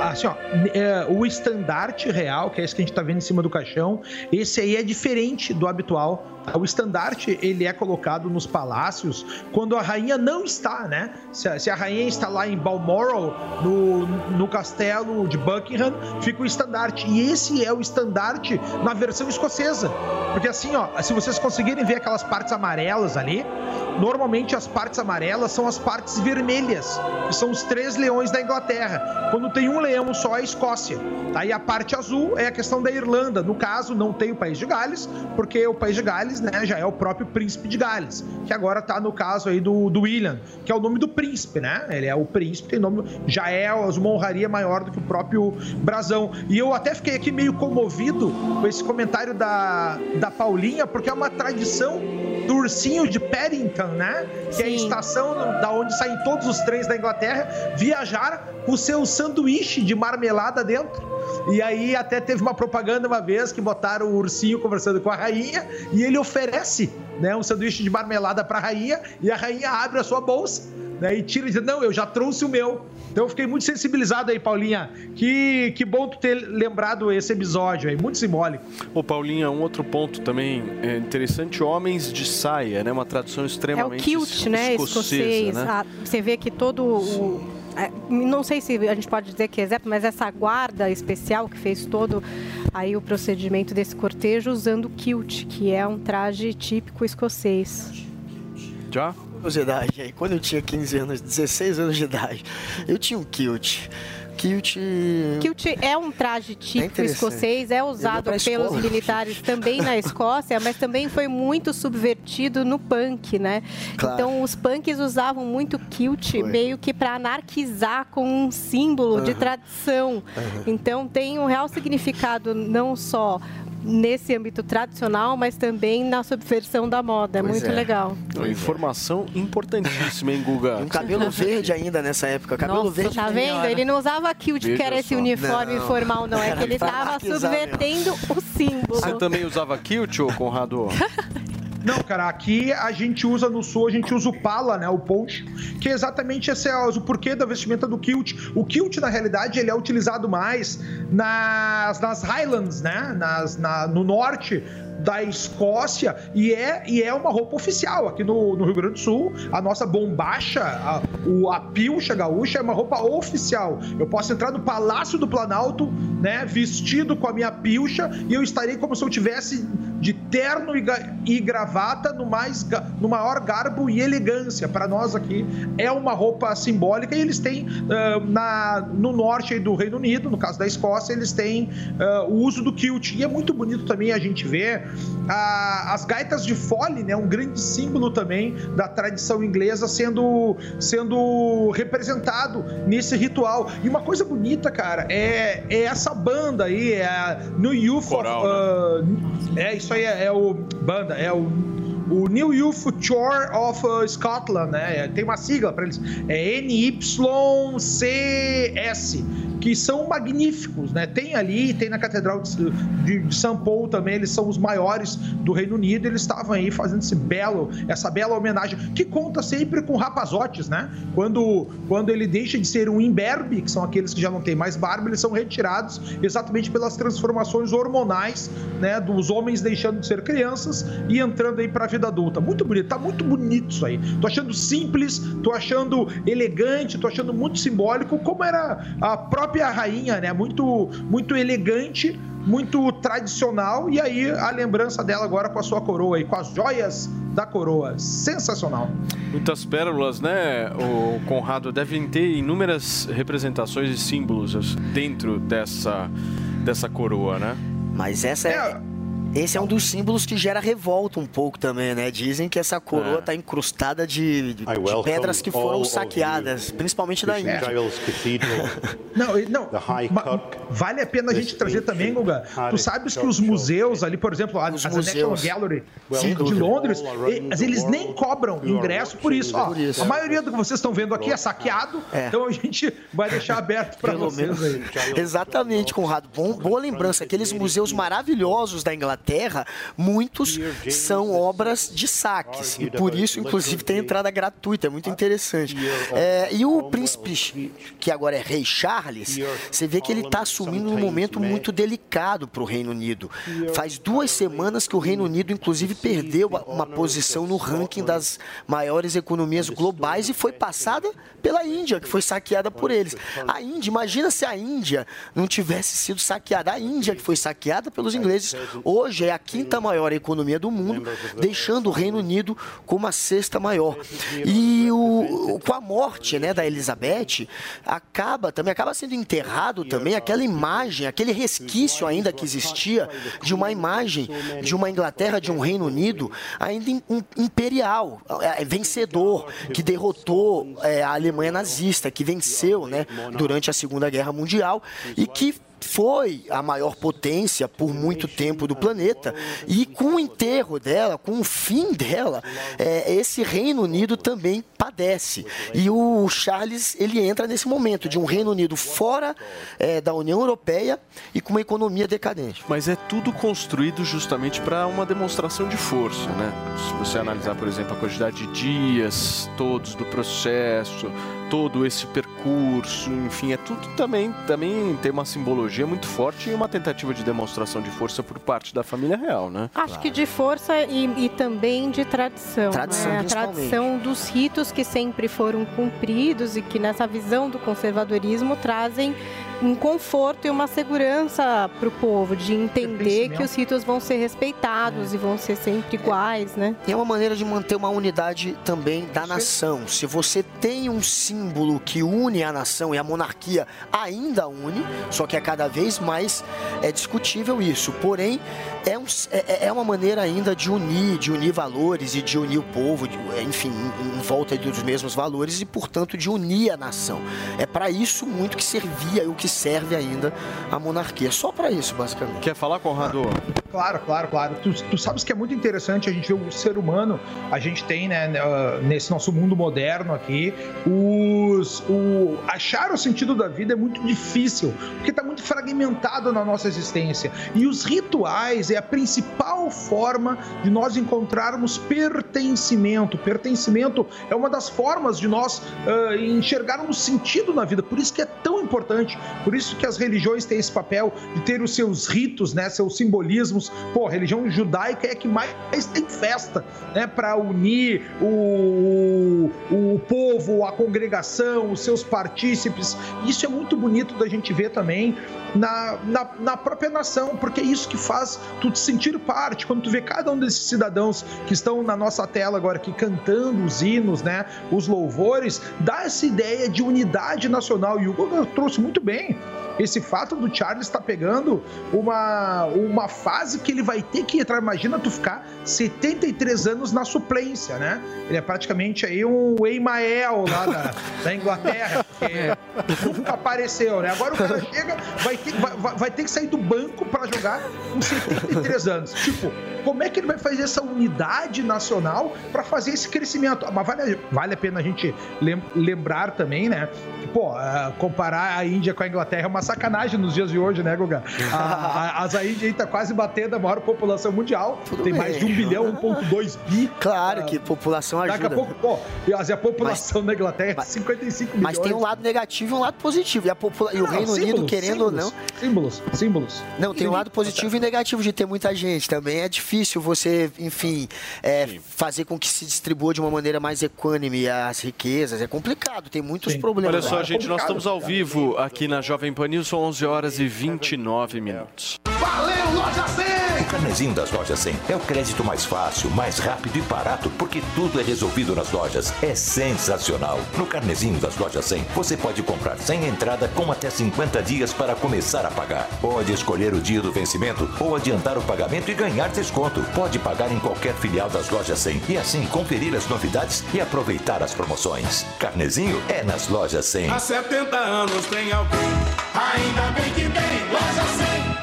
Speaker 10: Assim, ó, é, o estandarte real, que é esse que a gente está vendo em cima do caixão, esse aí é diferente do habitual. Tá? O estandarte ele é colocado nos palácios quando a rainha não está, né? Se a, se a rainha está lá em Balmoral, no, no castelo de Buckingham, fica o estandarte. E esse é o estandarte na versão escocesa. Porque assim, ó, se vocês conseguirem ver aquelas partes amarelas ali, normalmente as partes amarelas são as partes vermelhas, que são os três leões da Inglaterra. Quando tem um leão só, é a Escócia. Tá? E a parte azul é a questão da Irlanda. No caso, não tem o País de Gales, porque o País de Gales né, já é o próprio Príncipe de Gales, que agora tá no caso aí do, do William, que é o nome do príncipe, né? Ele é o príncipe, tem nome, já é uma honraria maior do que o próprio brasão. E eu até fiquei aqui meio comovido com esse comentário da, da Paulinha, porque é uma tradição do ursinho de Paddington, né? Que é a estação da onde saem todos os trens da Inglaterra, viajar com o seu sanduíche de marmelada dentro. E aí até teve uma propaganda uma vez que botaram o ursinho conversando com a rainha e ele oferece, né, um sanduíche de marmelada para a rainha e a rainha abre a sua bolsa, né, e tira e diz: "Não, eu já trouxe o meu". Então eu fiquei muito sensibilizado aí, Paulinha. Que, que bom tu ter lembrado esse episódio aí, muito simbólico.
Speaker 5: Ô Paulinha, um outro ponto também é interessante, homens de saia, né? Uma tradução
Speaker 6: É o
Speaker 5: extremamente
Speaker 6: kilt, né?
Speaker 5: escocesa,
Speaker 6: Escocês.
Speaker 5: né?
Speaker 6: Ah, você vê que todo o. é, Não sei se a gente pode dizer que é exército, mas essa guarda especial que fez todo aí o procedimento desse cortejo usando o kilt, que é um traje típico escocês.
Speaker 5: Já?
Speaker 8: Curiosidade aí, quando eu tinha 15 anos, 16 anos de idade, eu tinha um kilt. Kilt...
Speaker 6: Kilt é um traje típico
Speaker 8: interessante.
Speaker 6: escocês, é usado
Speaker 8: pra
Speaker 6: pelos
Speaker 8: escola.
Speaker 6: militares também na Escócia, mas também foi muito subvertido no punk, né?
Speaker 8: Claro.
Speaker 6: Então os punks usavam muito kilt meio que para anarquizar com um símbolo de tradição. Então tem um real significado não só nesse âmbito tradicional, mas também na subversão da moda. É
Speaker 8: Pois
Speaker 6: muito
Speaker 8: é.
Speaker 6: legal.
Speaker 5: Uma informação importantíssima, hein, Guga?
Speaker 8: Um cabelo verde ainda nessa época. Cabelo
Speaker 6: Nossa,
Speaker 8: verde.
Speaker 6: tá vendo? Ele não usava kilt, que era esse
Speaker 5: só.
Speaker 6: uniforme
Speaker 8: Não.
Speaker 6: formal, não. É que ele
Speaker 8: pra
Speaker 6: tava
Speaker 8: anarquizar
Speaker 6: subvertendo o símbolo.
Speaker 5: Você também usava kilt, ô Conrado?
Speaker 10: Não, cara, aqui a gente usa no sul, a gente usa o pala, né, o poncho, que é exatamente esse é o porquê da vestimenta do kilt. O kilt, na realidade, ele é utilizado mais nas, nas Highlands, né, nas, na, no norte da Escócia e é, e é uma roupa oficial aqui no, no Rio Grande do Sul. A nossa bombacha, a, o, a pilcha gaúcha é uma roupa oficial. Eu posso entrar no Palácio do Planalto, né, vestido com a minha pilcha e eu estarei como se eu tivesse de terno e, e gravata no mais no maior garbo e elegância. Para nós aqui é uma roupa simbólica e eles têm ah, na, no norte do Reino Unido, no caso da Escócia, eles têm ah, o uso do kilt. E é muito bonito também a gente ver ah, as gaitas de fole, né, um grande símbolo também da tradição inglesa sendo, sendo representado nesse ritual. E uma coisa bonita, cara, é, é essa banda aí, é a New Youth
Speaker 5: Coral,
Speaker 10: of, ah, é isso aí, é, é o banda, é o o New Youth Chore of uh, Scotland, né? Tem uma sigla para eles, é NYCS, que são magníficos, né? Tem ali, tem na Catedral de, de, de São Paulo também, eles são os maiores do Reino Unido, eles estavam aí fazendo esse belo, essa bela homenagem, que conta sempre com rapazotes, né? Quando, quando ele deixa de ser um imberbe, que são aqueles que já não tem mais barba, eles são retirados exatamente pelas transformações hormonais, né? Dos homens deixando de ser crianças e entrando aí pra vida adulta. Muito bonito, tá muito bonito isso aí. Tô achando simples, tô achando elegante, tô achando muito simbólico, como era a própria rainha, né? Muito, muito elegante, muito tradicional. E aí a lembrança dela agora com a sua coroa aí, com as joias da coroa. Sensacional.
Speaker 5: Muitas pérolas, né, o Conrado? Devem ter inúmeras representações e símbolos dentro dessa, dessa coroa, né?
Speaker 8: Mas essa é. Esse é um dos símbolos que gera revolta um pouco também, né? Dizem que essa coroa
Speaker 5: É.
Speaker 8: está incrustada de, de- pedras que foram saqueadas, principalmente da. Índia.
Speaker 10: Não, não. vale a pena a gente trazer também, Guga. Tu sabes que os museus ali, por exemplo, a, a National. Gallery
Speaker 8: Sem
Speaker 10: de. Londres, e- mas eles nem cobram ingresso por isso. Ó. A maioria do que vocês estão vendo aqui é saqueado,
Speaker 8: É.
Speaker 10: então a gente vai deixar aberto para
Speaker 8: Pelo
Speaker 10: vocês
Speaker 8: menos.
Speaker 10: aí.
Speaker 8: Exatamente, Conrado. Bom, boa lembrança. Aqueles museus maravilhosos da Inglaterra, muitos são obras de saques. E por isso, inclusive, tem entrada gratuita. É muito interessante. É, e o príncipe, que agora é rei Charles, você vê que ele está assumindo um momento muito delicado para o Reino Unido. Faz duas semanas que o Reino Unido, inclusive, perdeu uma posição no ranking das maiores economias globais e foi passada pela Índia, que foi saqueada por eles. A Índia, imagina se a Índia não tivesse sido saqueada. A Índia, que foi saqueada pelos ingleses, hoje é a quinta maior economia do mundo, deixando o Reino Unido como a sexta maior. E o, com a morte né, da Elizabeth, acaba também acaba sendo enterrado também aquela imagem, aquele resquício ainda que existia de uma imagem de uma Inglaterra, de um Reino Unido ainda im- im- imperial, é, vencedor, que derrotou é, a Alemanha nazista, que venceu né, durante a Segunda Guerra Mundial e que foi a maior potência por muito tempo do planeta e com o enterro dela, com o fim dela, é, esse Reino Unido também padece e o Charles ele entra nesse momento de um Reino Unido fora é, da União Europeia e com uma economia decadente.
Speaker 5: Mas é tudo construído justamente para uma demonstração de força, né? Se você analisar, por exemplo, a quantidade de dias todos do processo, todo esse percurso, enfim, é tudo também, também tem uma simbologia muito forte e uma tentativa de demonstração de força por parte da família real, né?
Speaker 6: Acho que de força e, e também de tradição.
Speaker 8: Tradição,
Speaker 6: né? A tradição dos ritos que sempre foram cumpridos e que nessa visão do conservadorismo trazem um conforto e uma segurança para o povo, de entender que os ritos vão ser respeitados e vão ser sempre iguais, né?
Speaker 8: E é uma maneira de manter uma unidade também da nação. Se você tem um símbolo que une a nação e a monarquia ainda une, só que é cada vez mais é discutível isso. Porém, é, um, é, é uma maneira ainda de unir, de unir valores e de unir o povo, de, enfim, em, em volta dos mesmos valores e, portanto, de unir a nação. É para isso muito que servia e o que serve ainda a monarquia. Só para isso, basicamente.
Speaker 5: Quer falar, Conrado?
Speaker 10: Claro, claro, claro. Tu, tu sabes que é muito interessante a gente ver o ser humano, a gente tem, né, uh, nesse nosso mundo moderno aqui, os, o, achar o sentido da vida é muito difícil, porque está muito fragmentado na nossa existência. E os rituais é a principal forma de nós encontrarmos pertencimento. Pertencimento é uma das formas de nós uh, enxergarmos sentido na vida. Por isso que é tão importante, por isso que as religiões têm esse papel de ter os seus ritos, né, seus simbolismos. Pô, a religião judaica é que mais tem festa, né, para unir o, o, o povo, a congregação, os seus partícipes. Isso é muito bonito da gente ver também na, na, na, própria nação, porque é isso que faz tu te sentir parte. Quando tu vê cada um desses cidadãos que estão na nossa tela agora aqui cantando os hinos, né, os louvores, dá essa ideia de unidade nacional. E o Hugo trouxe muito bem esse fato do Charles estar tá pegando uma, uma fase que ele vai ter que entrar. Imagina tu ficar 73 anos na suplência, né? Ele é praticamente aí um Emael lá da, da Inglaterra, porque nunca apareceu, né? Agora o cara chega, vai ter, vai, vai ter que sair do banco para jogar com 73 anos. Tipo, como é que ele vai fazer essa unidade nacional para fazer esse crescimento? Mas vale, vale a pena a gente lembrar também, né? Que, pô, uh, comparar a Índia com a Inglaterra é uma sacanagem nos dias de hoje, né, Guga? A, a, a Índia aí tá quase batendo a maior população mundial. Tudo Tem bem. mais de 1 bilhão, 1,2 bi.
Speaker 8: Claro que população ajuda.
Speaker 10: Daqui a pouco, pô, a população mas, da Inglaterra é 55 milhões.
Speaker 8: Mas tem um lado negativo e um lado positivo. E, a popula... e o Reino símbolos, Unido, querendo
Speaker 10: símbolos,
Speaker 8: ou não.
Speaker 10: Símbolos, símbolos.
Speaker 8: Não, tem um lado positivo e negativo de ter muita gente. Também é difícil você, enfim, é, fazer com que se distribua de uma maneira mais equânime as riquezas. É complicado, tem muitos Sim. problemas.
Speaker 5: Olha só, gente, nós estamos ao vivo aqui na Jovem Pan News, são 11 horas e 29 minutos.
Speaker 3: Valeu, Loja 100! O carnezinho das lojas 100 é o crédito mais fácil, mais rápido e barato, porque tudo é resolvido nas lojas. É sensacional. No carnezinho das lojas 100, você pode comprar sem entrada com até 50 dias para começar a pagar. Pode escolher o dia do vencimento ou adiantar o pagamento e ganhar desconto. Pode pagar em qualquer filial das lojas 100 e assim conferir as novidades e aproveitar as promoções. Carnezinho é nas lojas 100.
Speaker 2: Há 70 anos tem alguém, ainda bem que tem loja 100.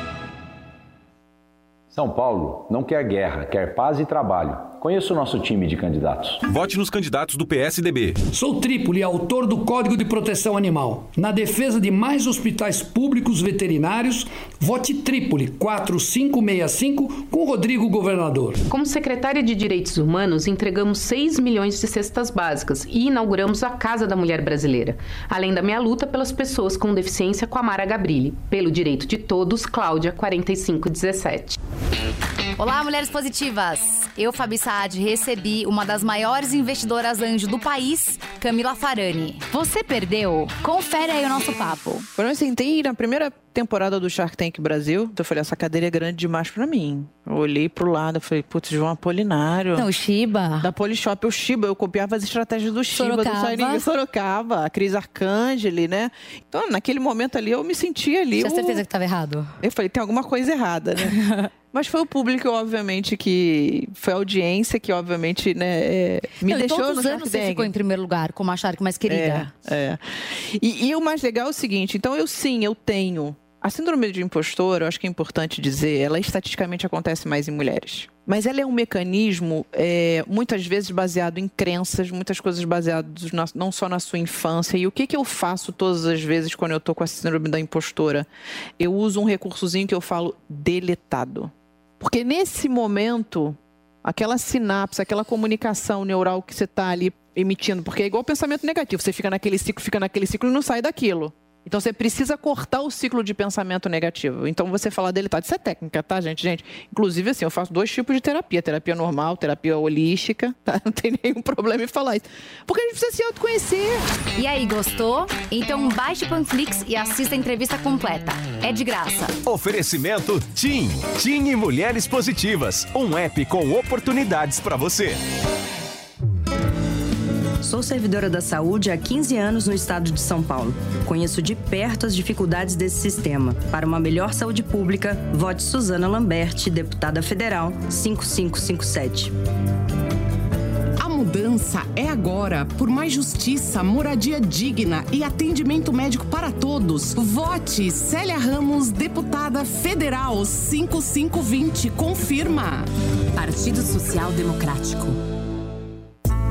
Speaker 23: São Paulo não quer guerra, quer paz e trabalho. Conheça o nosso time de candidatos.
Speaker 1: Vote nos candidatos do PSDB.
Speaker 27: Sou Trípoli, autor do Código de Proteção Animal. Na defesa de mais hospitais públicos veterinários, vote Trípoli 4565 com Rodrigo Governador.
Speaker 28: Como secretária de Direitos Humanos, entregamos 6 milhões de cestas básicas e inauguramos a Casa da Mulher Brasileira. Além da minha luta pelas pessoas com deficiência com a Mara Gabrilli. Pelo direito de todos, Cláudia 4517.
Speaker 20: Olá, mulheres positivas. Eu, Fabi Saad, recebi uma das maiores investidoras anjo do país, Camila Farani. Você perdeu? Confere aí o nosso papo.
Speaker 29: Quando eu sentei na primeira temporada do Shark Tank Brasil, eu falei, essa cadeira é grande demais para mim. Eu olhei pro lado, falei, putz, João Apolinário.
Speaker 20: Não, o Shiba.
Speaker 29: Da Polishop, o Shiba, eu copiava as estratégias do Shiba,
Speaker 20: Sorocaba.
Speaker 29: do Sairinho Sorocaba, a Cris Arcangeli, né? Então, naquele momento ali, eu me sentia ali.
Speaker 20: Tinha certeza que estava errado?
Speaker 29: Eu falei, tem alguma coisa errada, né? Mas foi o público, obviamente, que. Foi a audiência que, obviamente, né, é, me
Speaker 20: Não,
Speaker 29: deixou
Speaker 20: todos
Speaker 29: no
Speaker 20: os anos você ficou em primeiro lugar, como a Shark mais querida.
Speaker 29: É, é. E, e o mais legal é o seguinte: então, eu sim, eu tenho. A síndrome de impostor, eu acho que é importante dizer, ela estatisticamente acontece mais em mulheres. Mas ela é um mecanismo, é, muitas vezes baseado em crenças, muitas coisas baseadas na, não só na sua infância. E o que, que eu faço todas as vezes quando eu estou com a síndrome da impostora? Eu uso um recursozinho que eu falo deletado. Porque nesse momento, aquela sinapse, aquela comunicação neural que você está ali emitindo, porque é igual pensamento negativo, você fica naquele ciclo, fica naquele ciclo e não sai daquilo. Então você precisa cortar o ciclo de pensamento negativo. Então você falar dele, tá? Isso é técnica, tá, gente? Gente, inclusive assim, eu faço dois tipos de terapia: terapia normal, terapia holística, tá? Não tem nenhum problema em falar isso. Porque a gente precisa se autoconhecer.
Speaker 20: E aí, gostou? Então baixe o Panflix e assista a entrevista completa. É de graça.
Speaker 1: Oferecimento TIM. TIM e Mulheres Positivas. Um app com oportunidades para você.
Speaker 30: Sou servidora da saúde há 15 anos no estado de São Paulo. Conheço de perto as dificuldades desse sistema. Para uma melhor saúde pública, vote Suzana Lambert, deputada federal 5557.
Speaker 31: A mudança é agora. Por mais justiça, moradia digna e atendimento médico para todos. Vote Célia Ramos, deputada federal 5520. Confirma.
Speaker 32: Partido Social Democrático.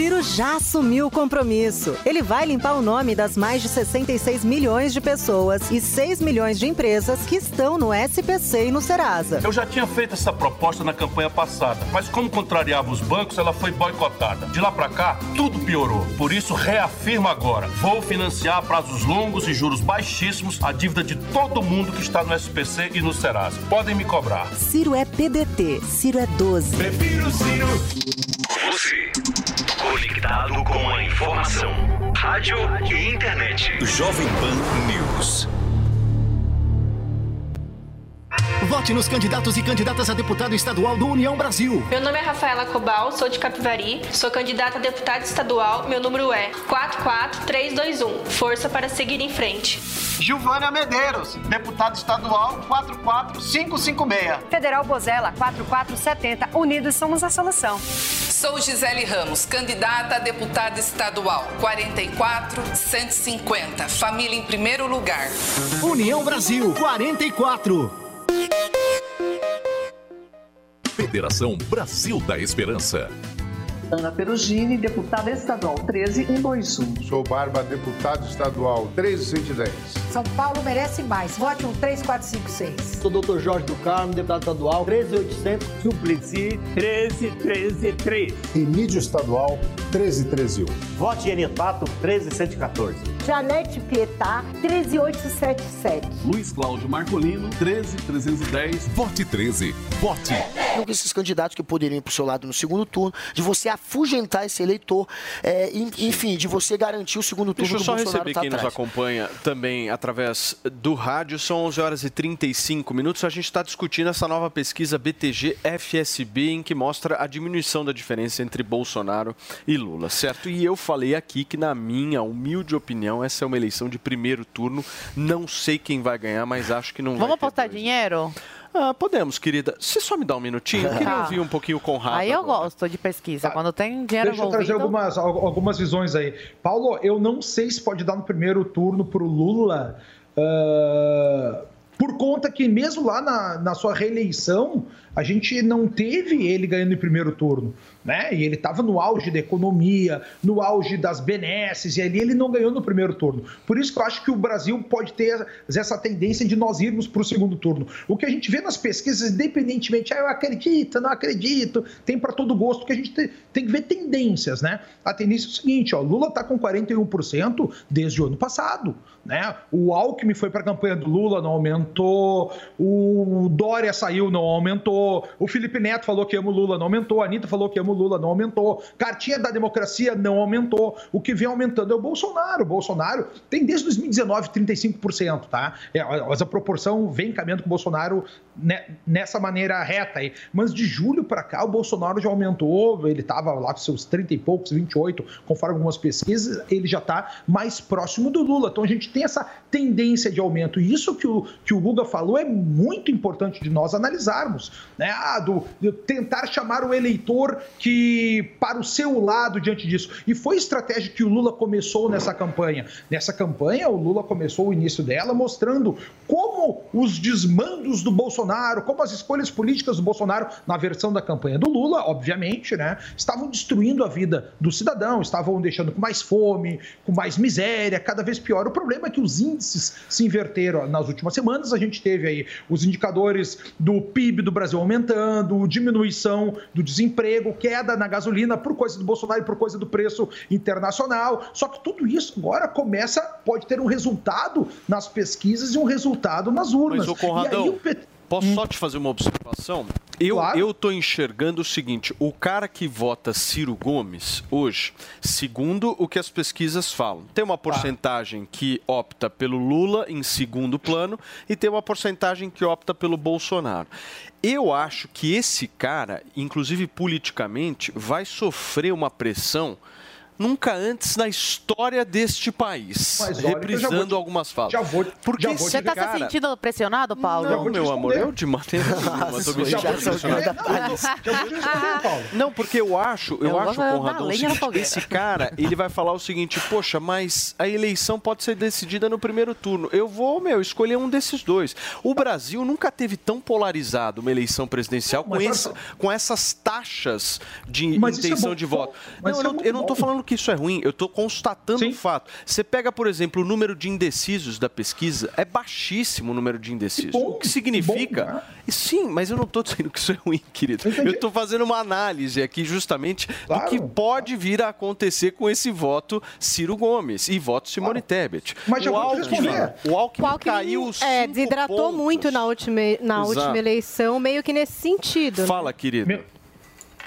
Speaker 33: Ciro já assumiu o compromisso. Ele vai limpar o nome das mais de 66 milhões de pessoas e 6 milhões de empresas que estão no SPC e no Serasa.
Speaker 3: Eu já tinha feito essa proposta na campanha passada, mas como contrariava os bancos, ela foi boicotada. De lá para cá, tudo piorou. Por isso, reafirmo agora: vou financiar a prazos longos e juros baixíssimos a dívida de todo mundo que está no SPC e no Serasa. Podem me cobrar.
Speaker 33: Ciro é PDT, Ciro é 12.
Speaker 3: Prefiro Ciro.
Speaker 1: Você, conectado com a informação. Rádio e internet. Jovem Pan News.
Speaker 34: Vote nos candidatos e candidatas a deputado estadual do União Brasil.
Speaker 35: Meu nome é Rafaela Cobal, sou de Capivari, sou candidata a deputada estadual, meu número é 44321. Força para seguir em frente.
Speaker 36: Gilvânia Medeiros, deputada estadual 44556.
Speaker 37: Federal Bozela 4470. Unidos somos a solução.
Speaker 38: Sou Gisele Ramos, candidata a deputada estadual 44150. Família em primeiro lugar.
Speaker 34: União Brasil 44.
Speaker 12: Federação Brasil da Esperança.
Speaker 39: Ana Perugini, deputada estadual 13121.
Speaker 40: Sou Barba, deputado estadual 13110.
Speaker 41: São Paulo merece mais. Vote um 3456.
Speaker 42: Sou Dr. Jorge do Carmo, deputado estadual 13800.
Speaker 43: Suplicy 13133.
Speaker 40: Emílio estadual 13131.
Speaker 43: Vote Genetato 13114.
Speaker 41: Janete Pietá 13877.
Speaker 44: Luiz Cláudio Marcolino 13310.
Speaker 12: Vote 13. Vote.
Speaker 8: Um desses candidatos que poderiam ir para o seu lado no segundo turno, de você afugentar esse eleitor, é, enfim, de você garantir o segundo turno
Speaker 5: Deixa eu
Speaker 8: do
Speaker 5: só
Speaker 8: Bolsonaro
Speaker 5: receber
Speaker 8: tá
Speaker 5: quem nos
Speaker 8: atrás.
Speaker 5: acompanha também através do rádio. São 11 horas e 35 minutos. A gente está discutindo essa nova pesquisa BTG-FSB, em que mostra a diminuição da diferença entre Bolsonaro e Lula, certo? E eu falei aqui que, na minha humilde opinião, essa é uma eleição de primeiro turno. Não sei quem vai ganhar, mas acho que não vai
Speaker 9: Vamos apostar dinheiro?
Speaker 5: Ah, podemos, querida. Você só me dá um minutinho? Eu queria
Speaker 9: Tá.
Speaker 5: ouvir um pouquinho o Conrado.
Speaker 9: Aí eu
Speaker 5: agora.
Speaker 9: gosto de pesquisa. Quando tem dinheiro
Speaker 10: Deixa eu trazer
Speaker 9: envolvido...
Speaker 10: algumas, al- algumas visões aí. Paulo, eu não sei se pode dar no primeiro turno para o Lula, ah, por conta que mesmo lá na, na sua reeleição, a gente não teve ele ganhando em primeiro turno. Né? E ele estava no auge da economia, no auge das benesses, e ali ele não ganhou no primeiro turno. Por isso que eu acho que o Brasil pode ter essa tendência de nós irmos para o segundo turno. O que a gente vê nas pesquisas, independentemente, ah, eu acredito, não acredito, tem para todo gosto, que a gente tem, que ver tendências, né? A tendência é o seguinte, ó, Lula está com 41% desde o ano passado, né? O Alckmin foi para a campanha do Lula, não aumentou, o Dória saiu, não aumentou, o Felipe Neto falou que ama o Lula, não aumentou, a Anitta falou que ama o Lula, não aumentou, cartinha da democracia não aumentou, o que vem aumentando é o Bolsonaro, o Bolsonaro tem desde 2019 35%, tá? É, mas a proporção vem caminhando com o Bolsonaro ne- nessa maneira reta aí, mas de julho para cá o Bolsonaro já aumentou, ele estava lá com seus 30 e poucos, 28, conforme algumas pesquisas, ele já está mais próximo do Lula, então a gente tem essa tendência de aumento, e isso que o, que o Guga falou é muito importante de nós analisarmos, né? Ah, do, de tentar chamar o eleitor que para o seu lado diante disso. E foi estratégia que o Lula começou nessa campanha. Nessa campanha, o Lula começou o início dela mostrando como os desmandos do Bolsonaro, como as escolhas políticas do Bolsonaro, na versão da campanha do Lula, obviamente, né, estavam destruindo a vida do cidadão, estavam deixando com mais fome, com mais miséria, cada vez pior. O problema é que os índices se inverteram nas últimas semanas. A gente teve aí os indicadores do PIB do Brasil aumentando, diminuição do desemprego, queda na gasolina por coisa do Bolsonaro e por coisa do preço internacional. Só que tudo isso agora começa, pode ter um resultado nas pesquisas e um resultado nas urnas.
Speaker 5: Mas, o Conradão,
Speaker 10: e aí o PT...
Speaker 5: posso só te fazer uma observação? Eu,
Speaker 10: Claro.
Speaker 5: eu tô enxergando o seguinte: o cara que vota Ciro Gomes hoje, segundo o que as pesquisas falam, tem uma porcentagem que opta pelo Lula em segundo plano e tem uma porcentagem que opta pelo Bolsonaro. Eu acho que esse cara, inclusive politicamente, vai sofrer uma pressão nunca antes na história deste país,
Speaker 10: Mas olha
Speaker 5: reprisando
Speaker 10: te-
Speaker 5: algumas falas.
Speaker 10: já vou-
Speaker 5: Porque
Speaker 10: já vou
Speaker 9: Você tá
Speaker 5: cara...
Speaker 9: se sentindo pressionado, Paulo?
Speaker 5: Não, meu amor, eu de maneira nenhuma me sentindo pressionado. Não, porque eu acho, eu,
Speaker 9: Eu
Speaker 5: acho, Conradão, seguinte, esse cara, ele vai falar o seguinte, poxa, mas a eleição pode ser decidida no primeiro turno. Eu vou, meu, escolher um desses dois. O Brasil nunca teve tão polarizado uma eleição presidencial com,
Speaker 10: só.
Speaker 5: com essas taxas de
Speaker 10: Mas é
Speaker 5: intenção
Speaker 10: bom.
Speaker 5: de voto.
Speaker 10: Mas
Speaker 5: Não, eu
Speaker 10: é
Speaker 5: não, eu não tô falando que isso é ruim, eu tô constatando um fato. Você pega, por exemplo, o número de indecisos da pesquisa, é baixíssimo o número de indecisos.
Speaker 10: bom,
Speaker 5: o que significa...
Speaker 10: bom, né?
Speaker 5: Sim, mas eu não tô dizendo que isso é ruim, querido. Eu tô fazendo uma análise aqui justamente do que pode vir a acontecer com esse voto Ciro Gomes e voto Simone Tebet.
Speaker 10: Mas
Speaker 5: o Alckmin, o Alckmin,
Speaker 45: O Alckmin,
Speaker 5: caiu
Speaker 45: é, desidratou
Speaker 5: pontos.
Speaker 45: muito na última, na
Speaker 5: Exato.
Speaker 45: última eleição, meio que nesse sentido. né?
Speaker 5: Fala, querido.
Speaker 10: Meu-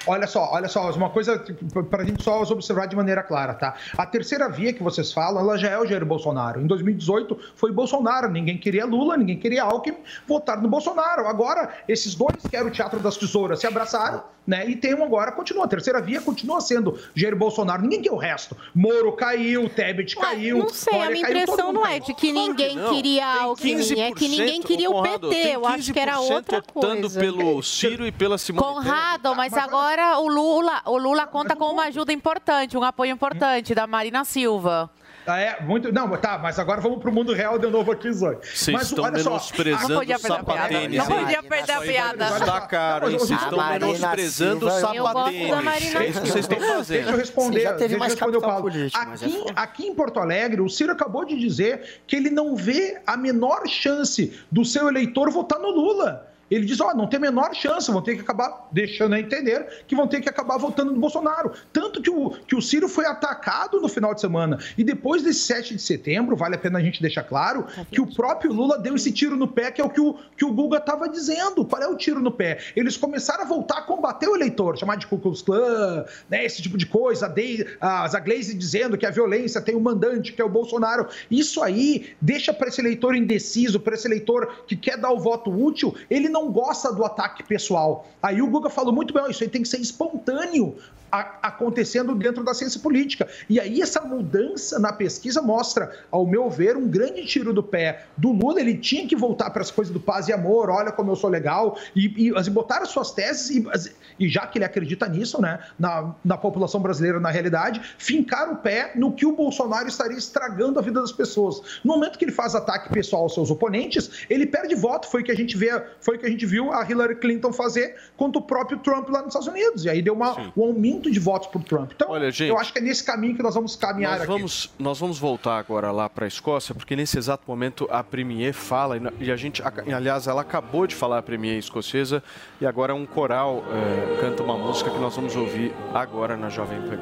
Speaker 10: Olha só, olha só, uma coisa para a gente só observar de maneira clara, tá? A terceira via que vocês falam, ela já é o Jair Bolsonaro. Em 2018 foi Bolsonaro, ninguém queria Lula, ninguém queria Alckmin, votaram no Bolsonaro. Agora, esses dois que eram o Teatro das Tesouras se abraçaram, né? E tem um agora, continua. A terceira via continua sendo Jair Bolsonaro, ninguém quer o resto. Moro caiu, Tebet caiu.
Speaker 45: Não sei, a minha
Speaker 10: caiu,
Speaker 45: impressão não é de que ninguém
Speaker 5: não.
Speaker 45: queria Alckmin, é que ninguém
Speaker 5: 15%,
Speaker 45: queria o PT. Eu acho que era
Speaker 5: 15%
Speaker 45: outra coisa.
Speaker 5: pelo Ciro e pela Simone
Speaker 9: Conrado, mas agora o Lula, o Lula conta com uma ajuda importante, um apoio importante da Marina Silva.
Speaker 10: Ah, é, muito. Não, tá, mas agora vamos pro mundo real de novo aqui, Zói.
Speaker 5: Vocês
Speaker 10: Mas
Speaker 5: estão
Speaker 10: olha só,
Speaker 5: menosprezando
Speaker 9: Não podia
Speaker 5: o
Speaker 9: perder a piada. Não podia perder a piada.
Speaker 5: Tá caro, hein? Vocês estão menosprezando sapatênis. É isso que vocês estão
Speaker 10: Deixa eu
Speaker 5: fazendo.
Speaker 10: responder.
Speaker 8: Sim, já teve
Speaker 10: deixa eu
Speaker 8: mais
Speaker 10: responder Paulo.
Speaker 8: político, é
Speaker 10: Aqui,
Speaker 8: foda.
Speaker 10: aqui em Porto Alegre, o Ciro acabou de dizer que ele não vê a menor chance do seu eleitor votar no Lula. Ele diz, ó, não tem a menor chance, vão ter que acabar deixando a entender que vão ter que acabar votando no Bolsonaro. Tanto que o, que o Ciro foi atacado no final de semana. E depois desse 7 de setembro, vale a pena a gente deixar claro que o próprio Lula deu esse tiro no pé, que é o que o, que o Guga estava dizendo. Qual é o tiro no pé? Eles começaram a voltar a combater o eleitor, chamar de Ku Klux Klan, né, esse tipo de coisa. A, a Zagleisi dizendo que a violência tem um mandante, que é o Bolsonaro. Isso aí deixa para esse eleitor indeciso, para esse eleitor que quer dar o voto útil, ele não gosta do ataque pessoal. Aí o Guga falou muito bem, isso aí tem que ser espontâneo a- acontecendo dentro da ciência política. E aí essa mudança na pesquisa mostra, ao meu ver, um grande tiro do pé do Lula. Ele tinha que voltar para as coisas do paz e amor, olha como eu sou legal, e, e, assim, botar as suas teses, e, as- e já que ele acredita nisso, né, na, na população brasileira, na realidade, fincar o pé no que o Bolsonaro estaria estragando a vida das pessoas. No momento que ele faz ataque pessoal aos seus oponentes, ele perde voto. Foi o que a gente vê, foi que a gente viu a Hillary Clinton fazer contra o próprio Trump lá nos Estados Unidos. E aí deu uma, um aumento de votos para o Trump. Então,
Speaker 5: Olha, gente,
Speaker 10: eu acho que é nesse caminho que nós vamos caminhar
Speaker 5: Nós
Speaker 10: aqui.
Speaker 5: vamos, nós vamos voltar agora lá para a Escócia, porque nesse exato momento a Premier fala, e a gente, aliás, ela acabou de falar a Premier escocesa, e agora um coral eh, canta uma música que nós vamos ouvir agora na Jovem Pan.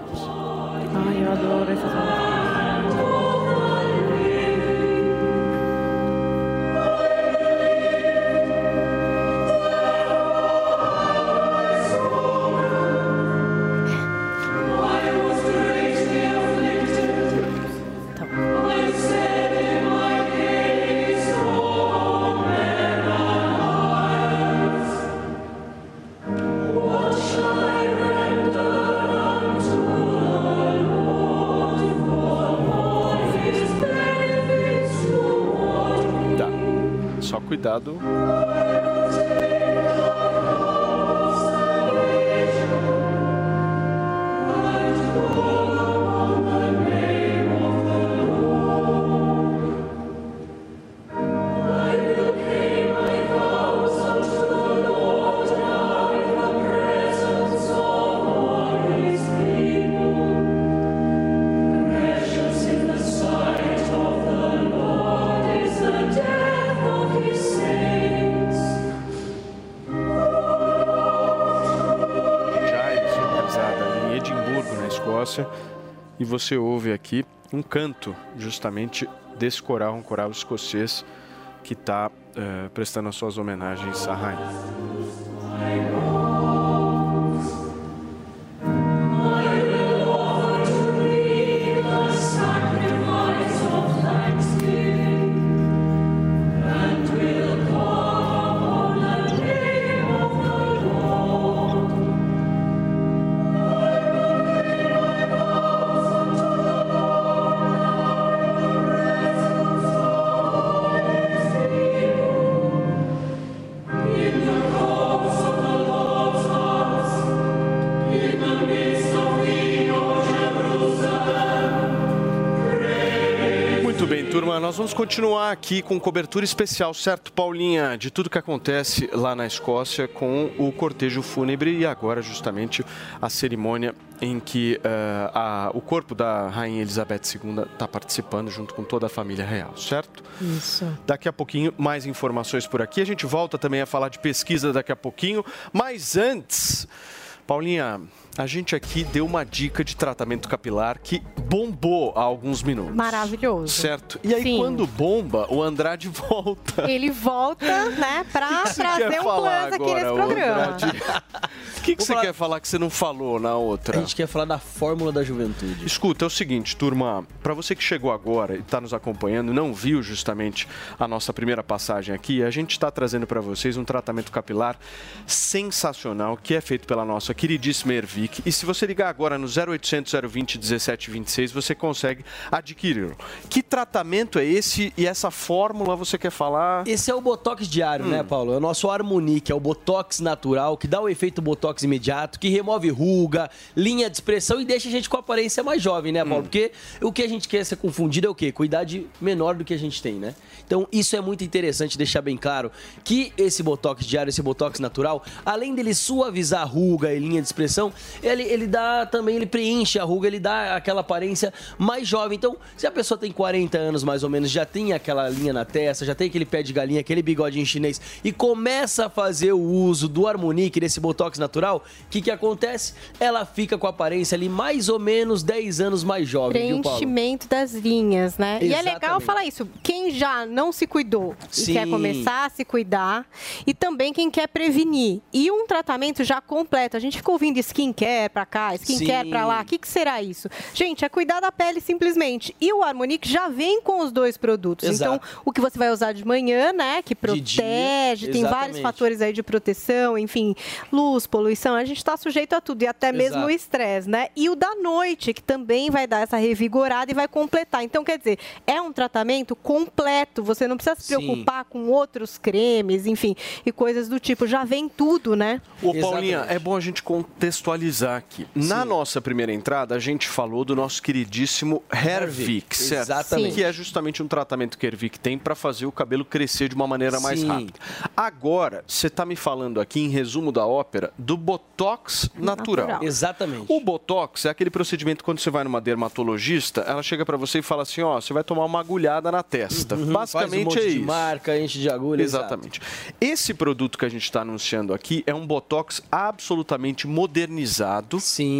Speaker 9: Ai, eu adoro essas
Speaker 5: você ouve aqui um canto justamente desse coral, um coral escocês que está prestando as suas homenagens à rainha. Vamos continuar aqui com cobertura especial, certo, Paulinha, de tudo que acontece lá na Escócia com o cortejo fúnebre e agora justamente a cerimônia em que eh, a- o corpo da Rainha Elizabeth II está participando junto com toda a família real, certo?
Speaker 6: Isso.
Speaker 5: Daqui a pouquinho, mais informações por aqui. A gente volta também a falar de pesquisa daqui a pouquinho. Mas antes, Paulinha, a gente aqui deu uma dica de tratamento capilar que bombou há alguns minutos.
Speaker 6: Maravilhoso.
Speaker 5: Certo. E aí,
Speaker 6: Sim.
Speaker 5: quando bomba, o Andrade volta.
Speaker 6: Ele volta, né, pra
Speaker 5: que
Speaker 6: trazer um
Speaker 5: falar
Speaker 6: plus aqui nesse programa.
Speaker 5: O que, que você quer falar que você não falou na outra?
Speaker 26: A gente quer falar da fórmula da juventude.
Speaker 5: Escuta, é o seguinte, turma, para você que chegou agora e está nos acompanhando e não viu justamente a nossa primeira passagem aqui, a gente está trazendo para vocês um tratamento capilar sensacional que é feito pela nossa queridíssima E se você ligar agora no 0800 020 1726, você consegue adquiri-lo. Que tratamento é esse e essa fórmula você quer falar?
Speaker 26: Esse é o Botox diário, né, Paulo? É o nosso Harmonique, é o Botox natural, que dá o efeito Botox imediato, que remove ruga, linha de expressão e deixa a gente com a aparência mais jovem, né, Paulo? Porque o que a gente quer ser confundido é o quê? Com idade menor do que a gente tem, né? Então, isso é muito interessante deixar bem claro que esse Botox diário, esse Botox natural, além dele suavizar ruga e linha de expressão, ele, ele dá também, ele preenche a ruga, ele dá aquela aparência mais jovem. Então, se a pessoa tem 40 anos mais ou menos, já tem aquela linha na testa, já tem aquele pé de galinha, aquele bigodinho chinês e começa a fazer o uso do Harmonique, desse Botox natural, o que que acontece? Ela fica com a aparência ali mais ou menos 10 anos mais jovem?
Speaker 6: Preenchimento das linhas, né? E é legal
Speaker 26: Exatamente.
Speaker 6: falar isso. Quem já não se cuidou e
Speaker 26: Sim.
Speaker 6: quer começar a se cuidar, e também quem quer prevenir. E um tratamento já completo. A gente ficou ouvindo skincare pra cá, skincare
Speaker 26: Sim.
Speaker 6: pra lá. O que, que será isso? Gente, é cuidar da pele simplesmente. E o Harmonique já vem com os dois produtos.
Speaker 26: Exato.
Speaker 6: Então, o que você vai usar de manhã, né? Que protege, tem vários
Speaker 26: exatamente.
Speaker 6: fatores aí de proteção, enfim, luz, poluição. A gente está sujeito a tudo. E até mesmo
Speaker 26: Exato.
Speaker 6: o estresse, né? E o da noite, que também vai dar essa revigorada e vai completar. Então, quer dizer, é um tratamento completo. Você não precisa se
Speaker 5: Sim.
Speaker 6: preocupar com outros cremes, enfim, e coisas do tipo. Já vem tudo, né?
Speaker 5: Ô, Paulinha, é bom a gente contextualizar aqui. Na nossa primeira entrada, a gente falou do nosso queridíssimo Hervik, certo?
Speaker 26: Exatamente.
Speaker 5: Que é justamente um tratamento que Hervik tem para fazer o cabelo crescer de uma maneira mais
Speaker 26: Sim.
Speaker 5: rápida. Agora, você está me falando aqui, em resumo da ópera, do Botox natural.
Speaker 26: Exatamente.
Speaker 5: O Botox é aquele procedimento quando você vai numa dermatologista, ela chega para você e fala assim, ó, você vai tomar uma agulhada na testa.
Speaker 26: Uhum,
Speaker 5: Basicamente
Speaker 26: um
Speaker 5: é
Speaker 26: de
Speaker 5: isso.
Speaker 26: marca, enche de agulha.
Speaker 5: Exatamente. Esse produto que a gente está anunciando aqui é um Botox absolutamente modernizado,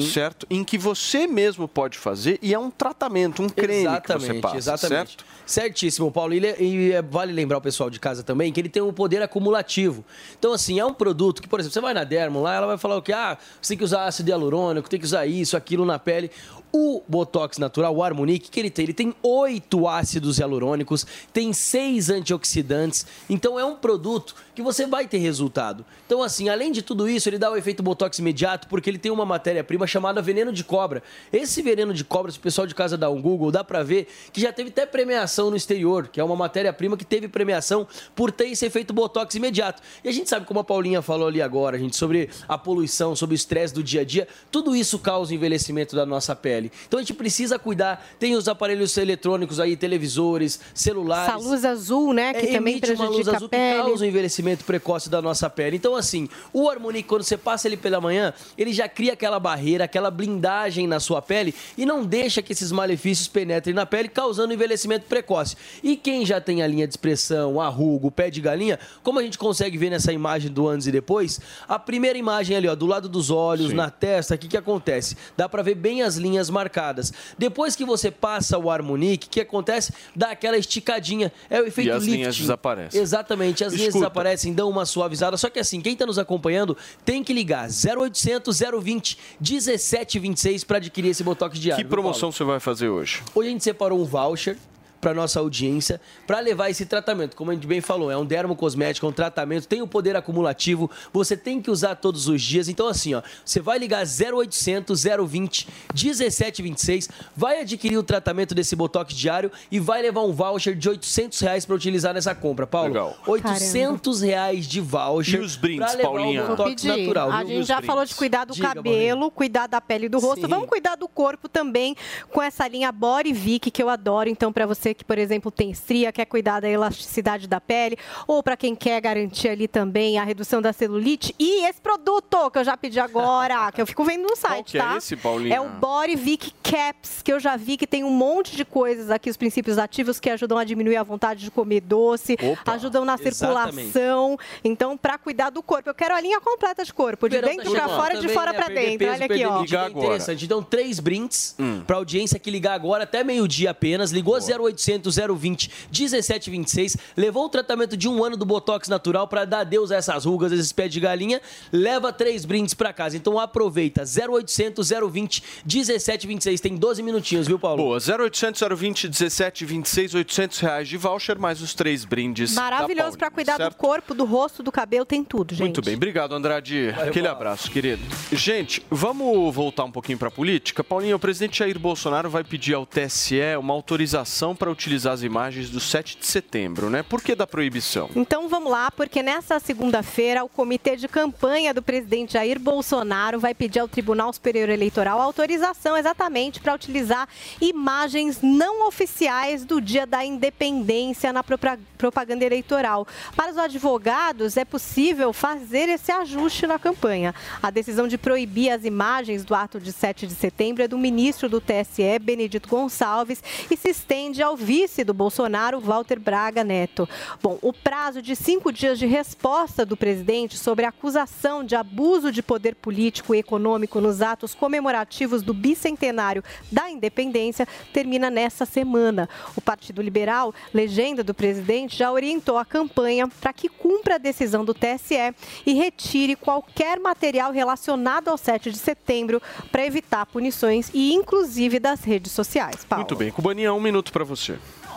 Speaker 5: certo? Em que você mesmo pode fazer e é um tratamento, um creme que você passa,
Speaker 26: exatamente.
Speaker 5: certo?
Speaker 26: Certíssimo, Paulo. E, e é- vale lembrar o pessoal de casa também que ele tem um poder acumulativo. Então, assim, é um produto que, por exemplo, você vai na Dermo lá, ela vai falar o que? Ah, você tem que usar ácido hialurônico, tem que usar isso, aquilo na pele. O Botox natural, o Harmonique, que ele tem? Ele tem oito ácidos hialurônicos, tem seis antioxidantes. Então, é um produto que você vai ter resultado. Então, assim, além de tudo isso, ele dá o efeito Botox imediato, porque ele tem uma matéria-prima chamada veneno de cobra. Esse veneno de cobra, se o pessoal de casa dá um Google, dá pra ver que já teve até premiação no exterior, que é uma matéria-prima que teve premiação por ter esse efeito Botox imediato. E a gente sabe, como a Paulinha falou ali agora, gente, sobre a poluição, sobre o estresse do dia a dia, tudo isso causa envelhecimento da nossa pele. Então a gente precisa cuidar. Tem os aparelhos eletrônicos aí, televisores, celulares.
Speaker 6: Essa luz azul, né? Que
Speaker 26: É,
Speaker 6: também
Speaker 26: emite uma luz
Speaker 6: prejudica
Speaker 26: azul
Speaker 6: a pele.
Speaker 26: que causa o envelhecimento precoce da nossa pele. Então, assim, o Harmonique, quando você passa ele pela manhã, ele já cria aquela barreira, aquela blindagem na sua pele e não deixa que esses malefícios penetrem na pele, causando envelhecimento precoce. E quem já tem a linha de expressão, a ruga, o pé de galinha, como a gente consegue ver nessa imagem do antes e depois, a primeira imagem ali, ó, do lado dos olhos, na testa, o que, que acontece? Dá pra ver bem as linhas marcadas. Depois que você passa o Harmonique, o que acontece? Dá aquela esticadinha. É o efeito
Speaker 5: E as
Speaker 26: lifting.
Speaker 5: linhas desaparecem.
Speaker 26: Exatamente, as linhas
Speaker 5: Escuta.
Speaker 26: desaparecem, dão uma suavizada. Só que assim, quem está nos acompanhando tem que ligar 0800 020 1726 para adquirir esse Botox diário.
Speaker 5: Que
Speaker 26: viu, Paulo?
Speaker 5: promoção você vai fazer hoje?
Speaker 26: Hoje a gente separou um voucher para nossa audiência para levar esse tratamento. Como a gente bem falou, é um dermocosmético, é um tratamento, tem o poder acumulativo, você tem que usar todos os dias. Então assim, ó, você vai ligar 0800 020 1726, vai adquirir o tratamento desse Botox diário e vai levar um voucher de 800 reais para utilizar nessa compra, Paulo.
Speaker 5: Legal.
Speaker 26: 800 reais de voucher.
Speaker 5: E os brindes, Paulinha?
Speaker 26: Botox
Speaker 6: pedir.
Speaker 26: natural.
Speaker 6: A gente já falou de cuidar do
Speaker 26: Diga,
Speaker 6: cabelo, cuidar da pele e do rosto.
Speaker 26: Sim.
Speaker 6: Vamos cuidar do corpo também com essa linha Body Vic que eu adoro. Então, para você que, por exemplo, tem estria, quer cuidar da elasticidade da pele, ou para quem quer garantir ali também a redução da celulite. E esse produto que eu já pedi agora, que eu fico vendo no site,
Speaker 5: que é
Speaker 6: tá?
Speaker 5: esse, Paulinha?
Speaker 6: É o Body Vic Caps, que eu já vi que tem um monte de coisas aqui, os princípios ativos que ajudam a diminuir a vontade de comer doce,
Speaker 26: Opa,
Speaker 6: ajudam na
Speaker 26: exatamente.
Speaker 6: circulação. Então, para cuidar do corpo, eu quero a linha completa de corpo, de
Speaker 26: Verão tá
Speaker 6: dentro para fora, de fora
Speaker 26: né,
Speaker 6: para dentro.
Speaker 26: peso,
Speaker 6: Olha aqui, ó.
Speaker 26: medida é interessante. Então, três brindes para audiência que ligar agora até meio-dia apenas. Ligou 0800 020 1726. Levou o tratamento de um ano do Botox natural para dar adeus a essas rugas, esses pés de galinha. Leva três brindes para casa. Então, aproveita. 0800 020 1726. Tem 12 minutinhos, viu, Paulo?
Speaker 5: Boa, 0800 020 1726, 800 reais de voucher, mais os três brindes.
Speaker 6: Maravilhoso para cuidar
Speaker 5: certo?
Speaker 6: do corpo, do rosto, do cabelo, tem tudo, gente.
Speaker 5: Muito bem, obrigado, Andrade. Aquele abraço, querido. Gente, vamos voltar um pouquinho para a política. Paulinho, o presidente Jair Bolsonaro vai pedir ao TSE uma autorização para utilizar as imagens do 7 de setembro, né? Por que da proibição?
Speaker 6: Então vamos lá, porque nessa segunda-feira o comitê de campanha do presidente Jair Bolsonaro vai pedir ao Tribunal Superior Eleitoral autorização exatamente para utilizar imagens não oficiais do Dia da Independência na propa- propaganda eleitoral. Para os advogados, é possível fazer esse ajuste na campanha. A decisão de proibir as imagens do ato de 7 de setembro é do ministro do TSE, Benedito Gonçalves, e se estende ao vice do Bolsonaro, Walter Braga Neto. Bom, o prazo de cinco dias de resposta do presidente sobre a acusação de abuso de poder político e econômico nos atos comemorativos do bicentenário da independência termina nessa semana. O Partido Liberal, legenda do presidente, já orientou a campanha para que cumpra a decisão do TSE e retire qualquer material relacionado ao 7 de setembro para evitar punições e inclusive das redes sociais. Paulo.
Speaker 5: Muito bem, Cubaninha, um minuto para você.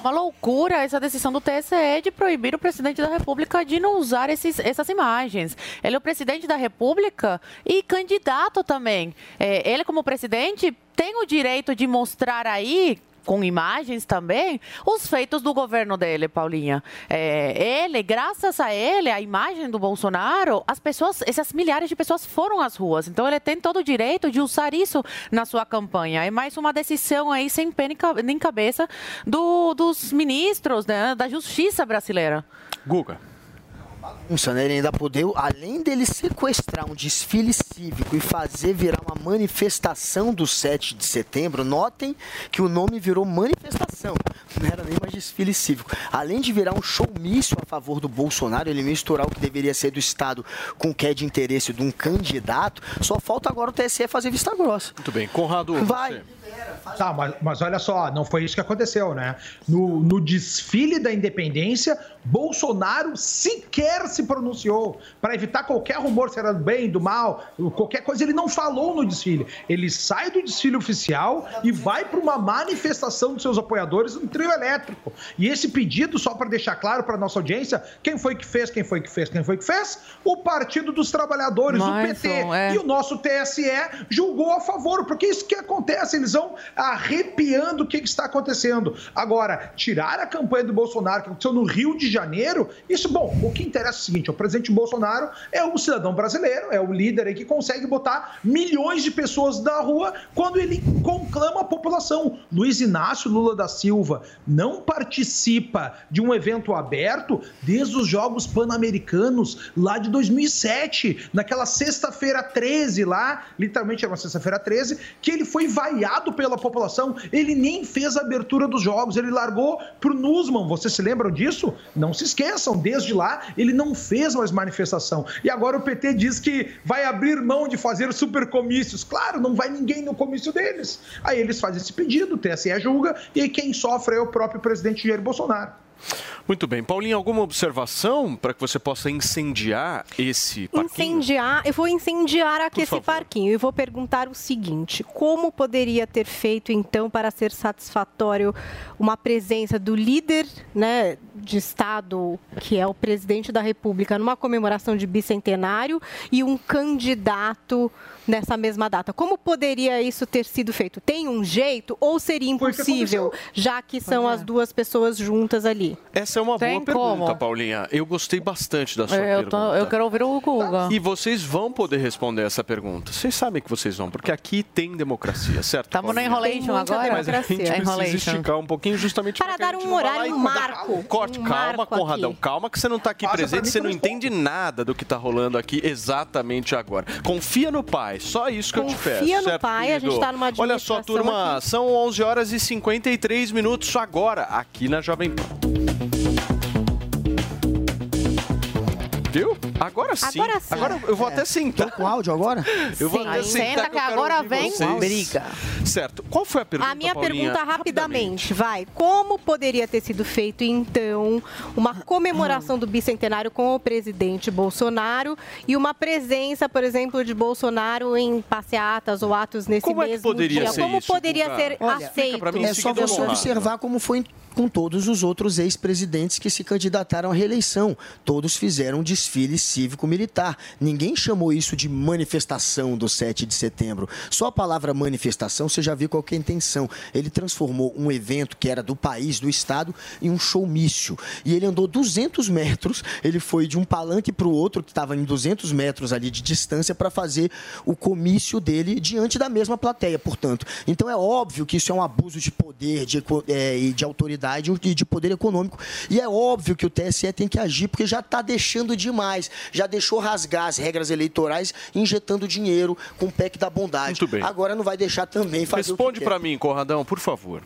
Speaker 9: Uma loucura essa decisão do TSE de proibir o presidente da República de não usar esses, essas imagens. Ele é o presidente da República e candidato também. É, ele, como presidente, tem o direito de mostrar aí com imagens também, os feitos do governo dele, Paulinha. É, ele, graças a ele, a imagem do Bolsonaro, as pessoas, essas milhares de pessoas foram às ruas. Então ele tem todo o direito de usar isso na sua campanha. É mais uma decisão aí sem ca- nem cabeça do- dos ministros né, da justiça brasileira.
Speaker 5: Guga.
Speaker 8: Bagunça, né? Ele ainda poder, além dele sequestrar um desfile cívico e fazer virar uma manifestação do 7 de setembro, notem que o nome virou manifestação, não era nem mais desfile cívico. Além de virar um showmício a favor do Bolsonaro, ele misturar o que deveria ser do Estado com o que é de interesse de um candidato, só falta agora o TSE fazer vista grossa.
Speaker 5: Muito bem, Conrado,
Speaker 8: Vai.
Speaker 10: Tá, mas, mas olha só, não foi isso que aconteceu, né? No, no desfile da independência, Bolsonaro sequer se pronunciou para evitar qualquer rumor, se era do bem, do mal, qualquer coisa. Ele não falou no desfile. Ele sai do desfile oficial e vai para uma manifestação dos seus apoiadores no trio elétrico. E esse pedido, só para deixar claro para nossa audiência, quem foi que fez, quem foi que fez, quem foi que fez? O Partido dos Trabalhadores, o PT.
Speaker 9: é.
Speaker 10: E o nosso TSE julgou a favor, porque isso que acontece, eles vão arrepiando o que, que está acontecendo. Agora, tirar a campanha do Bolsonaro, que aconteceu no Rio de Janeiro, isso, bom, o que interessa é o seguinte: o presidente Bolsonaro é um cidadão brasileiro, é o líder aí que consegue botar milhões de pessoas na rua quando ele conclama a população. Luiz Inácio Lula da Silva não participa de um evento aberto desde os Jogos Pan-Americanos lá de 2007, naquela sexta-feira 13 lá, literalmente era uma sexta-feira 13, que ele foi vaiado pela população. Ele nem fez a abertura dos jogos, ele largou pro Nusman. Vocês se lembram disso? Não se esqueçam, desde lá ele não fez mais manifestação. E agora o PT diz que vai abrir mão de fazer supercomícios. Claro, não vai ninguém no comício deles. Aí eles fazem esse pedido, o TSE julga, e quem sofre é o próprio presidente Jair Bolsonaro.
Speaker 5: Muito bem. Paulinho, alguma observação para que você possa incendiar esse parquinho?
Speaker 6: Incendiar, eu vou incendiar aqui esse parquinho e vou perguntar o seguinte: como poderia ter feito então para ser satisfatório uma presença do líder, né, de estado, que é o presidente da República, numa comemoração de bicentenário e um candidato nessa mesma data? Como poderia isso ter sido feito? Tem um jeito ou seria impossível, já que são as duas pessoas juntas ali?
Speaker 5: Essa é uma
Speaker 9: Tem
Speaker 5: boa pergunta,
Speaker 9: como.
Speaker 5: Paulinha. Eu gostei bastante da sua
Speaker 9: Eu, tô-
Speaker 5: pergunta.
Speaker 9: eu quero ouvir o Guga.
Speaker 5: E vocês vão poder responder essa pergunta. Vocês sabem que vocês vão, porque aqui tem democracia, certo?
Speaker 9: Tamo no
Speaker 5: Paulinha?
Speaker 9: enrolation agora?
Speaker 5: Mas a gente
Speaker 9: Democracia.
Speaker 5: precisa
Speaker 9: Enrolation.
Speaker 5: esticar um pouquinho justamente
Speaker 6: Para dar um horário
Speaker 5: e-
Speaker 6: marco.
Speaker 5: Corte,
Speaker 6: Um
Speaker 5: calma,
Speaker 6: marco
Speaker 5: Conradão.
Speaker 6: aqui.
Speaker 5: Calma que você não está aqui
Speaker 10: Passa
Speaker 5: presente, você não
Speaker 10: eu
Speaker 5: entende nada do que está rolando aqui exatamente agora. Confia no pai, só isso que eu te peço.
Speaker 6: Confia no
Speaker 5: certo,
Speaker 6: pai, a gente
Speaker 5: querido?
Speaker 6: tá numa
Speaker 5: Olha só, turma, são 11 horas e 53 minutos agora, aqui na Jovem Pan. Viu? Agora sim.
Speaker 6: Agora sim.
Speaker 5: Agora eu vou até sentar.
Speaker 8: com áudio agora?
Speaker 5: Eu vou
Speaker 6: Sim.
Speaker 5: até
Speaker 6: Aí
Speaker 5: sentar
Speaker 9: senta que agora vem
Speaker 5: vocês.
Speaker 9: briga.
Speaker 5: Certo. Qual foi a pergunta,
Speaker 6: A minha
Speaker 5: Paulinha?
Speaker 6: pergunta rapidamente, vai. Como poderia ter sido feito, então, uma comemoração do bicentenário com o presidente Bolsonaro e uma presença, por exemplo, de Bolsonaro em passeatas ou atos nesse
Speaker 5: Como é que
Speaker 6: mesmo
Speaker 5: poderia
Speaker 6: dia?
Speaker 5: ser
Speaker 6: Como
Speaker 5: isso,
Speaker 6: poderia ser
Speaker 8: Olha,
Speaker 6: aceito?
Speaker 5: mim,
Speaker 8: É só você observar como foi com todos os outros ex-presidentes que se candidataram à reeleição. Todos fizeram um desfile cívico-militar. Ninguém chamou isso de manifestação do 7 de setembro. Só a palavra manifestação você já viu qual é a intenção. Ele transformou um evento que era do país, do estado, em um showmício. E ele andou 200 metros, ele foi de um palanque para o outro, que estava em 200 metros ali de distância, para fazer o comício dele diante da mesma plateia, portanto. Então é óbvio que isso é um abuso de poder de, é, de autoridade e de poder econômico. E é óbvio que o TSE tem que agir, porque já está deixando demais. Já deixou rasgar as regras eleitorais, injetando dinheiro com o PEC da bondade.
Speaker 5: Muito bem.
Speaker 8: Agora não vai deixar também fazer o
Speaker 5: Responde
Speaker 8: que
Speaker 5: para mim, Conradão, por favor.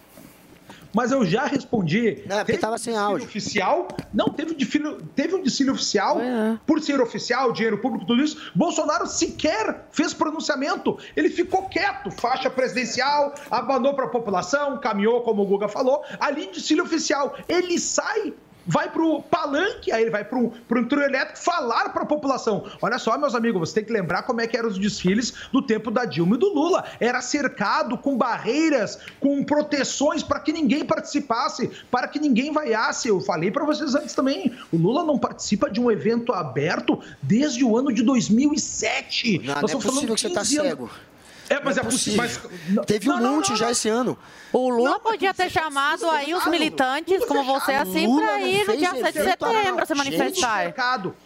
Speaker 10: Mas eu já respondi.
Speaker 8: Não, é porque
Speaker 10: Teve
Speaker 8: tava
Speaker 10: um
Speaker 8: sem áudio.
Speaker 10: Oficial? Não, teve um teve um desfile oficial. Por ser oficial, dinheiro público, tudo isso. Bolsonaro sequer fez pronunciamento. Ele ficou quieto. Faixa presidencial, abanou para a população, caminhou, como o Guga falou. Ali, desfile oficial. Ele sai. Vai pro palanque, aí ele vai pro, pro trio elétrico falar para a população. Olha só, meus amigos, você tem que lembrar como é que eram os desfiles do tempo da Dilma e do Lula. Era cercado com barreiras, com proteções para que ninguém participasse, para que ninguém vaiasse. Eu falei para vocês antes também, o Lula não participa de um evento aberto desde o ano de 2007.
Speaker 8: Não, não é possível que você tá
Speaker 10: 15 anos.
Speaker 8: cego.
Speaker 10: É, mas
Speaker 8: Não
Speaker 10: é
Speaker 8: é
Speaker 10: possível.
Speaker 8: possível.
Speaker 10: Mas...
Speaker 8: Teve um
Speaker 10: Não, não,
Speaker 8: monte
Speaker 10: não,
Speaker 8: já
Speaker 10: não.
Speaker 8: esse ano.
Speaker 9: O Lula
Speaker 10: Não,
Speaker 9: podia ter chamado aí os militantes como você assim
Speaker 8: não
Speaker 9: ir no dia 7 de setembro se manifestar.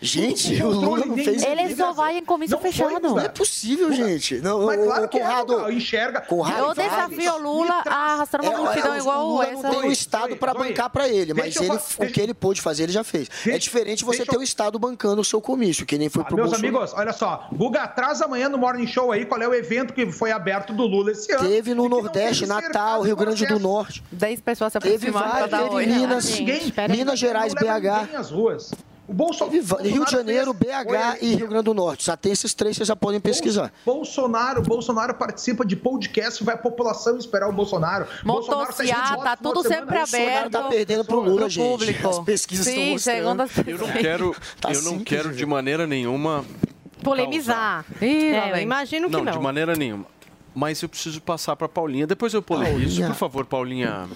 Speaker 8: Gente, o Lula não fez
Speaker 9: Ele só vai em comício
Speaker 10: Não
Speaker 9: fechado.
Speaker 8: Não é possível, gente. Não,
Speaker 10: Mas
Speaker 8: o-
Speaker 10: claro que é,
Speaker 8: Conrado,
Speaker 10: enxerga.
Speaker 8: Conrado,
Speaker 9: Eu desafio o Lula a arrastar uma
Speaker 8: É,
Speaker 9: multidão
Speaker 8: é,
Speaker 9: igual
Speaker 8: o
Speaker 9: o
Speaker 8: Lula não tem o
Speaker 9: essa.
Speaker 8: Estado para bancar para ele, mas ele, o que ele pôde fazer, ele já fez. é diferente você ter o Estado bancando o seu comício, que nem foi
Speaker 10: Ah,
Speaker 8: pro
Speaker 10: meus amigos, olha só. Guga, traz amanhã no Morning Show aí qual é o evento que foi aberto do Lula esse ano.
Speaker 8: Teve no Nordeste, Natal, Rio
Speaker 10: de
Speaker 8: Grande do. Norte.
Speaker 9: 10 pessoas se
Speaker 8: vários,
Speaker 9: dar
Speaker 8: teve
Speaker 9: oi.
Speaker 8: Minas. Minas Gerais, BH.
Speaker 10: às ruas. O Bolso-
Speaker 8: Teve va- Rio de
Speaker 10: Bolsonaro
Speaker 8: Janeiro,
Speaker 10: fez-
Speaker 8: BH e Rio Grande do Norte. Só tem esses três, vocês já podem pesquisar.
Speaker 10: Bolsonaro, Bolsonaro participa de podcast, vai a população esperar o Bolsonaro. Bolsonaro
Speaker 9: Motociata,
Speaker 10: moto no
Speaker 9: tudo sempre
Speaker 10: semana.
Speaker 8: Bolsonaro tá
Speaker 9: aberto.
Speaker 8: perdendo pro Lula,
Speaker 9: pro
Speaker 8: gente.
Speaker 9: público.
Speaker 8: As pesquisas estão
Speaker 9: Sim,
Speaker 8: mostrando.
Speaker 9: segundo as
Speaker 5: Eu não quero,
Speaker 8: Tá
Speaker 5: eu não quero de maneira nenhuma.
Speaker 6: Polemizar. É, eu imagino que
Speaker 5: Não,
Speaker 6: não.
Speaker 5: de maneira nenhuma. Mas eu preciso passar para Paulinha. Depois eu polemizo.
Speaker 8: Paulinha.
Speaker 5: Por favor, Paulinha.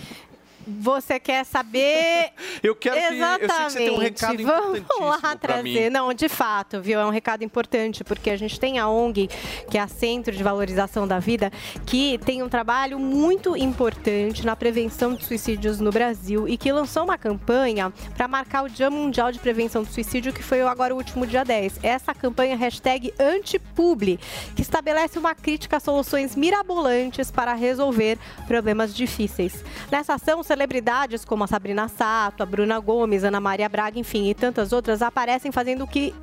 Speaker 6: Você quer saber
Speaker 5: Eu quero que. Eu sei que você tem um recado
Speaker 6: Exatamente. Vamos lá trazer. Não, de fato, viu? É um recado importante, porque a gente tem a ONG, que é a Centro de Valorização da Vida, que tem um trabalho muito importante na prevenção de suicídios no Brasil e que lançou uma campanha para marcar o Dia Mundial de Prevenção do Suicídio, que foi agora o último dia 10. Essa campanha hashtag Antipubli, que estabelece uma crítica a soluções mirabolantes para resolver problemas difíceis. Nessa ação, celebridades como a Sabrina Sato, a Bruna Gomes, Ana Maria Braga, enfim, e tantas outras aparecem fazendo o que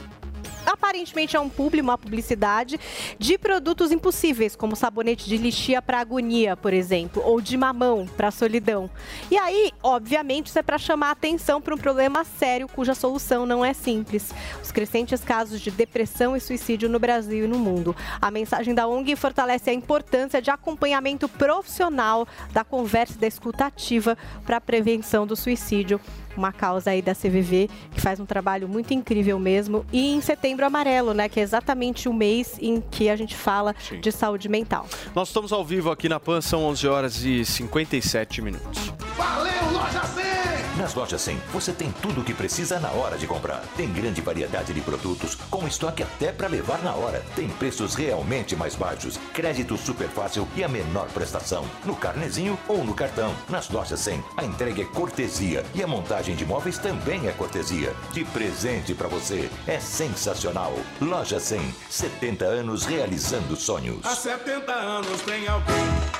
Speaker 6: aparentemente é um publi, uma publicidade de produtos impossíveis, como sabonete de lixia para agonia, por exemplo, ou de mamão para solidão. E aí, obviamente, isso é para chamar atenção para um problema sério cuja solução não é simples. Os crescentes casos de depressão e suicídio no Brasil e no mundo. A mensagem da ONG fortalece a importância de acompanhamento profissional da conversa e da escutativa para a prevenção do suicídio uma causa aí da CVV que faz um trabalho muito incrível mesmo. E em setembro amarelo, né, que é exatamente o mês em que a gente fala
Speaker 5: Sim.
Speaker 6: de saúde mental.
Speaker 5: Nós estamos ao vivo aqui na PAN, são 11 horas e 57 minutos.
Speaker 2: Valeu, Loja 100!
Speaker 3: Nas lojas 100, você tem tudo o que precisa na hora de comprar. Tem grande variedade de produtos, com estoque até para levar na hora. Tem preços realmente mais baixos, crédito super fácil e a menor prestação. No carnezinho ou no cartão. Nas lojas 100, a entrega é cortesia e a montagem de móveis também é cortesia. De presente para você. É sensacional. Loja 100, 70 anos realizando sonhos.
Speaker 2: Há 70 anos tem alguém,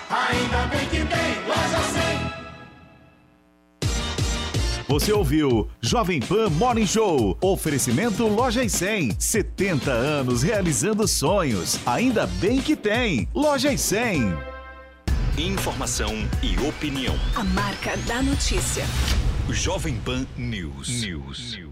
Speaker 2: ainda bem que tem Loja 100.
Speaker 1: Você ouviu Jovem Pan Morning Show. Oferecimento Loja e 100. 70 anos realizando sonhos. Ainda bem que tem. Loja e 100.
Speaker 46: Informação e opinião.
Speaker 47: A marca da notícia.
Speaker 46: Jovem Pan News. News.